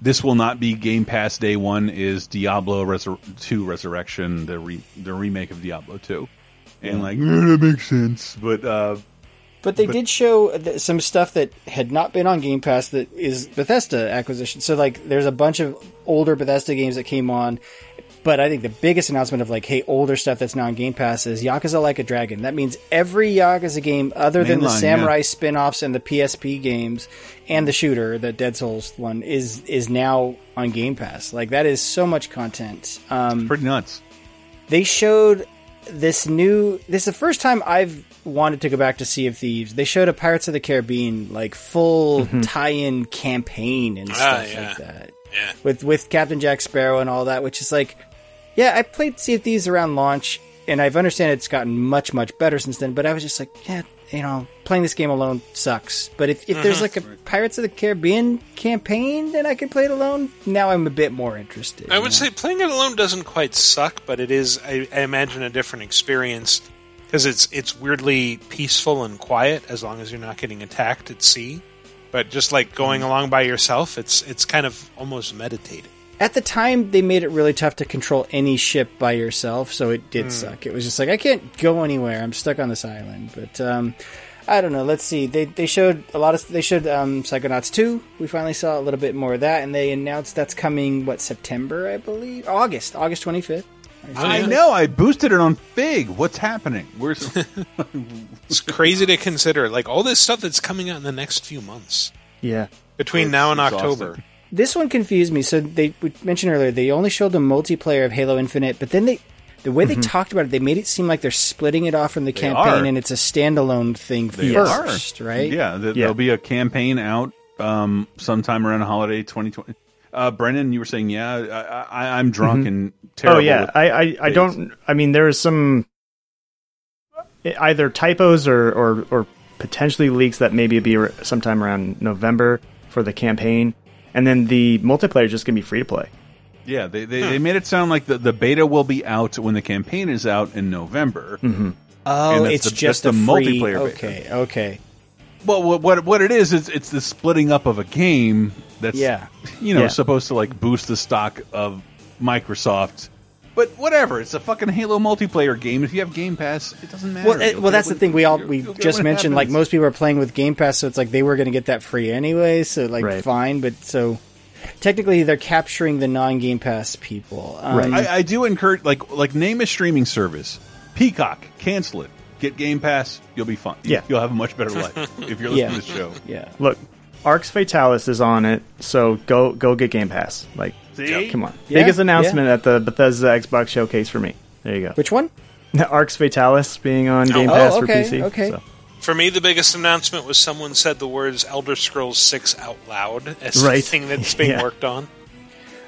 this will not be Game Pass day one is Diablo Resur- Two Resurrection, the re- the remake of Diablo Two, and like "Mm, that makes sense, but uh, But they But- did show th- some stuff that had not been on Game Pass that is Bethesda acquisition. So like, there's a bunch of older Bethesda games that came on. But I think the biggest announcement of like, hey, older stuff that's now on Game Pass is Yakuza Like a Dragon. That means every Yakuza game other than the Samurai yeah. spin-offs and the PSP games and the shooter, the Dead Souls one, is is now on Game Pass. Like that is so much content. Um, pretty nuts. they showed this new this is the first time I've wanted to go back to Sea of Thieves. They showed a Pirates of the Caribbean like full tie-in campaign and stuff Ah, yeah. like that. Yeah. With with Captain Jack Sparrow and all that, which is like yeah, I played Sea of Thieves around launch and I've understand it's gotten much much better since then, but I was just like, yeah, you know, playing this game alone sucks. But if, if there's Mhm. like a Pirates of the Caribbean campaign and I could play it alone, now I'm a bit more interested. I would know? say playing it alone doesn't quite suck, but it is, I, I imagine, a different experience because it's it's weirdly peaceful and quiet as long as you're not getting attacked at sea. But just like going along by yourself, it's it's kind of almost meditative. At the time they made it really tough to control any ship by yourself, so it did Hmm. suck. It was just like I can't go anywhere. I'm stuck on this island. But um, I don't know. Let's see. They they showed a lot of they showed um, Psychonauts two. We finally saw a little bit more of that, and they announced that's coming what September, I believe, August, August twenty fifth. I know. I boosted it on Fig. What's happening? Where's It's crazy to consider, like all this stuff that's coming out in the next few months Yeah. between now and exhausting. October. This one confused me. So they we mentioned earlier they only showed the multiplayer of Halo Infinite, but then they the way they Mhm. talked about it, they made it seem like they're splitting it off from the They campaign are. and it's a standalone thing They first, are. right? Yeah, th- Yeah. there'll be a campaign out um, sometime around holiday 2020. Uh, Brendan, you were saying, yeah, I, I, I'm drunk Mhm. and terrible. Oh yeah, I I, I don't. I mean, there is some either typos or or, or potentially leaks that maybe be sometime around November for the campaign, and then the multiplayer is just gonna be free to play. Yeah, they, they, they made it sound like the, the beta will be out when the campaign is out in November. Mm-hmm. Oh, And it's the- just a the free, multiplayer beta. Okay, okay. Well, what what, what it is is it's the splitting up of a game that's Yeah. you know Yeah. supposed to like boost the stock of Microsoft. But whatever, it's a fucking Halo multiplayer game. If you have Game Pass, it doesn't matter. Well, eh, You'll well, that's the thing. We all we just when it mentioned. Like most people are playing with Game Pass, so it's like they were going to get that free anyway. So like Right. fine, but so technically they're capturing the non Game Pass people. Um, I, I do encourage like like name a streaming service. Peacock, cancel it. Get Game Pass, you'll be fine. Yeah. you'll have a much better life if you're listening Yeah. to this show. yeah. Look, Arx Fatalis is on it, so go go get Game Pass. Like, See? come on, Yeah, biggest announcement at the Bethesda Xbox showcase for me. There you go. Which one? Arx Fatalis being on Game Oh, Pass okay, for PC. okay. so. For me, the biggest announcement was someone said the words Elder Scrolls 6 out loud as Right. something that's being Yeah. worked on.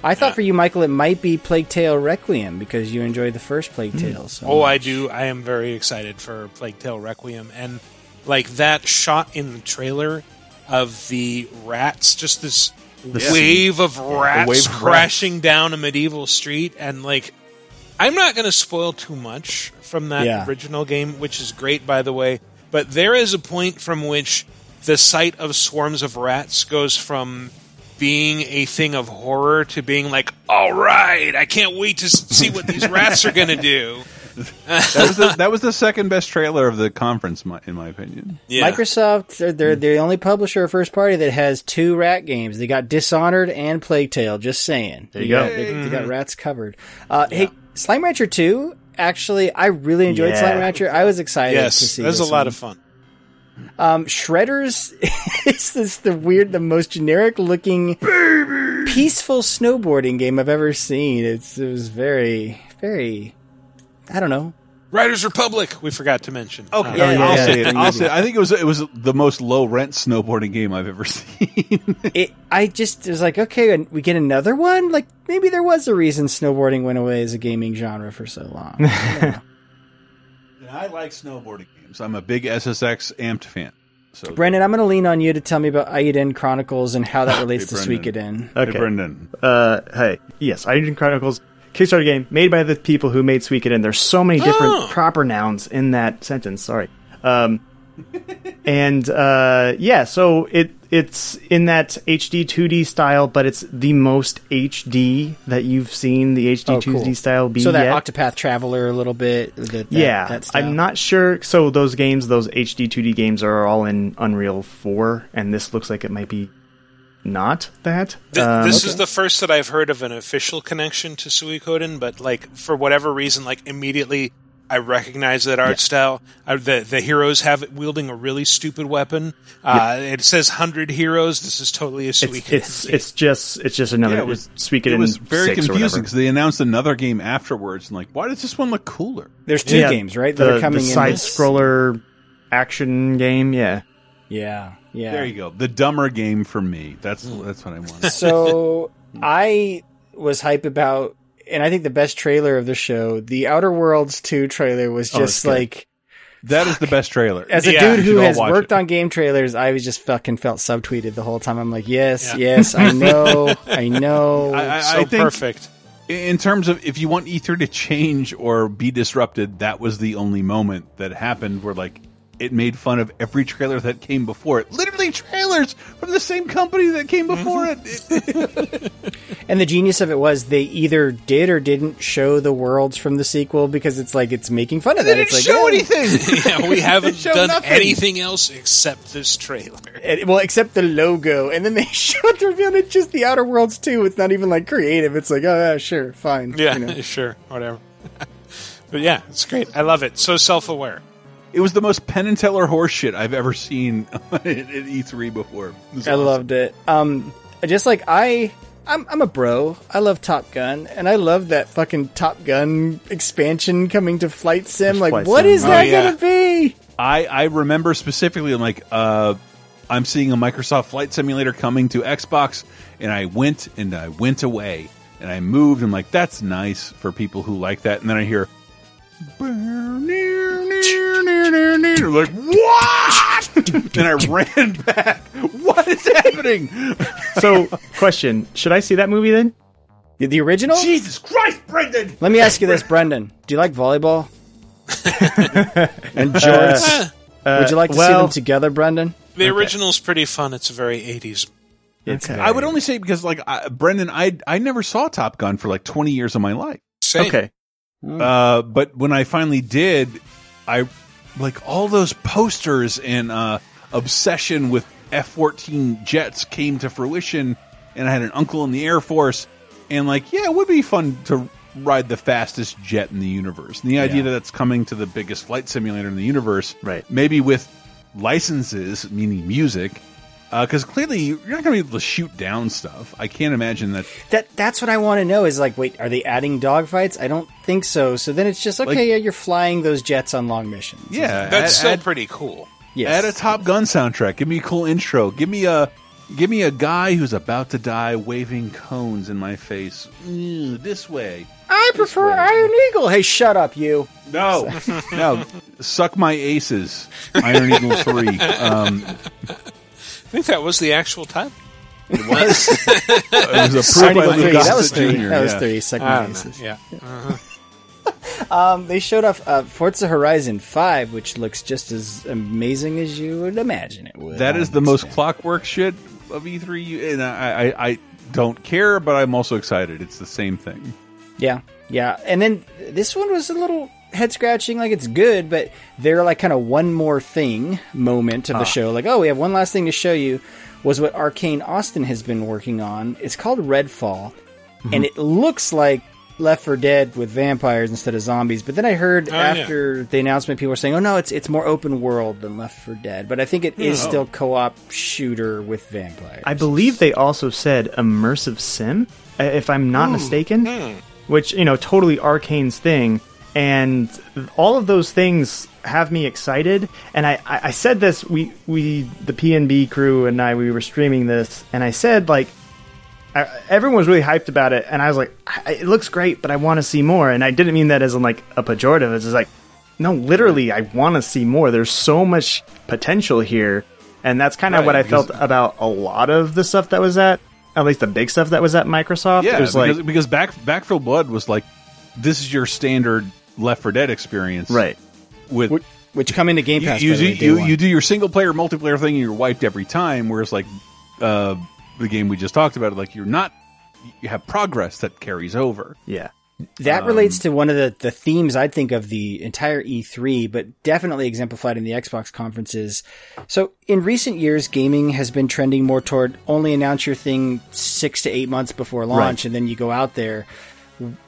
I thought for you, Michael, it might be Plague Tale Requiem because you enjoyed the first Plague hmm. Tale. So Oh, I do. I am very excited for Plague Tale Requiem. And, like, that shot in the trailer of the rats, just this wave of rats wave crashing down a medieval street. And, like, I'm not going to spoil too much from that Yeah. original game, which is great, by the way. But there is a point from which the sight of swarms of rats goes from being a thing of horror to being like, all right, I can't wait to see what these rats are going to do. That was the, that was the second best trailer of the conference, my, in my opinion. Yeah. Microsoft, they're, they're the only publisher of first party that has two rat games. They got Dishonored and Plague Tale. Just saying. There you go. got- They, they got rats covered. Uh, Hey, Slime Rancher 2, actually, I really enjoyed Yeah. Slime Rancher. I was excited to Yes, see that was a lot one. of fun. Um, Shredders is this the weird, the most generic looking, peaceful snowboarding game I've ever seen. It's it was very, very, I don't know. Riders Republic, we forgot to mention. Okay, Uh, Yeah, yeah, I'll yeah. say it. I'll say it. I think it was it was the most low rent snowboarding game I've ever seen. It, I just was like, okay, and we get another one. Like maybe there was a reason snowboarding went away as a gaming genre for so long. I like snowboarding games. I'm a big SSX Amped fan. So Brendan, I'm going to lean on you to tell me about Eiyuden Chronicles and how that relates to Brendan. Suikoden. Hey, Okay. Brendan. Uh, hey, yes, Eiyuden Chronicles Kickstarter game made by the people who made Suikoden. There's so many different Oh. proper nouns in that sentence. Sorry. Um, and uh, yeah, so it it's in that HD 2D style, but it's the most HD that you've seen the HD Oh, 2D cool. style be So that yet. Octopath Traveler a little bit. That, that, yeah, that. I'm not sure. So those games, those HD 2D games, are all in Unreal 4, and this looks like it might be not that. Th- Um, this is the first that I've heard of an official connection to Suikoden, but like for whatever reason, like immediately I recognize that art style. Uh, the the heroes have it wielding a really stupid weapon. Uh, It says hundred heroes. This is totally a Suikoden. it's it's it's just it's just another Yeah, it was- it's Suikoden It was very 6 confusing because they announced another game afterwards, and like, why does this one look cooler? There's two Yeah, games, right? That the, are coming the in. side scroller action game. Yeah, Yeah, yeah. There you go. The dumber game for me. That's hmm. that's what I want. so I was hype about, and I think the best trailer of the show, the Outer Worlds 2 trailer was Oh, just good. like, That is the best trailer. as a Yeah, dude who has worked it. on game trailers, I was just fucking felt subtweeted the whole time. I'm like, yes, Yeah. yes, I know, I know. I, I, so I perfect. in terms of if you want E3 to change or be disrupted, that was the only moment that happened where like it made fun of every trailer that came before it. Literally trailers from the same company that came mm-hmm. before it. And the genius of it was they either did or didn't show the worlds from the sequel because it's like it's making fun of They that. didn't It's like show anything. yeah, we haven't done nothing. anything else except this trailer. And- well, except the logo, and then they showed the reveal. and It's just the Outer Worlds too. It's not even like creative. It's like, oh yeah, sure, fine. Yeah, you know. sure, whatever. but yeah, it's great. I love it. So self-aware. It was the most Penn and Teller horseshit I've ever seen at E3 before. I awesome. loved it. Um, just like I, I'm, I'm a bro. I love Top Gun, and I love that fucking Top Gun expansion coming to Flight Sim. Like, Flight what Sim. is Oh, that yeah. gonna be? I, I remember specifically, I'm like, uh, I'm seeing a Microsoft Flight Simulator coming to Xbox, and I went and I went away and I moved. I'm like, that's nice for people who like that. And then I hear, like, what? and I ran back. What is happening? So, question: Should I see that movie then? The, the original? Jesus Christ, Brendan! Let me ask you this, Brendan. Do you like volleyball? and jorts? Uh, Would you like to see them together, Brendan? The original's pretty fun. It's very 80s. It's I would only say because, like, I, Brendan, I I never saw Top Gun for like 20 years of my life. Same. Okay. Uh, but when I finally did, I like all those posters and uh, obsession with F fourteen jets came to fruition, and I had an uncle in the Air Force, and like, yeah, it would be fun to ride the fastest jet in the universe. And the idea Yeah. that that's coming to the biggest flight simulator in the universe, Right. Maybe with licenses, meaning music. Because clearly you're not going to be able to shoot down stuff. I can't imagine that. That that's what I want to know. Is like, wait, are they adding dogfights? I don't think so. So then it's just okay. Like- yeah, you're flying those jets on long missions. Yeah, That's add- still add- pretty cool. Yes. Add a Top Gun soundtrack. Give me a cool intro. Give me a give me a guy who's about to die waving cones in my face. Ew, this way. I prefer Iron Eagle. Hey, shut up, you. No, no. Suck my aces. Iron Eagle three. Um, I think that was the actual title. it was. it was approved by Lou three. That Gossett was three. Jr., That was yeah. three. Second I don't know. bases. Yeah. Uh-huh. Um, they showed off uh, Forza Horizon Five, which looks just as amazing as you would imagine it would. That is the most clockwork shit of E3, and I, I, I don't care, but I'm also excited. It's the same thing. Yeah, yeah. And then this one was a little head scratching. Like it's good, but they're like kind of one more thing moment of the Ah. show. Like, oh, we have one last thing to show you. Was what Arkane Austin has been working on. It's called Redfall, Mm-hmm. and it looks like Left 4 Dead with vampires instead of zombies. But then I heard Oh, yeah. after the announcement, people were saying, "Oh no, it's it's more open world than Left 4 Dead." But I think it is Oh. still co-op shooter with vampires. I believe they also said immersive sim, if I'm not mistaken, which you know totally Arkane's thing, and all of those things have me excited. And I, I, I said this we we the PNB crew and I we were streaming this, and I said like. I, everyone was really hyped about it, and I was like, I, "It looks great, but I want to see more." And I didn't mean that as in like a pejorative. It's just like, no, literally, I want to see more. There's so much potential here, and that's kind of Right, what I felt about a lot of the stuff that was at, at least the big stuff that was at Microsoft. Yeah, it was because, like, because back Backfill Blood was like this is your standard Left 4 Dead experience, right? With which, which come into Game Pass. you by do you, you do your single player multiplayer thing and you're wiped every time. Whereas like uh, the game we just talked about, like you're not you have progress that carries over. Yeah. That Um, relates to one of the, the themes I'd think of the entire E3, but definitely exemplified in the Xbox conferences. So in recent years, gaming has been trending more toward only announce your thing six to eight months before launch, Right. and then you go out there.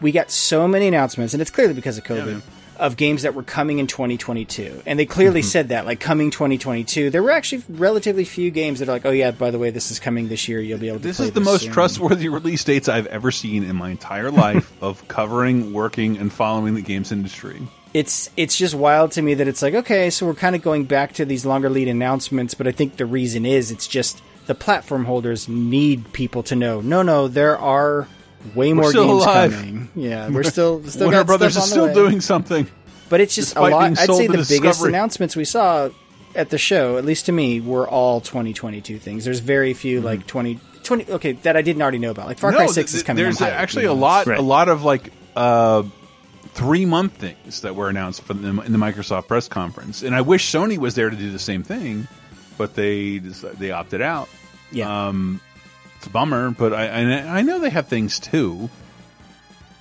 We got so many announcements, and it's clearly because of COVID. of games that were coming in 2022, and they clearly Mm-hmm. said that, like coming 2022. There were actually relatively few games that are like, oh yeah, by the way, this is coming this year. You'll be able to. This is the most soon." trustworthy release dates I've ever seen in my entire life of covering, working, and following the games industry. it's it's just wild to me that it's like okay, so we're kind of going back to these longer lead announcements, but I think the reason is it's just the platform holders need people to know. No, no, there are way We're more still games alive. coming. Yeah, we're still still Warner got Brothers stuff is on the still way. doing something. But it's just a lot. I'd say to the biggest Discovery. announcements we saw at the show, at least to me, were all 2022 things. There's very few like 20, 20 Okay, that I didn't already know about. Like Far Cry Mm-hmm. Six th- is coming. There's I'm actually you a know. lot, a lot of like uh, three month things that were announced for the, in the Microsoft press conference, and I wish Sony was there to do the same thing, but they they opted out. Yeah, um, it's a bummer, but I, I I know they have things too.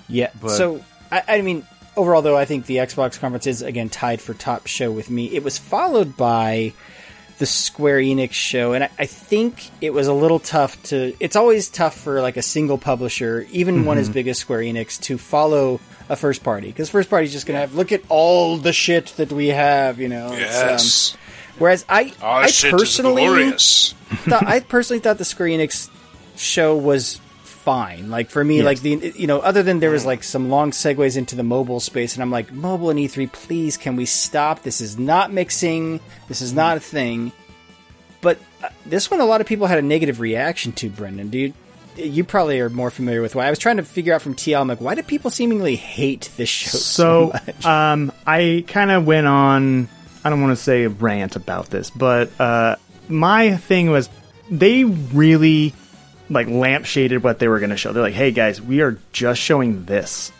Yeah. But- so I, I mean, overall though, I think the Xbox conference is again tied for top show with me. It was followed by the Square Enix show, and I, I think it was a little tough to. It's always tough for like a single publisher, even one as Mm-hmm. big as Square Enix, to follow a first party because first party is just going to have look at all the shit that we have, you know. It's, um, Yes. whereas I, Our I shit personally, glorious. thought, I personally thought the Square Enix show was fine. Like for me, Yes. like the you know, other than there was like some long segues into the mobile space, and I'm like, mobile and E3, please, can we stop? This is not mixing. This is not a thing. But uh, this one, a lot of people had a negative reaction to. Brendan, do you? You probably are more familiar with why. I was trying to figure out from TL. I'm like, why do people seemingly hate this show so, So, much? um, I kind of went on. I don't want to say a rant about this, but uh, my thing was they really like lampshaded what they were going to show. They're like, "Hey guys, we are just showing this,"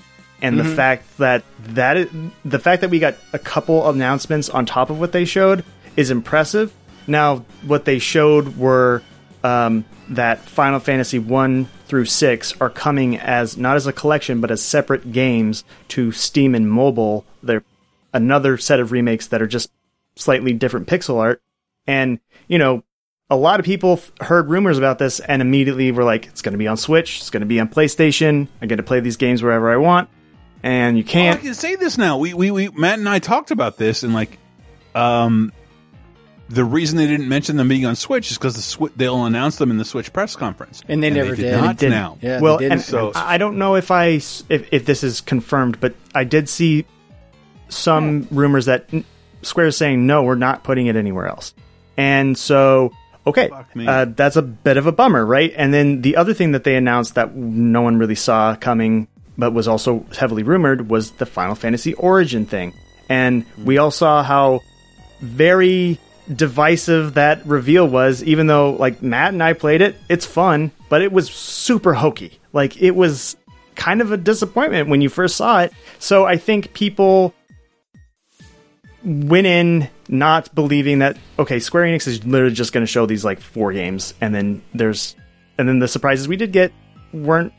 and the Mhm. fact that that is, the fact that we got a couple of announcements on top of what they showed is impressive. Now, what they showed were um, that Final Fantasy one through six are coming as not as a collection, but as separate games to Steam and mobile. They're another set of remakes that are just slightly different pixel art, and you know. A lot of people f- heard rumors about this and immediately were like, "It's going to be on Switch. It's going to be on PlayStation. I get to play these games wherever I want." And you can't. I can say this now. We, we, we, Matt and I talked about this, and like, um, the reason they didn't mention them being on Switch is because the Swi- they'll announce them in the Switch press conference, And they never did. Not didn't. now. they well, and So- I I don't know if I s- if, if this is confirmed, but I did see some rumors that Square is saying no, we're not putting it anywhere else. And so, okay, uh, that's a bit of a bummer, right? And then the other thing that they announced that no one really saw coming, but was also heavily rumored, was the Final Fantasy Origin thing. And we all saw how very divisive that reveal was even though like Matt and I played it it's fun but it was super hokey like it was kind of a disappointment when you first saw it so I think people went in not believing that okay Square Enix is literally just going to show these like four games and then there's and then the surprises we did get weren't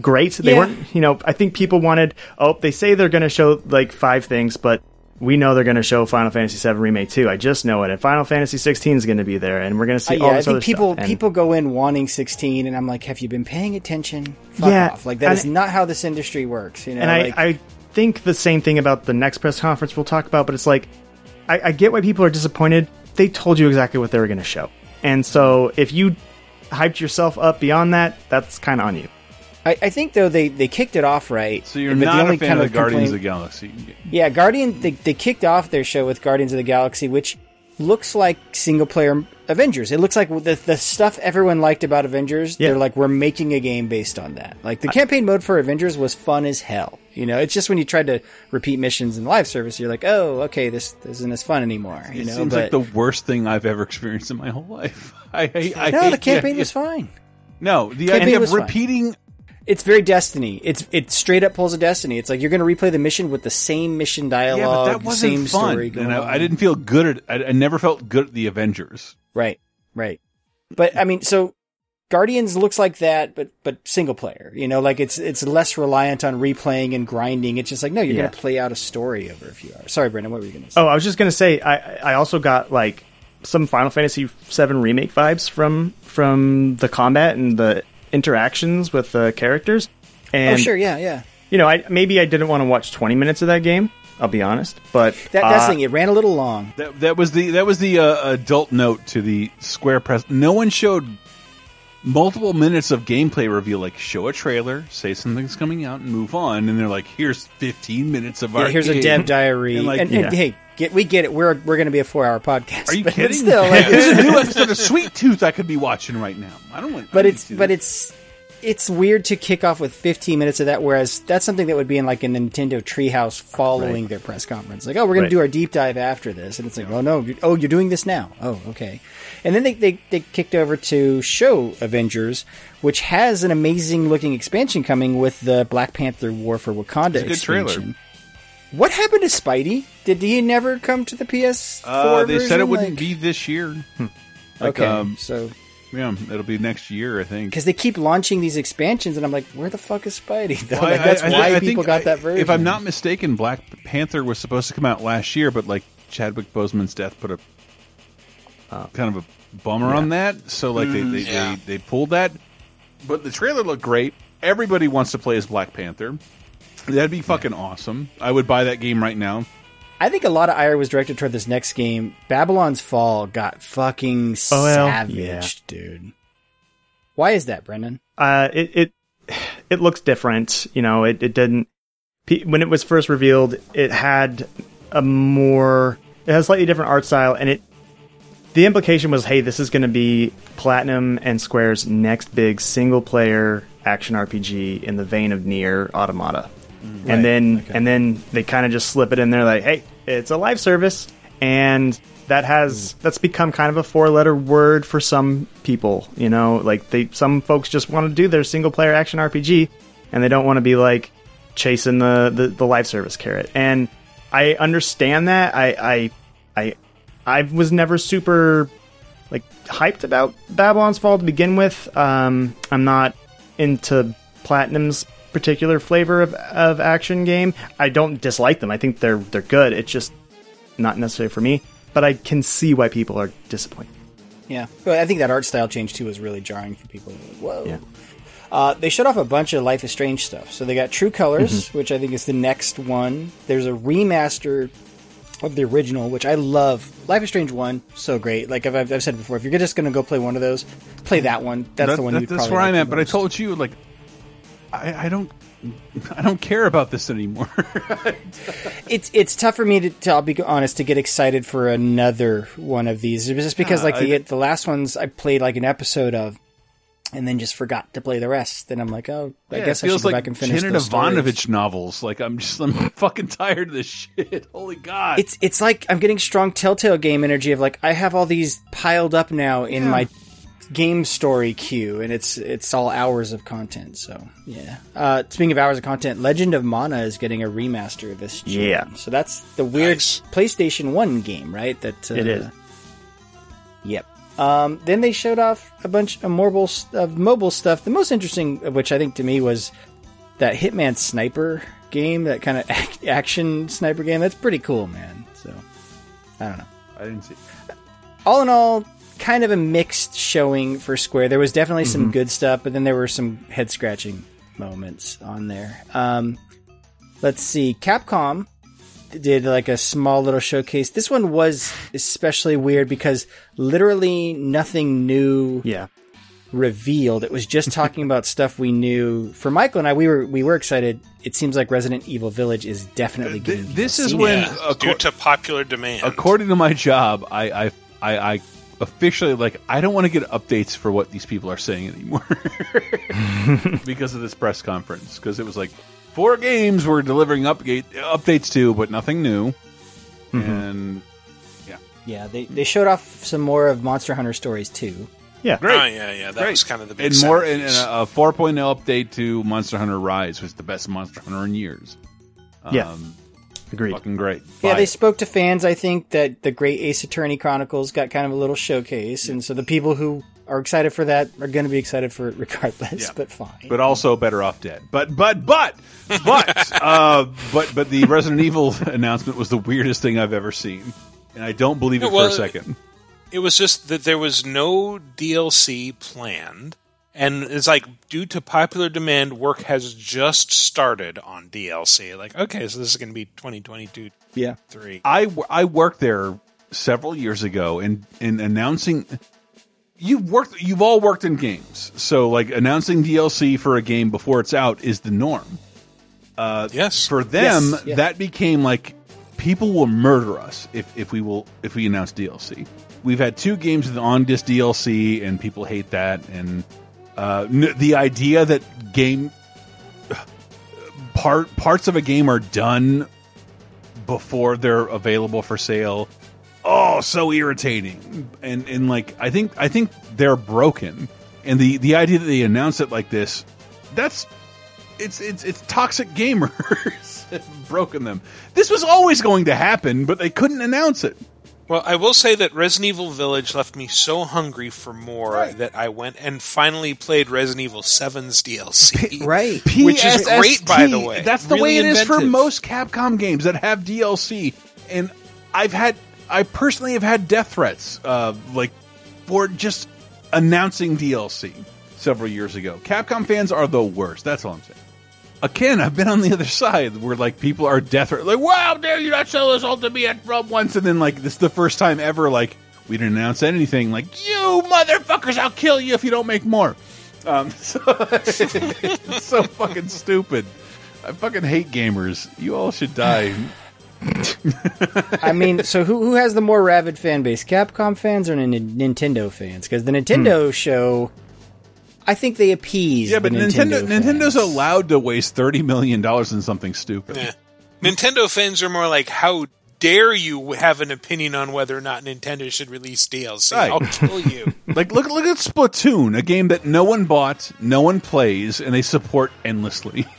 great they Yeah. weren't you know I think people wanted oh they say they're going to show like five things but we know they're going to show Final Fantasy VII Remake 2. I just know it. And Final Fantasy 16 is going to be there. And we're going to see Uh, all yeah, I think other people stuff. People go in wanting 16, and I'm like, have you been paying attention? Fuck Yeah, off! Like that is is not how this industry works. You know, and I, I think the same thing about the next press conference we'll talk about, but it's like, I, I get why people are disappointed. They told you exactly what they were going to show. And so if you hyped yourself up beyond that, that's kind of on you. I, I think though they, they kicked it off right. So you're but not the only a fan kind of the Guardians of the Galaxy. Yeah, Guardian. They, they kicked off their show with Guardians of the Galaxy, which looks like single player Avengers. It looks like the the stuff everyone liked about Avengers. They're like, we're making a game based on that. Like the campaign mode for Avengers was fun as hell. You know, it's just when you tried to repeat missions in live service, you're like, oh, okay, this, this isn't as fun anymore. You it know, seems but like the worst thing I've ever experienced in my whole life. I, hate I no, hate the campaign idea- was fine. No, the Campaign idea was of fine. repeating. It's very Destiny. It's it straight up pulls a Destiny. It's like you're going to replay the mission with the same mission dialogue, Yeah, but that wasn't same fun. story. Going and I, on. I didn't feel good at. I, I never felt good at the Avengers. Right, right. But I mean, so Guardians looks like that, but but single player. You know, like it's it's less reliant on replaying and grinding. It's just like no, you're Yeah. going to play out a story over a few hours. Sorry, Brendan, what were you going to say? Oh, I was just gonna say, I I also got like some Final Fantasy VII remake vibes from from the combat and the interactions with the characters. Oh, and oh, sure, yeah, yeah. you know, I maybe I didn't want to watch twenty minutes of that game. I'll be honest, but That that's uh, the thing. It ran a little long. That that was the that was the uh, adult note to the Square press. No one showed multiple minutes of gameplay reveal. Like show a trailer, say something's coming out, and move on. And they're like, "Here's 15 minutes of Yeah, our here's a dev diary, And, and, like, and, yeah. hey, get we get it. We're we're going to be a four hour podcast. Are you but kidding? Still, like, There's a new episode of Sweet Tooth I could be watching right now. I don't want. I but don't it's but do it's it's weird to kick off with 15 minutes of that, whereas that's something that would be in like a Nintendo Treehouse following Right. their press conference. Like, oh, we're going Right. to do our deep dive after this, and it's like, oh no, you- oh, you're doing this now. Oh, okay. And then they, they they kicked over to show Avengers, which has an amazing looking expansion coming with the Black Panther War for Wakanda It's a good trailer. What happened to Spidey? Did he never come to the PS4? Uh, they said it version? wouldn't Like- be this year. Like, Okay, um, so yeah, it'll be next year, I think. because they keep launching these expansions, and I'm like, where the fuck is Spidey? Though? Well, like, that's I- why I people think got that version. If I'm not mistaken, Black Panther was supposed to come out last year, but like Chadwick Boseman's death put a oh. kind of a bummer on that. So like they they, mm-hmm. Yeah. they they pulled that. But the trailer looked great. Everybody wants to play as Black Panther. That'd be fucking awesome. I would buy that game right now. I think a lot of ire was directed toward this next game. Babylon's Fall got fucking Oh, well, savaged, yeah. dude. Why is that, Brendan? Uh, it it it looks different. You know, it it didn't when it was first revealed. It had a more it has a slightly different art style, and it the implication was, hey, this is going to be Platinum and Square's next big single player action RPG in the vein of NieR Automata. Right, And then and then they kind of just slip it in there like, hey, it's a live service, and that has that's become kind of a four letter word for some people. You know, like they some folks just want to do their single player action RPG, and they don't want to be like chasing the, the the live service carrot. And I understand that. I I I I was never super like hyped about Babylon's Fall to begin with. Um, I'm not into Platinum's particular flavor of, of action game. I don't dislike them. I think they're they're good. It's just not necessarily for me. But I can see why people are disappointed. Yeah, but I think that art style change too was really jarring for people. Like, Whoa. Uh, they showed off a bunch of Life is Strange stuff. So they got True Colors, which I think is the next one. There's a remaster of the original, which I love. Life is Strange one, so great. Like I've, I've said before, if you're just going to go play one of those, play that one. That's That- the one. that- you'd that's probably where like I'm at. But I told you like I, I don't I don't care about this anymore. it's it's tough for me to, to I'll be honest to get excited for another one of these. It was just because Yeah, like the I- the last ones I played like an episode of, and then just forgot to play the rest. Then I'm like, oh, I Yeah, guess I should go like back and finish Janet those stories. Evanovich novels. Like I'm just I'm fucking tired of this shit. Holy god! It's it's like I'm getting strong Telltale game energy of like I have all these piled up now in Yeah. my game story queue, and it's it's all hours of content. So yeah. Uh, speaking of hours of content, Legend of Mana is getting a remaster this June. Yeah. So that's the weird PlayStation One game, right? That uh, It is. Yep. Um, then they showed off a bunch of mobile of mobile stuff. The most interesting of which I think to me was that Hitman Sniper game, that kind of ac- action sniper game. That's pretty cool, man. So I don't know. I didn't see. All in all, kind of a mixed showing for Square. There was definitely some Mhm. good stuff, but then there were some head scratching moments on there. Um, let's see, Capcom did like a small little showcase. This one was especially weird because literally nothing new Yeah. revealed. It was just talking about stuff we knew. For Michael and I, we were we were excited. It seems like Resident Evil Village is definitely getting this is when Yeah, due to popular demand. according to my job, I I I, I officially like I don't want to get updates for what these people are saying anymore because of this press conference because it was like four games we're delivering update updates to, but nothing new. Mm-hmm. And yeah, Yeah, they they showed off some more of Monster Hunter stories too. Yeah, great. Oh, yeah, yeah. That Great. was kind of the big and more selling and, piece. and a, a 4.0 update to Monster Hunter Rise was the best Monster Hunter in years. Yeah. Um, Agreed. Fucking great. Yeah, they it. spoke to fans. I think that the Great Ace Attorney Chronicles got kind of a little showcase, and so the people who are excited for that are going to be excited for it regardless. Yeah. But fine. but also better off dead. But but but but uh, but but the Resident Evil announcement was the weirdest thing I've ever seen, and I don't believe it Yeah, well, for a second. It was just that there was no DLC planned, and it's like due to popular demand, work has just started on DLC. Like, okay, so this is going to be 2022 yeah, three. I worked there several years ago, and in announcing. You've worked. You've all worked in games, so like announcing DLC for a game before it's out is the norm. Uh, yes, for them, Yes, yeah. that became like people will murder us if, if we will if we announce DLC. We've had two games with on disc DLC, and people hate that. And Uh, the idea that game part parts of a game are done before they're available for sale. Oh, so irritating. And and like I think I think they're broken. And the the idea that they announce it like this, that's it's it's it's toxic gamers. it's broken them. This was always going to happen, but they couldn't announce it. Well, I will say that Resident Evil Village left me so hungry for more that I went and finally played Resident Evil 7's DLC. right. Which is great, by the way. That's the Really way it is for most Capcom games that have DLC. And I've had, I personally have had death threats, uh, like for just announcing DLC several years ago. Capcom fans are the worst. That's all I'm saying. Again, I've been on the other side where like people are death like, "Wow, dare you not sell this all to me at Rub once?" And then like this is the first time ever like we didn't announce anything. Like, you motherfuckers, I'll kill you if you don't make more. Um, so it's so fucking stupid. I fucking hate gamers. You all should die. I mean, so who who has the more rabid fan base, Capcom fans or Nintendo fans? Because the Nintendo show, I think they appease. yeah, but the Nintendo, Nintendo, Nintendo's allowed to waste thirty million dollars in something stupid. Yeah. Nintendo fans are more like, how dare you have an opinion on whether or not Nintendo should release DLC? Right. I'll kill you. like look look at Splatoon, a game that no one bought, no one plays, and they support endlessly.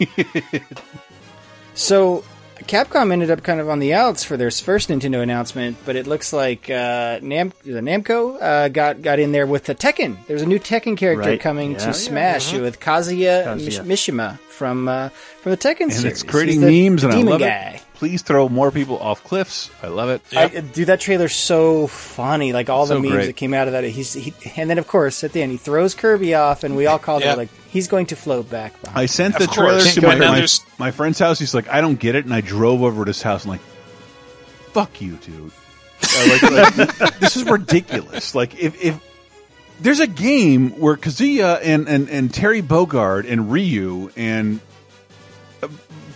So Capcom ended up kind of on the outs for their first Nintendo announcement, but it looks like uh, Nam- the Namco uh, got got in there with the Tekken. There's a new Tekken character Right. coming Yeah. to Yeah. Smash Mhm. with Kazuya, Kazuya. Mish- Mishima from uh, from the Tekken series. and series. it's creating He's the memes, and I demon love guy. it. Please throw more people off cliffs. I love it. I, dude, that trailer's so funny. Like all the So memes great. that came out of that. He's he, and then of course at the end he throws Kirby off, and we all called Yeah. it like he's going to float back. Behind. I sent Of the trailer to my, my, my friend's house. He's like, I don't get it, and I drove over to his house and like, fuck you, dude. Uh, like, like, this is ridiculous. Like, if, if there's a game where Kazuya and, and, and Terry Bogard and Ryu and uh,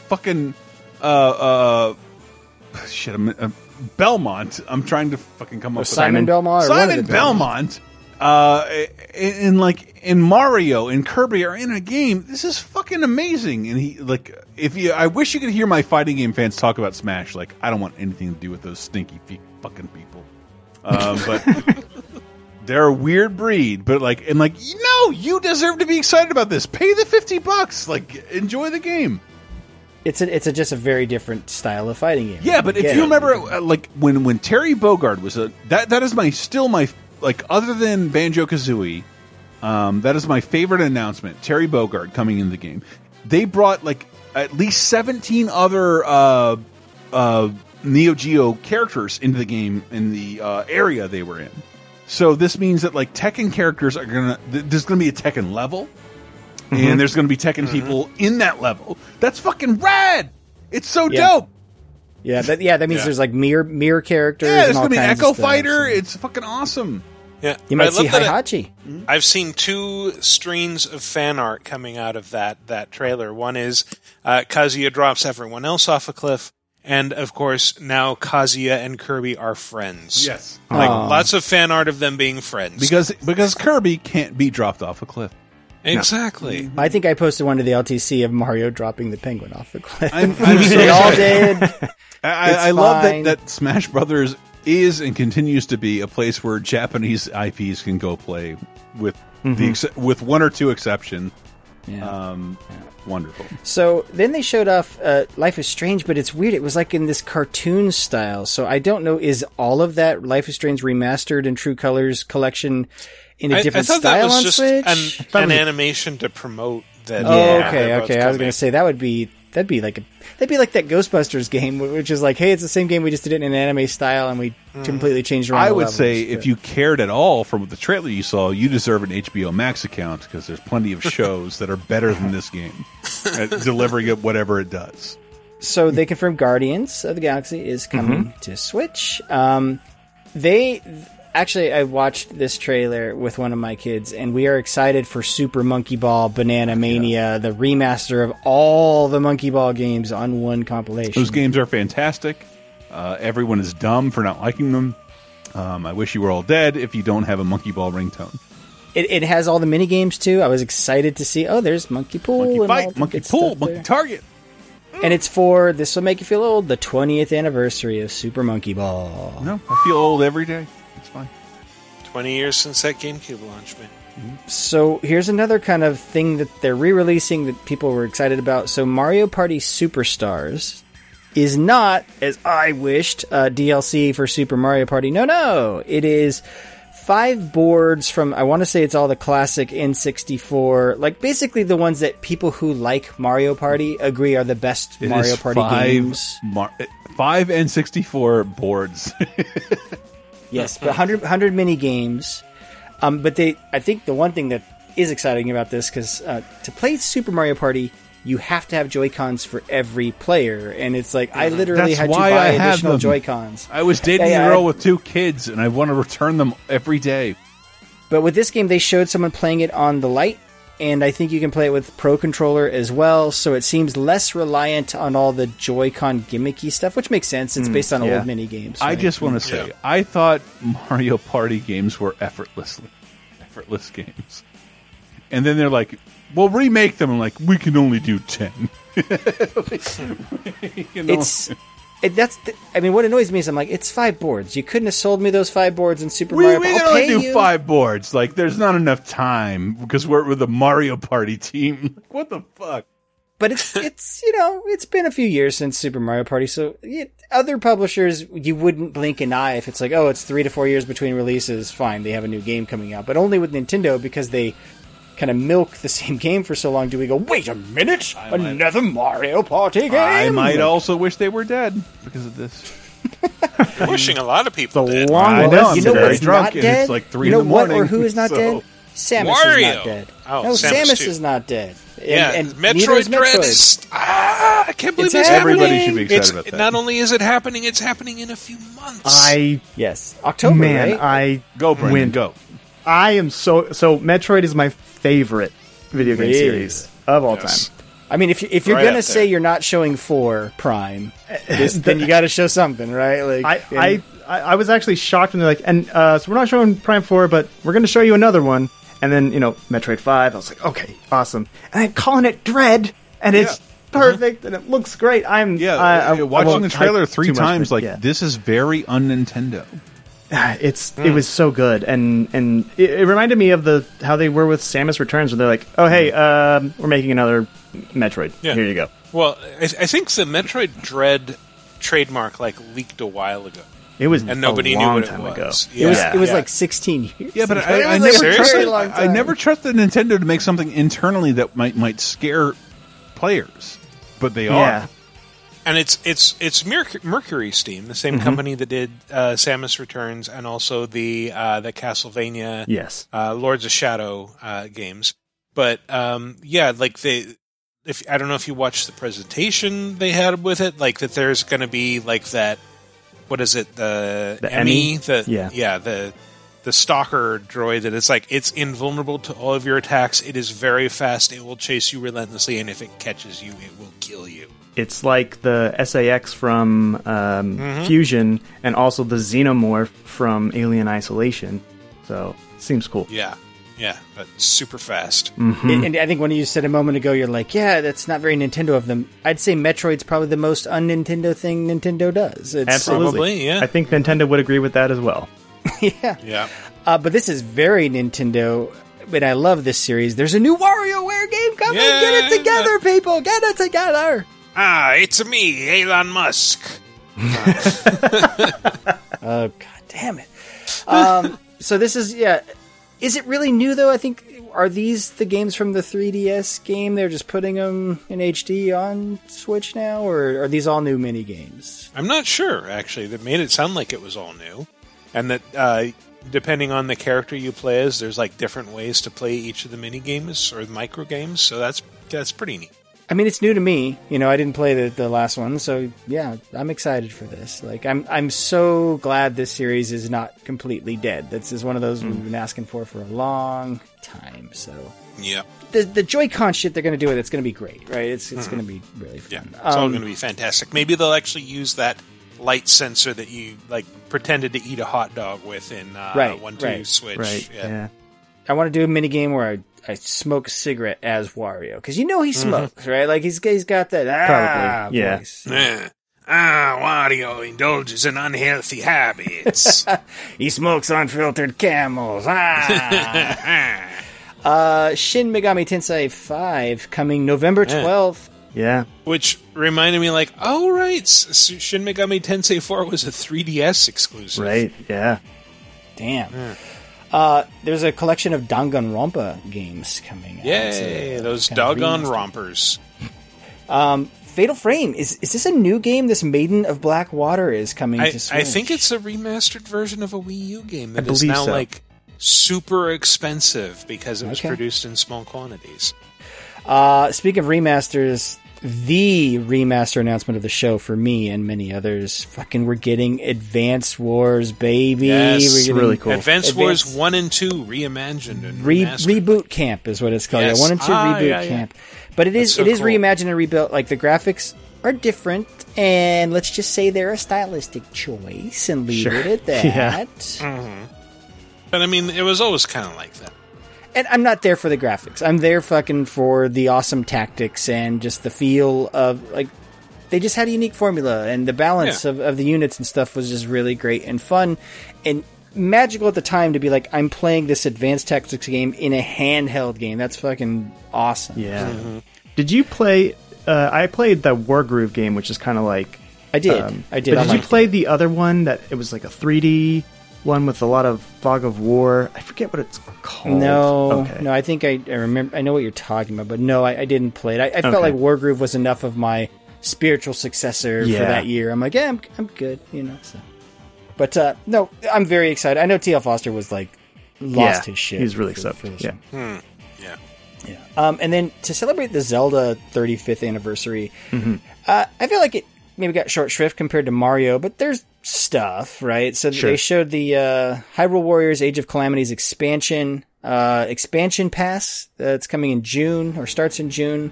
fucking uh uh shit, I'm, uh, Belmont. I'm trying to fucking come up with Simon Belmont or one of Simon the Belmont. Uh, in, in like in Mario and Kirby are in a game. This is fucking amazing. And he like if you, I wish you could hear my fighting game fans talk about Smash. Like I don't want anything to do with those stinky fe- fucking people. Um, but they're a weird breed. But like and like no, you deserve to be excited about this. Pay the fifty bucks. Like enjoy the game. It's a it's a, just a very different style of fighting game. Yeah, but if you it. remember, uh, like when when Terry Bogard was a that that is my still my like other than Banjo Kazooie, um, that is my favorite announcement. Terry Bogard coming in the game. They brought like at least seventeen other uh, uh, Neo Geo characters into the game in the uh, area they were in. So this means that like Tekken characters are gonna th- there's gonna be a Tekken level, Mhm. and there's gonna be Tekken people in that level. That's fucking rad. It's so Yeah. dope. Yeah, that yeah that means Yeah. there's like mirror mirror characters. Yeah, there's and all gonna be kinds Echo of stuff. Fighter. It's fucking awesome. Yeah, You might I see love that it- Heihachi. I've seen two streams of fan art coming out of that that trailer. One is uh, Kazuya drops everyone else off a cliff, and of course now Kazuya and Kirby are friends. Yes. like Aw. lots of fan art of them being friends. Because because Kirby can't be dropped off a cliff. exactly. I think I posted one to the LTC of Mario dropping the penguin off the cliff. I'm, I'm we so all sorry. did. I, I love that, that Smash Brothers is and continues to be a place where Japanese IPs can go play with the Mhm. ex- with one or two exceptions. Yeah. Um, wonderful. So then they showed off uh, Life is Strange, but it's weird. It was like in this cartoon style. So I don't know. Is all of that Life is Strange remastered in True Colors collection in a I- I, different thought style that was on just Switch? an, an animation to promote that. Oh, yeah, okay, they're okay. I was gonna say that would be that'd be like a that'd be like that Ghostbusters game, which is like, hey, it's the same game. We just did it in an anime style, and we completely changed around. I would levels. say if you cared at all from the trailer you saw, you deserve an HBO Max account because there's plenty of shows that are better than this game at delivering it whatever it does. So they confirmed Guardians of the Galaxy is coming Mm-hmm. to Switch. Um, they actually, I watched this trailer with one of my kids, and we are excited for Super Monkey Ball Banana Mania, the remaster of all the Monkey Ball games on one compilation. Those games are fantastic. Uh, everyone is dumb for not liking them. Um, I wish you were all dead if you don't have a monkey ball ringtone. It, it has all the mini games too. I was excited to see. Oh, there's Monkey Pool, Monkey and fight, monkey pool, monkey target. and it's for this will make you feel old. The 20th anniversary of Super Monkey Ball. No, I feel old every day. It's fine. 20 years since that GameCube launch, man. So here's another kind of thing that they're re-releasing that people were excited about. So Mario Party Superstars is not, as I wished, uh, DLC for Super Mario Party. No, no, it is five boards from. I want to say it's all the classic N64, like basically the ones that people who like Mario Party agree are the best It Mario Party five games. Mar- five N64 boards. Yes, but 100, 100 mini games. Um, but they, I think the one thing that is exciting about this because uh, to play Super Mario Party, you have to have Joy Cons for every player, and it's like I literally That's had to buy I have additional them. Joy Cons. I was dating Yeah, a girl I- with two kids, and I want to return them every day. But with this game, they showed someone playing it on the light, and I think you can play it with Pro Controller as well. So it seems less reliant on all the Joy-Con gimmicky stuff, which makes sense. It's Mm, based on yeah. old mini games. I just want to say, I thought Mario Party games were effortlessly effortless games, and then they're like, "Well, remake them." I'm like, "We can only do 10. You know? it's it, that's the, I mean, what annoys me is I'm like, it's five boards. You couldn't have sold me those five boards in Super we, Mario. we can only do you. five boards. Like, there's not enough time because we're with the Mario Party team. Like, what the fuck? But it's it's you know it's been a few years since Super Mario Party, so yeah, other publishers you wouldn't blink an eye if it's like oh it's three to four years between releases. Fine, they have a new game coming out, but only with Nintendo because they kind of milk the same game for so long. Do we go wait a minute another Mario Party game? I might also wish they were dead because of this. You're wishing a lot of people the dead. long I know, I'm you know very drunk not and dead? it's like three you know in the what morning, or who is not so- dead? Samus Wario. is not dead. Oh, no, Samus Samus, is not dead. And, Yeah, and Metroid neither is Dread Metroid. is. Ah, I can't believe It's it's, happening. happening. Everybody should be excited It's- about that. Not only is it happening, it's happening in a few months. I yes, October. man, right? I Go, Brendan, win. go. I am so so. Metroid is my favorite video game Really? series of all Yes. time. I mean, if you, if you're Right gonna say you're not showing four Prime, this, then you got to show something, right? Like I, and- I I I was actually shocked when they're like, and uh, so we're not showing Prime Four, but we're going to show you another one. And then you know Metroid Five. I was like, okay, awesome. And then calling it Dread, and it's perfect, and it looks great. I'm Yeah, I, I, uh, I watching won't the trailer three too much, times, like yeah. this is very un Nintendo. It's it was so good, and and it, it reminded me of the how they were with Samus Returns, where they're like, oh hey, um, we're making another Metroid. Yeah. Here you go. Well, I, I think the Metroid Dread trademark like leaked a while ago, It was and nobody a knew long what it was. ago. it was Yeah. it was Yeah. like 16 years. Yeah, but ago. I, It I was never like a Seriously? very long trusted. I never trusted Nintendo to make something internally that might might scare players, but they Yeah. are. And it's it's it's Mercury Steam, the Mm-hmm. same company that did uh, Samus Returns and also the uh, the Castlevania Yes. uh, Lords of Shadow uh, games. But um, yeah, like they, if I don't know if you watched the presentation they had with it, like that there's going to be like that. What is it? The, The Emmy, Emmy? the Yeah. yeah the the stalker droid that it's like it's invulnerable to all of your attacks. It is very fast. It will chase you relentlessly, and if it catches you, it will kill you. It's like the SA-X from um, Mhm. Fusion, and also the Xenomorph from Alien Isolation. So seems cool. Yeah, yeah, but super fast. Mm-hmm. And, and I think when you said a moment ago, you're like, yeah, that's not very Nintendo of them. I'd say Metroid's probably the most un-Nintendo thing Nintendo does. It's, Absolutely. Probably, yeah. I think Nintendo would agree with that as well. yeah. Yeah. Uh, but this is very Nintendo. But I love this series. There's a new WarioWare game coming. Get it together, people. Get it together. Ah, it's me, Elon Musk. Oh god damn it. Um, so this is yeah. Is it really new though? I think are these the games from the 3DS game? They're just putting them in HD on Switch now, or are these all new mini games? I'm not sure, actually. That made it sound like it was all new. And that, uh, depending on the character you play as, there's like different ways to play each of the mini games or the micro games. So that's that's pretty neat. I mean, it's new to me. You know, I didn't play the, the last one, so yeah, I'm excited for this. Like, I'm I'm so glad this series is not completely dead. This is one of those we've been asking for for a long time. So Yeah. the the Joy-Con shit they're going to do with it's going to be great, right? It's it's going to be really fun. Yeah. It's all Um, going to be fantastic. Maybe they'll actually use that light sensor that you like pretended to eat a hot dog with in uh, Right, one two right, switch. Right. Yeah. Yeah. I want to do a mini game where I, I smoke a cigarette as Wario because you know he smokes, right? Like he's he's got that ah Probably, yeah. voice. Ah, Wario indulges in unhealthy habits. he smokes unfiltered camels. Ah. uh, Shin Megami Tensei 5 coming November 12th. Yeah. Which reminded me, like, oh right, S- S- Shin Megami Tensei 4 was a 3DS exclusive. Right. Yeah. Damn. Uh, there's a collection of Danganronpa games coming out. Yay, So, those kind of doggone rompers. Um, Fatal Frame is is this a new game? This Maiden of Black Water is coming I, to Switch. I think it's a remastered version of a Wii U game I that is believe now so. like super expensive because it was Okay. produced in small quantities. Uh, speaking of remasters, the remaster announcement of the show for me and many others, fucking, we're getting Advance Wars, baby. Yes, we're getting really cool. Advance Wars 1 and 2 reimagined and Re- reboot camp is what it's called. Yes. Yeah, one and two Ah, reboot yeah, yeah. camp. But it is so it is cool. reimagined and rebuilt. Like the graphics are different, and let's just say they're a stylistic choice and leave Sure. it at that. Yeah. But I mean, it was always kind of like that. And I'm not there for the graphics. I'm there fucking for the awesome tactics and just the feel of like they just had a unique formula and the balance Yeah. of, of the units and stuff was just really great and fun and magical at the time to be like I'm playing this advanced tactics game in a handheld game. That's fucking awesome. Yeah. Did you play? Uh, I played the Wargroove game, which is kind of like I did. Um, I did. But did you liked play the other one that it was like a 3D one with a lot of fog of war? I forget what it's called. No, Okay. no. I think I, I remember. I know what you're talking about, but no, I, I didn't play it. I, I felt Okay. like Wargroove was enough of my spiritual successor for that year. I'm like, yeah, I'm, I'm good, you know. So. But uh, no, I'm very excited. I know TL Foster was like lost Yeah, his shit. he was really for- stoked, for this yeah. Hmm. Yeah. Yeah. Um, and then to celebrate the Zelda 35th anniversary, Mm-hmm. uh, I feel like it maybe got short shrift compared to Mario, but there's stuff, right? So Sure. they showed the uh, Hyrule Warriors Age of Calamities expansion, uh, expansion pass that's coming in June or starts in June.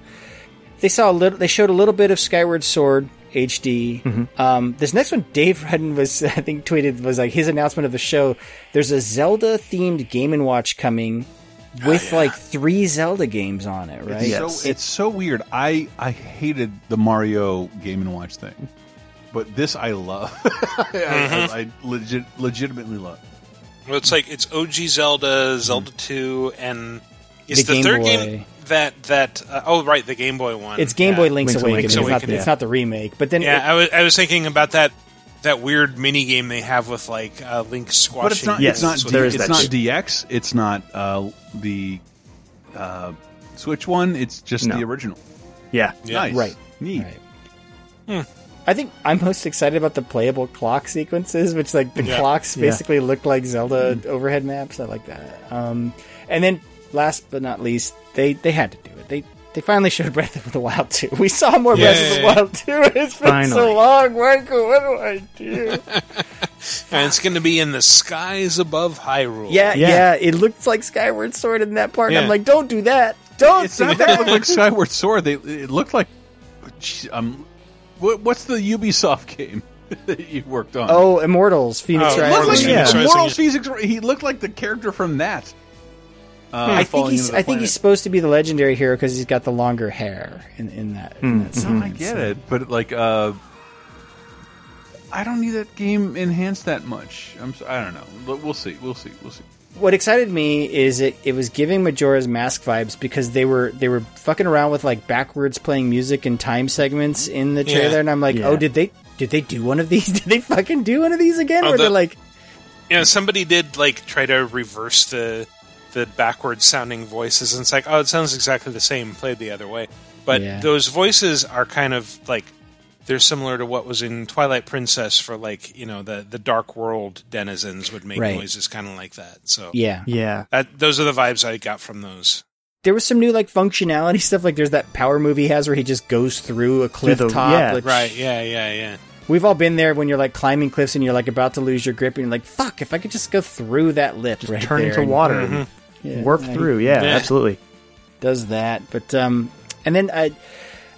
They saw a little. They showed a little bit of Skyward Sword HD. Mm-hmm. Um, this next one, Dave Redden was I think tweeted was like his announcement of the show. There's a Zelda themed Game and Watch coming with like three Zelda games on it, right? It's, so, it's so weird. I I hated the Mario Game and Watch thing, but this I love. I, I, I legit, legitimately love. Well, it's like it's OG Zelda, Zelda 2, and is The the, Game third Boy. game that that uh, oh right the Game Boy one. It's Game Yeah. Boy Link's, Link's Awakening. Awakening. It's, not, Awakening. it's not the remake, but then Yeah, it- I was I was thinking about that that weird mini game they have with like uh, Link squashing. But it's not. Yes, it's not. so D- there is it's that not shit. DX. It's not uh, the uh, Switch one. It's just No. the original. Yeah. Nice. Right. Neat. Right. I think I'm most excited about the playable clock sequences, which like the Yeah. clocks Yeah. basically look like Zelda overhead maps. I like that. Um, and then last but not least, they they had to do it. They they finally showed Breath of the Wild 2. We saw more Breath of the Wild 2. It's been Finally. so long, Michael. What do I do? and it's going to be in the skies above Hyrule. yeah, yeah, Yeah. It looks like Skyward Sword in that part. And I'm like, don't do that. Don't It's do not that it that. looked like Skyward Sword. They it looked like. Gee, Um, what, what's the Ubisoft game that you worked on? Oh, Immortals, Fenyx Oh, Rising. Like Immortals yeah. Fenyx Rising, Immortals. Fenyx. He looked like the character from that. Uh, I think he's into the I think he's supposed to be the legendary hero because he's got the longer hair in, in that. In that No, scene. I get it, but like, uh, I don't need that game enhanced that much. I'm. s- I don't know. But we'll see. We'll see. We'll see. What excited me is it, it was giving Majora's Mask vibes because they were they were fucking around with like backwards playing music and time segments in the trailer, Yeah. and I'm like, oh, Yeah. oh, did they did they do one of these? Did they fucking do one of these again? Oh, Where they're the- like, Yeah, somebody did like try to reverse the the backwards sounding voices, and it's like, oh, it sounds exactly the same, played the other way. But Yeah. those voices are kind of like they're similar to what was in Twilight Princess for like you know the the Dark World denizens would make Right. noises kind of like that. So yeah. Yeah. that, those are the vibes I got from those. There was some new like functionality stuff. Like there's that power move he has where he just goes through a cliff the- top. yeah. which- Right? Yeah, yeah, yeah. We've all been there when you're like climbing cliffs and you're like about to lose your grip and you're like, fuck, if I could just go through that lip right Turn there into and- water and Yeah, warp yeah, through. Yeah, Yeah. absolutely. does that. But um, and then I,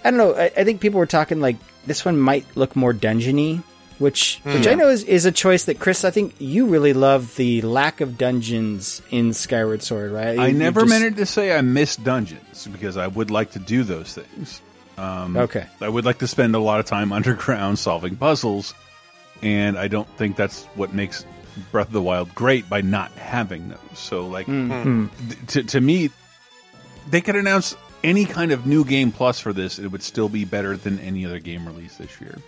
I don't know. I, I think people were talking like this one might look more dungeony which Hmm. which I know is, is a choice that Chris. I think you really love the lack of dungeons in Skyward Sword, right? I You- you never just- meant to say I miss dungeons because I would like to do those things. Um, Okay. I would like to spend a lot of time underground solving puzzles, and I don't think that's what makes Breath of the Wild great by not having those. So, like, Mm. th- to, to me, they could announce any kind of new game plus for this; it would still be better than any other game released this year.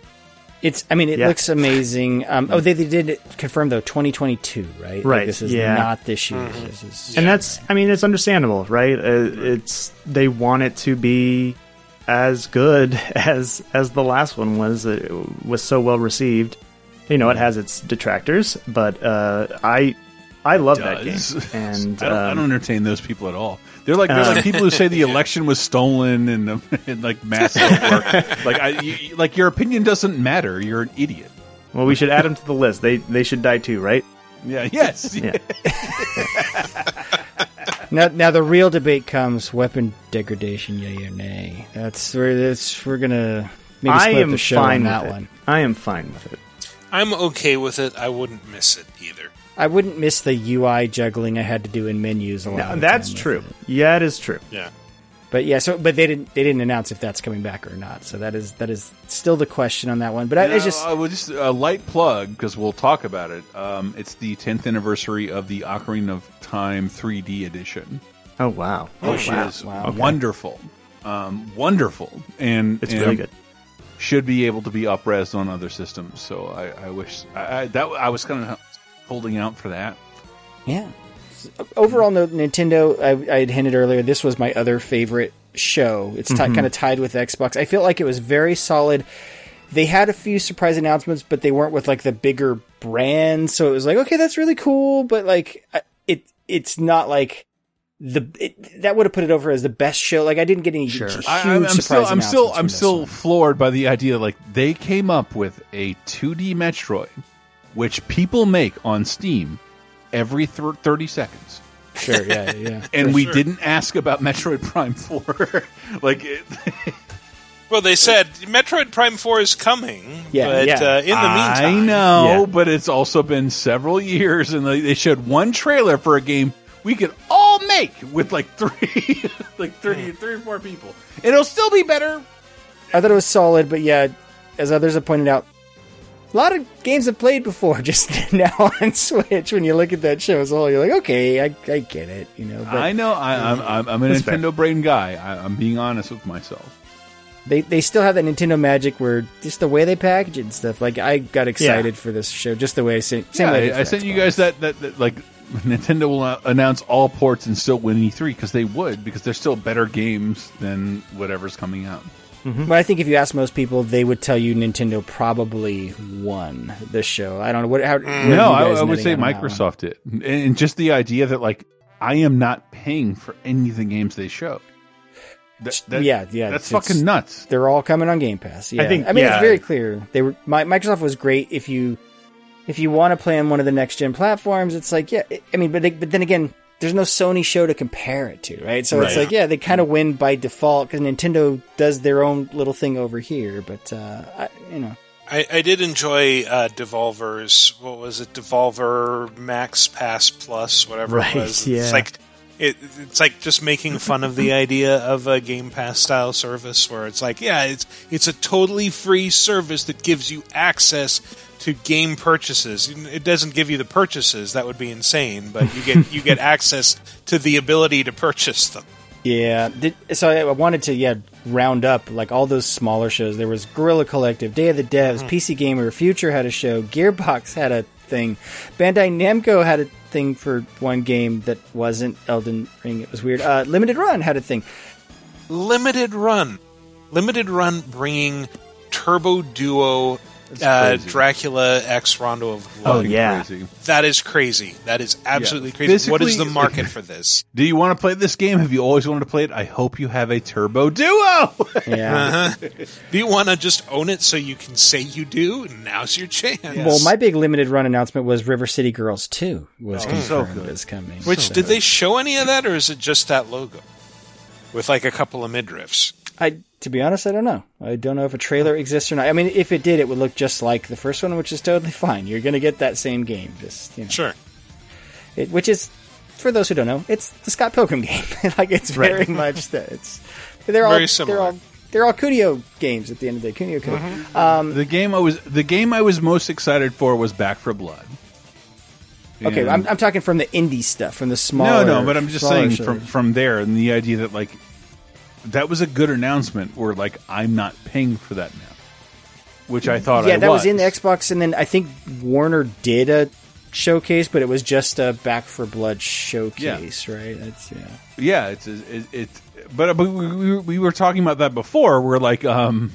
It's. I mean, it Yeah. looks amazing. Um, oh, they, they did confirm though, 2022, right? Like, Right, this is yeah. not this year. This is. and that's i mean it's understandable right uh, it's they want it to be as good as as the last one was it was so well received you know it has its detractors but uh i i love that game and I don't, I um, don't entertain those people at all. They're like they're Um, like people who say the election was stolen and, and like massive work. Like I, you, like your opinion doesn't matter. You're an idiot. well we should add them to the list they they should die too right Yeah. Yes. yeah Now, now the real debate comes: weapon degradation, yay or nay? That's where that's we're gonna maybe i am the show fine on that with one. i am fine with it I'm okay with it. I wouldn't miss it either. I wouldn't miss the UI juggling I had to do in menus a lot. Now, of that's time true it. yeah it is true Yeah. But yeah, so but they didn't they didn't announce if that's coming back or not. So that is that is still the question on that one. But I, it's Now, just I will just a light plug because we'll talk about it. Um, it's the 10th anniversary of the Ocarina of Time 3D edition, oh wow which wow. is Wow. Okay. wonderful, um, wonderful, and it's and really good Should be able to be up-res on other systems. So I, I wish I, I, that I was kind of holding out for that. yeah. Overall, no, Nintendo. I, I had hinted earlier. This was my other favorite show. It's ti mm-hmm. kind of tied with Xbox. I feel like it was very solid. They had a few surprise announcements, but they weren't with like the bigger brands. So it was like, okay, that's really cool, but like it, it's not like the it, that would have put it over as the best show. Like I didn't get any Sure. huge I, I'm, I'm still, surprise I'm still, I'm still one. floored by the idea. Like they came up with a 2D Metroid, which people make on Steam every thir 30 seconds, Sure, yeah, yeah. and we sure. didn't ask about Metroid Prime 4. like, it, Well, they said Metroid Prime 4 is coming. Yeah, but yeah. Uh, in the meantime. I know, Yeah. but it's also been several years, and they, they showed one trailer for a game we could all make with like three, like three, three or four people. It'll still be better. I thought it was solid, but yeah, as others have pointed out, a lot of games I've played before just now on Switch. When you look at that show as a whole, you're like, okay, I, I get it, you know. But I know. I, I'm, I'm, I'm a That's fair. Nintendo brain guy. I, I'm being honest with myself. they they still have that Nintendo magic where just the way they package it and stuff. Like I got excited for this show just the way I sent. Same yeah, way I, I sent you guys that, that, that like Nintendo will announce all ports and still win E3 because they would because they're still better games than whatever's coming out. Mm-hmm. But I think if you ask most people, they would tell you Nintendo probably won this show. I don't know what. How, No, I, I would say on that one? Microsoft did, and, and just the idea that like I am not paying for any of the games they show. That, that- yeah, yeah, that's fucking nuts. They're all coming on Game Pass. Yeah. I think- I mean, yeah. it's very clear. They were my, Microsoft was great if you if you want to play on one of the next gen platforms. It's like yeah, I mean, but they, but then again, there's no Sony show to compare it to, right? So it's like yeah, they kind of win by default because Nintendo does their own little thing over here. But uh, I, you know, I, I did enjoy uh, Devolver's what was it? Devolver Max Pass Plus, whatever Right, it was. yeah. It's like it, it's like just making fun of the idea of a Game Pass style service, where it's like, yeah, it's it's a totally free service that gives you access to game purchases. It doesn't give you the purchases; that would be insane. But you get you get access to the ability to purchase them. Yeah, so I wanted to yeah round up like all those smaller shows. There was Guerrilla Collective, Day of the Devs, PC Gamer, Future had a show, Gearbox had a thing, Bandai Namco had a thing for one game that wasn't Elden Ring. It was weird. Uh, Limited Run had a thing. Limited Run, Limited Run, bringing Turbo Duo. Uh. Dracula X Rondo of Oh, yeah. Crazy. That is crazy. That is absolutely Yeah. crazy. What is the market for this? Do you want to play this game? Have you always wanted to play it? I hope you have a Turbo Duo. Yeah. Uh-huh. Do you want to just own it so you can say you do? Now's your chance. Well, my big Limited Run announcement was River City Girls 2 was Oh, confirmed so good. as coming. Which So- did they show any of that, or is it just that logo with like a couple of midriffs? I to be honest, I don't know. I don't know if a trailer exists or not. I mean, if it did, it would look just like the first one, which is totally fine. You're going to get that same game, just you know. Sure. It, which is, for those who don't know, it's the Scott Pilgrim game. like it's very Right. much that. It's they're all Very similar. they're all they're all Kunio games at the end of the day. Kunio Code. Mm-hmm. Um, the game I was the game I was most excited for was Back 4 Blood. okay, I'm, I'm talking from the indie stuff, from the small. no, no, but I'm just saying shows. from from there and the idea that like that was a good announcement. Where like I'm not paying for that now, which I thought yeah, I that was. was in the Xbox, and then I think Warner did a showcase, but it was just a Back 4 Blood showcase, right? That's yeah. Yeah, it's it, it but but we, we, we were talking about that before. We're like, um,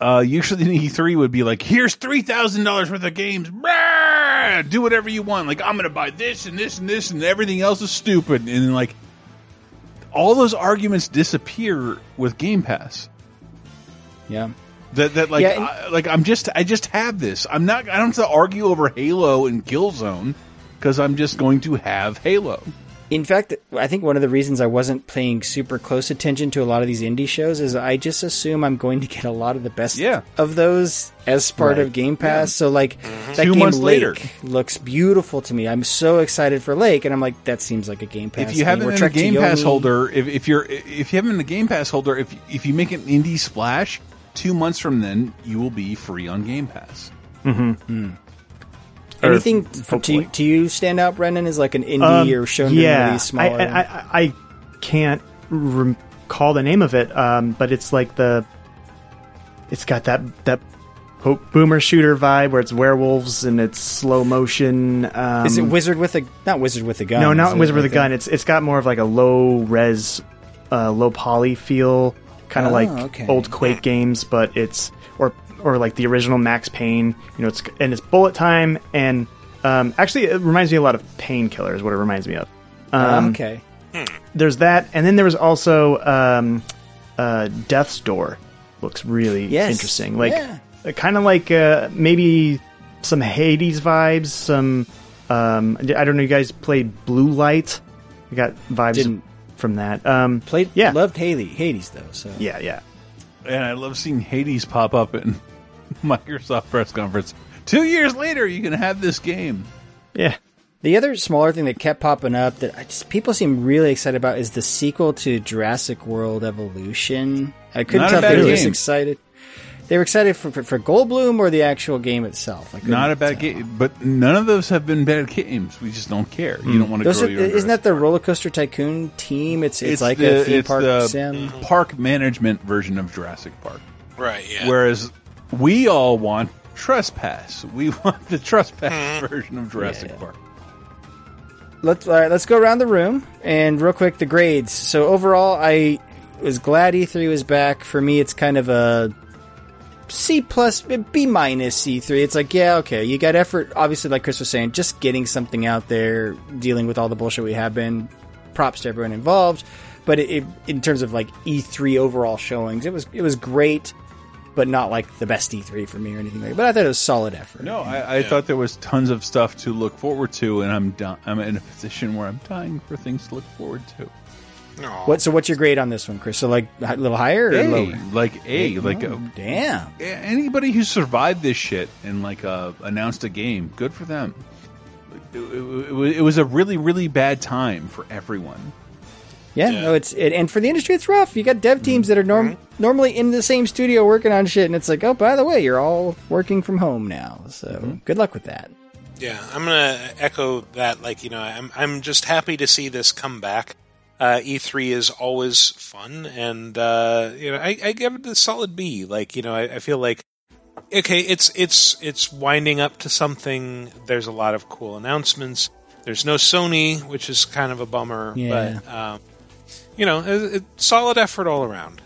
uh, usually an E3 would be like, here's three thousand dollars worth of games, Brah! do whatever you want. Like I'm gonna buy this and this and this and everything else is stupid. And then like all those arguments disappear with Game Pass. Yeah. That that like Yeah, and- I, like I'm just I just have this. I'm not I don't have to argue over Halo and Killzone because I'm just going to have Halo. In fact, I think one of the reasons I wasn't paying super close attention to a lot of these indie shows is I just assume I'm going to get a lot of the best Yeah. of those as part Right. of Game Pass. So like that Two game months Lake later. looks beautiful to me. I'm so excited for Lake, and I'm like, that seems like a Game Pass. if you haven't Or been a Trek to Game Pass holder, if, if you're if you haven't been a Game Pass holder, if if you make an indie splash, two months from then you will be free on Game Pass. Mm-hmm. Anything f- to, to you stand out, Brendan, is like an indie Um, or shown yeah, release smaller. I, I, I, I can't recall the name of it, um, but it's like the. It's got that that po- boomer shooter vibe where it's werewolves and it's slow motion. Um, is it Wizard with a not Wizard with a gun? no, not? Wizard with a gun. It's it's got more of like a low res, uh, low poly feel, kind of Oh, like okay. old Quake games, but it's or like the original Max Payne. You know, it's and it's bullet time and um, actually it reminds me a lot of Painkiller is what it reminds me of. Um, okay. There's that, and then there was also um, uh, Death's Door. Looks really Yes. interesting. Like Yeah. kind of like uh, maybe some Hades vibes. Some um, I don't know. You guys played Blue Light? I got vibes Didn't. from that. Um, Played, yeah, loved Haley, Hades though. So yeah, yeah. And I love seeing Hades pop up in Microsoft press conference. Two years later, you can have this game. Yeah. The other smaller thing that kept popping up that I just, people seem really excited about is the sequel to Jurassic World Evolution. I couldn't Not tell if they were just excited. They were excited for, for, for Goldblum or the actual game itself. I couldn't a bad tell. game, but none of those have been bad games. We just don't care. You don't want to Those grow are, your. isn't that the Roller Coaster Tycoon team? It's it's, like the, a theme it's park the sim. park management version of Jurassic Park. Right. Yeah. Whereas we all want Trespass. We want the Trespass Mm-hmm. version of Jurassic Park. Let's all right, let's go around the room and real quick the grades. So overall, I was glad E3 was back. For me, it's kind of a C plus, B minus C three. It's like yeah, okay, you got effort. Obviously, like Chris was saying, just getting something out there, dealing with all the bullshit we have been. Props to everyone involved. But it, it, in terms of like E3 overall showings, it was it was great, but not like the best E3 for me or anything like. that. But I thought it was solid effort. No, I, I thought there was tons of stuff to look forward to, and I'm done. I'm in a position where I'm dying for things to look forward to. What so? What's your grade on this one, Chris? So like a little higher or A, lower? like A, like Oh, a, damn. anybody who survived this shit and like uh, announced a game, good for them. It, it- it was- a really, really bad time for everyone. Yeah, no, it's it, and for the industry, it's rough. You got dev teams that are norm- normally in the same studio working on shit, and it's like, oh, by the way, you're all working from home now. So good luck with that. Yeah, I'm gonna echo that. Like, you know, I'm I'm just happy to see this come back. Uh, E3 is always fun, and uh, you know, I, I give it a solid B. Like, you know, I, I feel like okay, it's it's it's winding up to something. There's a lot of cool announcements. There's no Sony, which is kind of a bummer, Yeah. but um, you know, it, it, solid effort all around.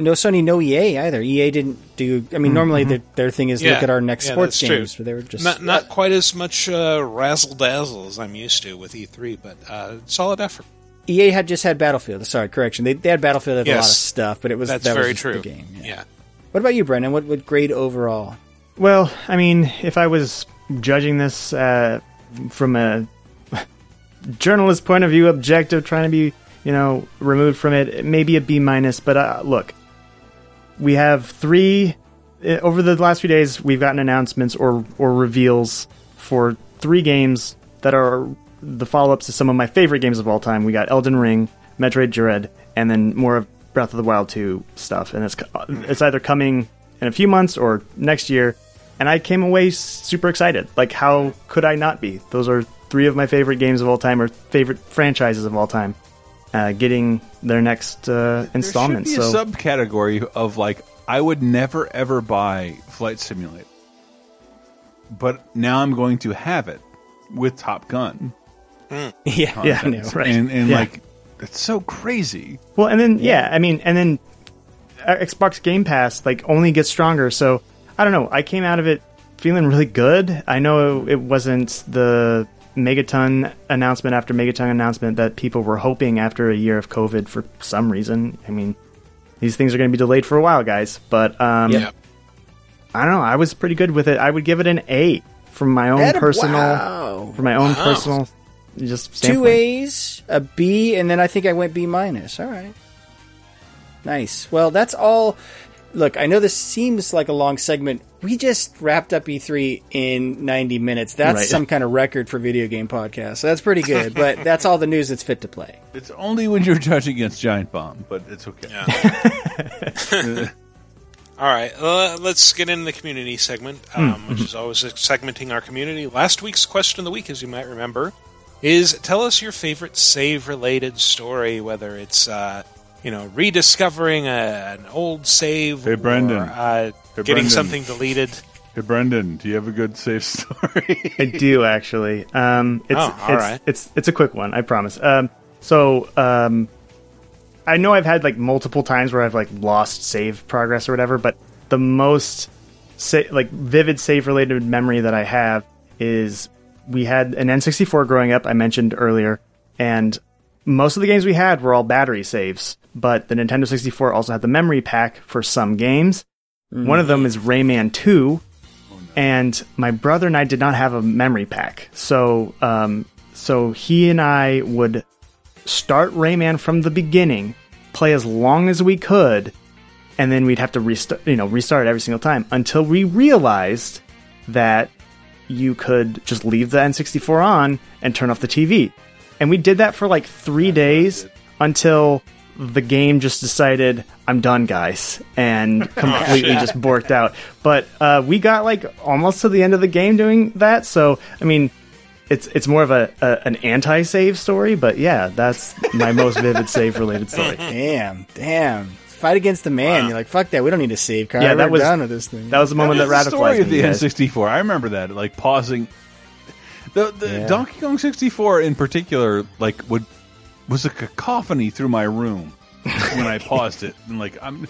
No Sony, no EA either. EA didn't do. I mean, normally their, their thing is look at our next yeah, sports that's true. games, but they were just not not quite as much uh, razzle dazzle as I'm used to with E3, but uh, solid effort. EA had just had Battlefield. Sorry, correction. They, they had Battlefield had a lot of stuff, but it was That's that was very just true. The game. Yeah. What about you, Brendan? What what grade overall? Well, I mean, if I was judging this uh, from a journalist point of view, objective, trying to be you know, removed from it. Maybe a B minus, but uh, look, we have three uh, over the last few days. We've gotten announcements or or reveals for three games that are the follow ups to some of my favorite games of all time. We got Elden Ring, Metroid Dread, and then more of Breath of the Wild 2 stuff. And it's it's either coming in a few months or next year. And I came away super excited. Like, how could I not be? Those are three of my favorite games of all time or favorite franchises of all time. Uh, getting their next uh, installment. There should be so a subcategory of like I would never ever buy Flight Simulator, but now I'm going to have it with Top Gun. Yeah, yeah, I know, right. And, and Yeah. like it's so crazy. Well, and then yeah. I mean, and then Xbox Game Pass like only gets stronger. So I don't know. I came out of it feeling really good. I know it wasn't the Megaton announcement after Megaton announcement that people were hoping after a year of COVID for some reason. I mean, these things are going to be delayed for a while, guys. But um, Yeah. I don't know. I was pretty good with it. I would give it an A from my own Atta- personal, wow. from my own Wow. personal, just Two standpoint. A's, a B, and then I think I went B minus. All right. Nice. Well, that's all. Look, I know this seems like a long segment. We just wrapped up E3 in 90 minutes. That's Right. some kind of record for video game podcast. So that's pretty good, but that's all the news that's fit to play. It's only when you're judging against Giant Bomb, but it's okay. All right, uh, let's get into the community segment, um, which is always segmenting our community. Last week's question of the week, as you might remember, is tell us your favorite save-related story, whether it's uh, you know rediscovering a, an old save, Hey, Brendan. or, uh, Hey, getting Brendan. something deleted. Hey Brendan, do you have a good save story? I do actually. Um, it's Oh, it's, all right. it's it's a quick one, I promise. Um, so um, I know I've had like multiple times where I've like lost save progress or whatever, but the most sa- like vivid save related memory that I have is we had an N64 growing up. I mentioned earlier, and most of the games we had were all battery saves, but the Nintendo 64 also had the memory pack for some games. One of them is Rayman 2, and my brother and I did not have a memory pack. So, um, so he and I would start Rayman from the beginning, play as long as we could, and then we'd have to restart, you know, restart every single time until we realized that you could just leave the N64 on and turn off the TV. And we did that for like three days until the game just decided, I'm done, guys, and completely shit. just borked out. But uh, we got like almost to the end of the game doing that. So, I mean, it's it's more of a, a an anti-save story, but yeah, that's my most vivid save-related story. Damn, damn. Fight against the man. You're like, fuck that. We don't need a save card. Yeah, that We're was- done with this thing. That was the moment that, That is the story radicalized of me. the guys. N64. I remember that, like pausing. The the Yeah. Donkey Kong 64 in particular, like would was a cacophony through my room when I paused it. And like I'm,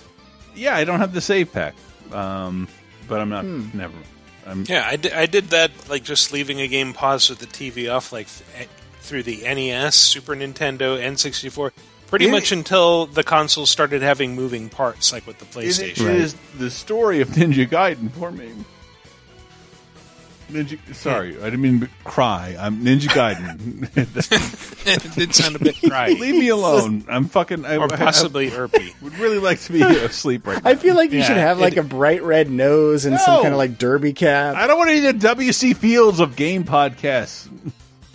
yeah, I don't have the save pack, um, but I'm not never. I'm, Yeah, I I did that, like just leaving a game paused with the TV off, like th- eh, through the NES, Super Nintendo, N64, pretty It- much until the console started having moving parts, like with the It- PlayStation. it is the story of Ninja Gaiden for me. Ninja, sorry, I didn't mean to cry. I'm Ninja Gaiden. it did sound a bit cry. Leave me alone. I'm fucking. I, or I- possibly Irpy. I would really like to be asleep right now. I feel like you Yeah, should have like it- a bright red nose and some kind of like derby cap. I don't want any be the WC Fields of game podcasts.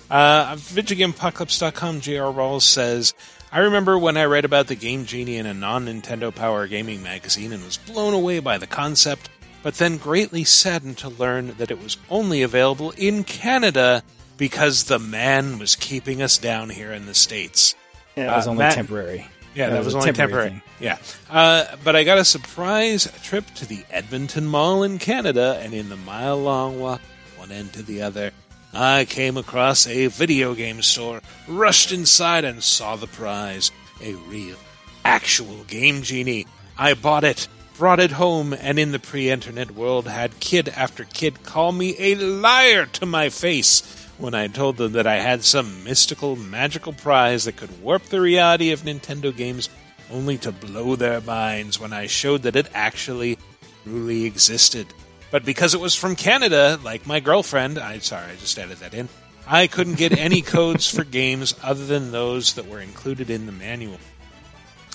Uh, VidjagameApocalypse.com, J.R. Rawls says, I remember when I read about the Game Genie in a non Nintendo Power gaming magazine and was blown away by the concept, but then greatly saddened to learn that it was only available in Canada because the man was keeping us down here in the States. Yeah, it was Uh, only Matt- temporary. Yeah, That that, was was, only temporary temporary. Yeah. Uh, but I got a surprise trip to the Edmonton Mall in Canada, and in the mile long walk one end to the other, I came across a video game store, rushed inside, and saw the prize a real, actual Game Genie. I bought it, brought it home, and in the pre internet world had kid after kid call me a liar to my face when I told them that I had some mystical, magical prize that could warp the reality of Nintendo games, only to blow their minds when I showed that it actually truly existed. But because it was from Canada, like my girlfriend, I sorry, I just added that in. I couldn't get any codes for games other than those that were included in the manual.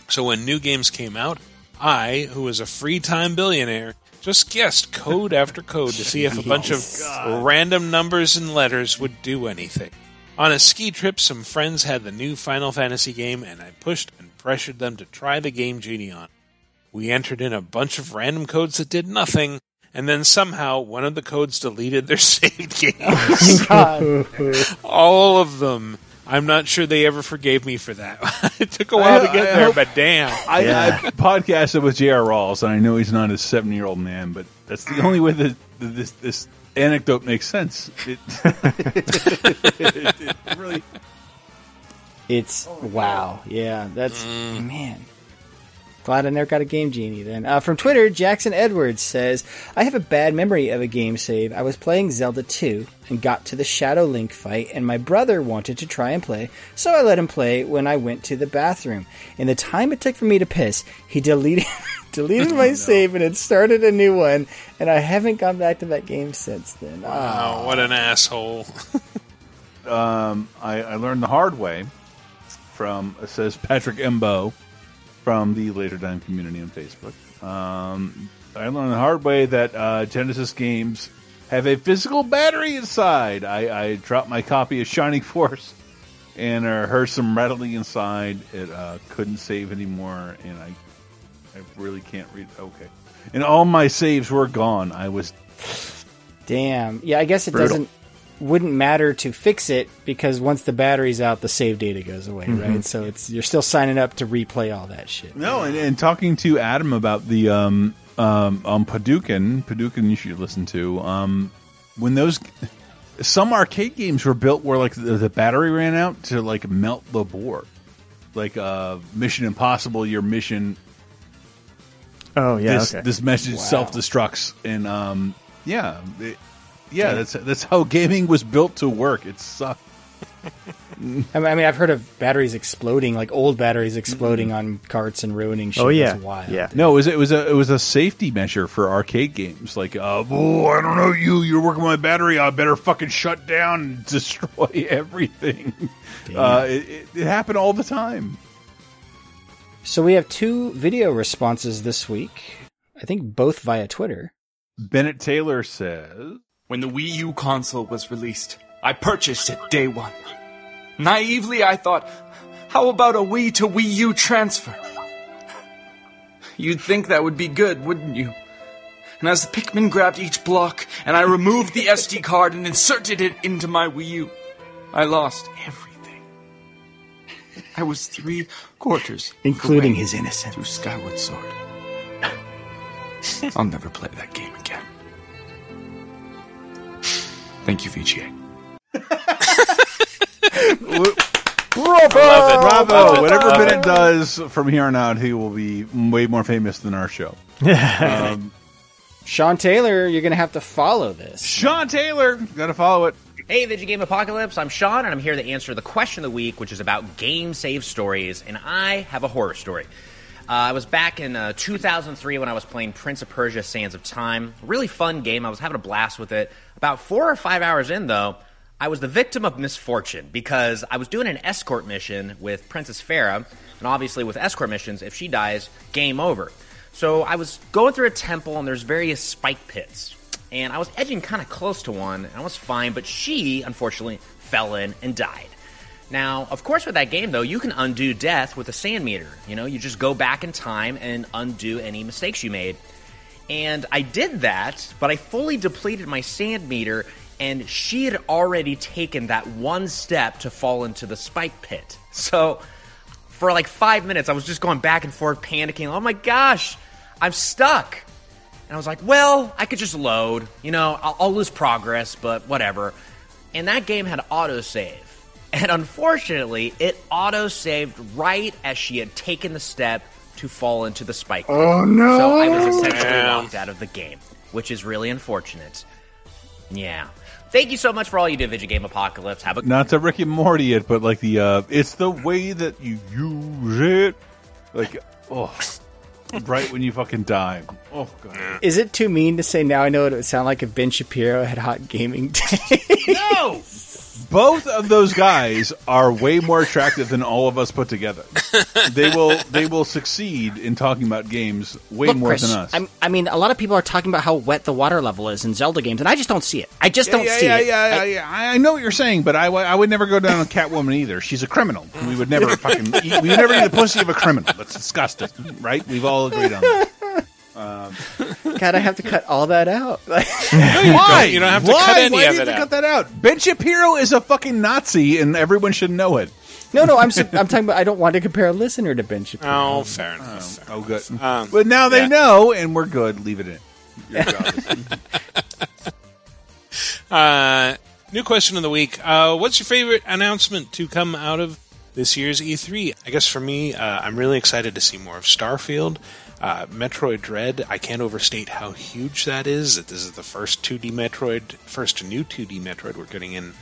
So when new games came out, I, who was a free time billionaire, just guessed code after code to see if a bunch of random numbers and letters would do anything. On a ski trip, some friends had the new Final Fantasy game, and I pushed and pressured them to try the Game Genie on. We entered in a bunch of random codes that did nothing, and then somehow one of the codes deleted their saved games. All of them. I'm not sure they ever forgave me for that. it took a while to get I there, hope- but damn. I, I podcasted with J.R. Rawls, and I know he's not a seven-year-old man, but that's the only way that that this this anecdote makes sense. It, it really. It's wow, yeah. That's man. Glad I never got a game genie then. Uh, from Twitter, Jackson Edwards says, I have a bad memory of a game save. I was playing Zelda 2 and got to the Shadow Link fight, and my brother wanted to try and play, so I let him play when I went to the bathroom. In the time it took for me to piss, he deleted deleted my save and it started a new one, and I haven't gone back to that game since then. Wow, what an asshole. um, I, I learned the hard way from it says Patrick Embo from the Laser Time community on Facebook. Um, I learned the hard way that uh, Genesis games have a physical battery inside. I, I dropped my copy of Shining Force and uh, heard some rattling inside. It uh, couldn't save anymore, and I I really can't read. Okay, and all my saves were gone. I was Damn. Yeah, I guess it Brutal. doesn't wouldn't matter to fix it because once the battery's out, the save data goes away, Mhm. right? So it's you're still signing up to replay all that shit. No, and, and talking to Adam about the um um um Paducah, Paducah you should listen to. Um when those some arcade games were built where like the, the battery ran out to like melt the board. Like uh Mission Impossible, your mission Oh yeah, this okay. this message Wow. self destructs and um yeah, it- yeah, that's that's how gaming was built to work. It sucked. I mean, I mean, I've heard of batteries exploding, like old batteries exploding on carts and ruining shit. Oh yeah, That's wild. yeah. No, it was it was a it was a safety measure for arcade games. Like, uh, oh, I don't know you. You're working my battery. I better fucking shut down and destroy everything. Uh, it, it, it happened all the time. So we have two video responses this week. I think both via Twitter. Bennett Taylor says, When the Wii U console was released, I purchased it day one. Naively, I thought, how about a Wii to Wii U transfer? You'd think that would be good, wouldn't you? And as the Pikmin grabbed each block, and I removed the SD card and inserted it into my Wii U, I lost everything. I was three quarters, Including his innocence. through Skyward Sword. I'll never play that game Thank you, VGA. Bravo! Bravo! Whatever Bennett does from here on out, he will be way more famous than our show. um, Sean Taylor, you're going to have to follow this. Sean Taylor, got to follow it. Hey, Vidjagame Apocalypse. I'm Sean, and I'm here to answer the question of the week, which is about game save stories. And I have a horror story. Uh, I was back in uh, 2003 when I was playing Prince of Persia: Sands of Time. Really fun game. I was having a blast with it. About four or five hours in, though, I was the victim of misfortune because I was doing an escort mission with Princess Farah, and obviously with escort missions, if she dies, game over. So I was going through a temple, and there's various spike pits, and I was edging kind of close to one, and I was fine, but she unfortunately fell in and died. Now, of course, with that game, though, you can undo death with a sand meter. You know, you just go back in time and undo any mistakes you made. And I did that, but I fully depleted my sand meter, and she had already taken that one step to fall into the spike pit. So, for like five minutes, I was just going back and forth, panicking. Oh my gosh, I'm stuck. And I was like, well, I could just load. You know, I'll, I'll lose progress, but whatever. And that game had autosave. And unfortunately, it auto-saved right as she had taken the step to fall into the spike. Oh, no. So I was essentially Damn. locked out of the game, which is really unfortunate. Yeah. Thank you so much for all you do, Vidjagame Apocalypse. Have a Not to Rick and Morty it, but like the uh it's the way that you use it. Like oh right when you fucking die. Oh god. Is it too mean to say now I know what it would sound like if Ben Shapiro had hot gaming days? No. Both of those guys are way more attractive than all of us put together. They will they will succeed in talking about games way Look, more Chris, than us. I'm, I mean, a lot of people are talking about how wet the water level is in Zelda games, and I just don't see it. I just don't yeah, see yeah, it. Yeah, yeah, I- yeah. I, I know what you're saying, but I, I would never go down on Catwoman either. She's a criminal. We would never fucking eat, we would never eat the pussy of a criminal. That's disgusting, right? We've all agreed on that. Um, God, I have to cut all that out. No, you Why? don't. You don't have to Why? cut any Why of do you it have to out. cut that out? Ben Shapiro is a fucking Nazi, and everyone should know it. no, no, I'm su- I'm talking about. I don't want to compare a listener to Ben Shapiro. Oh, fair enough. Oh, good. Um, but now they yeah. know, and we're good. Leave it in. Your job is- Uh, new question of the week. Uh, what's your favorite announcement to come out of this year's E3? I guess for me, uh, I'm really excited to see more of Starfield. Uh, Metroid Dread, I can't overstate how huge that is. That this is the first 2D Metroid, first new 2D Metroid we're getting in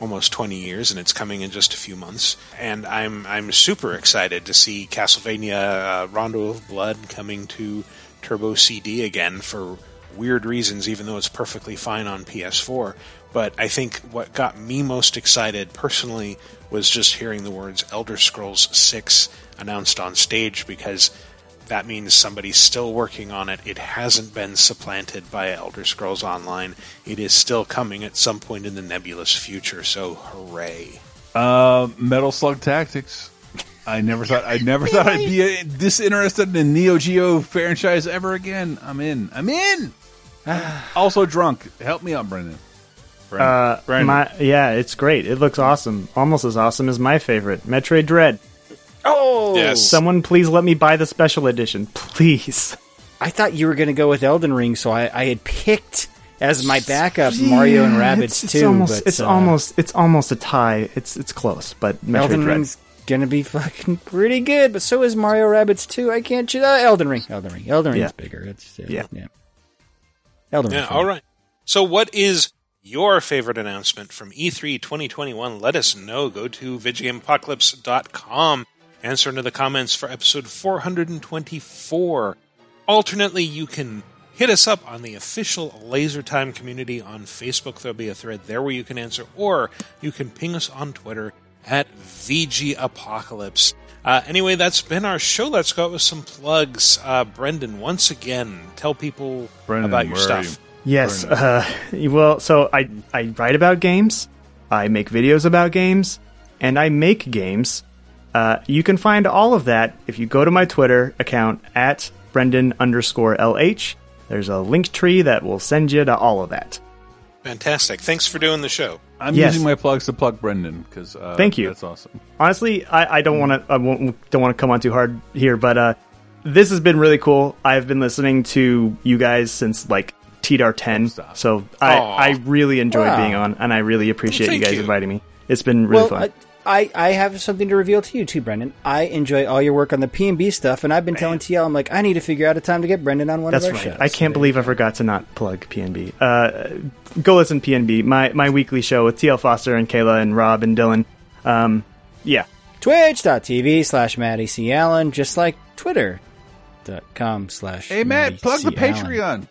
almost 20 years, and it's coming in just a few months. And I'm I'm super excited to see Castlevania uh, Rondo of Blood coming to Turbo CD again for weird reasons, even though it's perfectly fine on PS4. But I think what got me most excited personally was just hearing the words Elder Scrolls 6 announced on stage because that means somebody's still working on it. It hasn't been supplanted by Elder Scrolls Online. It is still coming at some point in the nebulous future, so hooray. Uh, Metal Slug Tactics. I never thought I never thought I'd be uh, this interested in Neo Geo franchise ever again. I'm in. I'm in. also drunk. Help me out, Brendan. Brendan. Uh, Brendan. my, yeah, it's great. It looks awesome. Almost as awesome as my favorite, Metroid Dread. Oh, Yes. Someone please let me buy the special edition, please. I thought you were going to go with Elden Ring, so I, I had picked as my backup Mario and Yeah, Rabbids it's, it's too. Almost, but, it's uh, almost it's almost a tie. It's it's close, but Metroid Elden Dread. Ring's gonna be fucking pretty good, but so is Mario Rabbids too. I can't. choose. uh, Elden Ring, Elden Ring, Elden Ring's Yeah. bigger. It's uh, Yeah. yeah. Elden Ring. Yeah, all right. So, what is your favorite announcement from E E3 2021? Let us know. Go to VidjagameApocalypse.com. Answer into the comments for episode 424. Alternately, you can hit us up on the official Laser Time community on Facebook. There'll be a thread there where you can answer, or you can ping us on Twitter at VG Apocalypse. Uh, anyway, that's been our show. Let's go out with some plugs. Uh, Brendan, once again, tell people Brendan, about your where are stuff. Yes. Uh, well, so I I write about games, I make videos about games, and I make games. Uh, you can find all of that if you go to my Twitter account at Brendan underscore LH. There's a link tree that will send you to all of that. Fantastic. Thanks for doing the show. I'm Yes. using my plugs to plug Brendan because uh, Thank you. That's awesome. Honestly, I, I don't want to I won't, don't want to come on too hard here, but uh, this has been really cool. I've been listening to you guys since like TDAR 10, so I, Aw. I really enjoyed Wow. being on, and I really appreciate you guys you. inviting me. It's been really well, fun. I, I I have something to reveal to you too, Brendan. I enjoy all your work on the P and B stuff, and I've been telling TL, I'm like, I need to figure out a time to get Brendan on one That's of our right. shows. I can't believe I forgot to not plug PNB. Uh, go listen to PNB, my my weekly show with TL Foster and Kayla and Rob and Dylan. Um, yeah, Twitch.tv slash Matty C. Allen, just like Twitter.com slash Hey Matt, Matty plug the C. Allen. Patreon.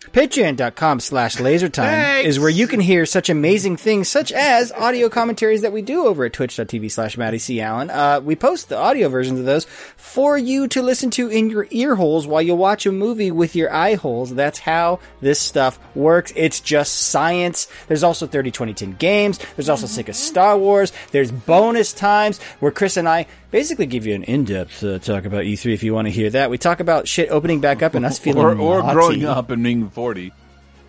Patreon.com slash lasertime is where you can hear such amazing things, such as audio commentaries that we do over at twitch.tv slash Matty C. Allen. Uh, we post the audio versions of those for you to listen to in your ear holes while you watch a movie with your eye holes. That's how this stuff works. It's just science. There's also 30 2010 games. There's also Sick of Star Wars. There's bonus times where Chris and I basically give you an in-depth uh, talk about E3 if you want to hear that. We talk about shit opening back up and us feeling or, or naughty. growing up and being 40.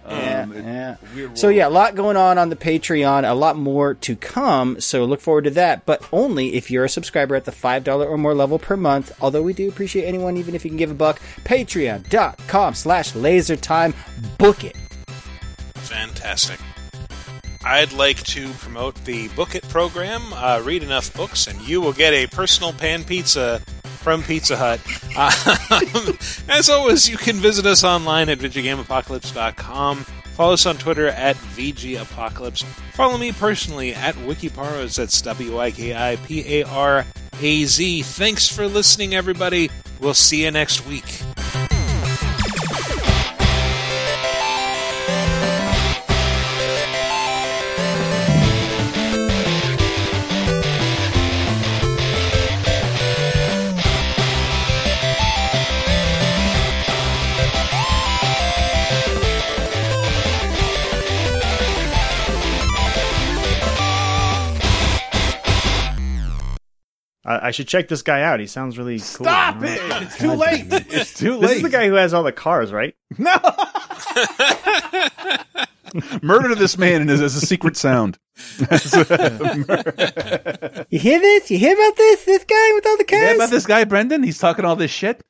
Yeah, Um, it- yeah. So yeah, a lot going on on the Patreon, a lot more to come. So look forward to that, but only if you're a subscriber at the five dollar or more level per month. Although we do appreciate anyone, even if you can give a buck. Patreon.com slash lasertime. Book it. Fantastic. I'd like to promote the Book It program. Uh, read enough books, and you will get a personal pan pizza from Pizza Hut. Um, as always, you can visit us online at VidjagameApocalypse.com. Follow us on Twitter at VGApocalypse. Follow me personally at Wikiparaz. That's W I K I P A R A Z. Thanks for listening, everybody. We'll see you next week. I, I should check this guy out. He sounds really cool. Stop it! It's too late. It's too late. This is the guy who has all the cars, right? No. Murder this man and as a secret sound. You hear this? You hear about this? This guy with all the cars? Yeah, about this guy Brendan? He's talking all this shit.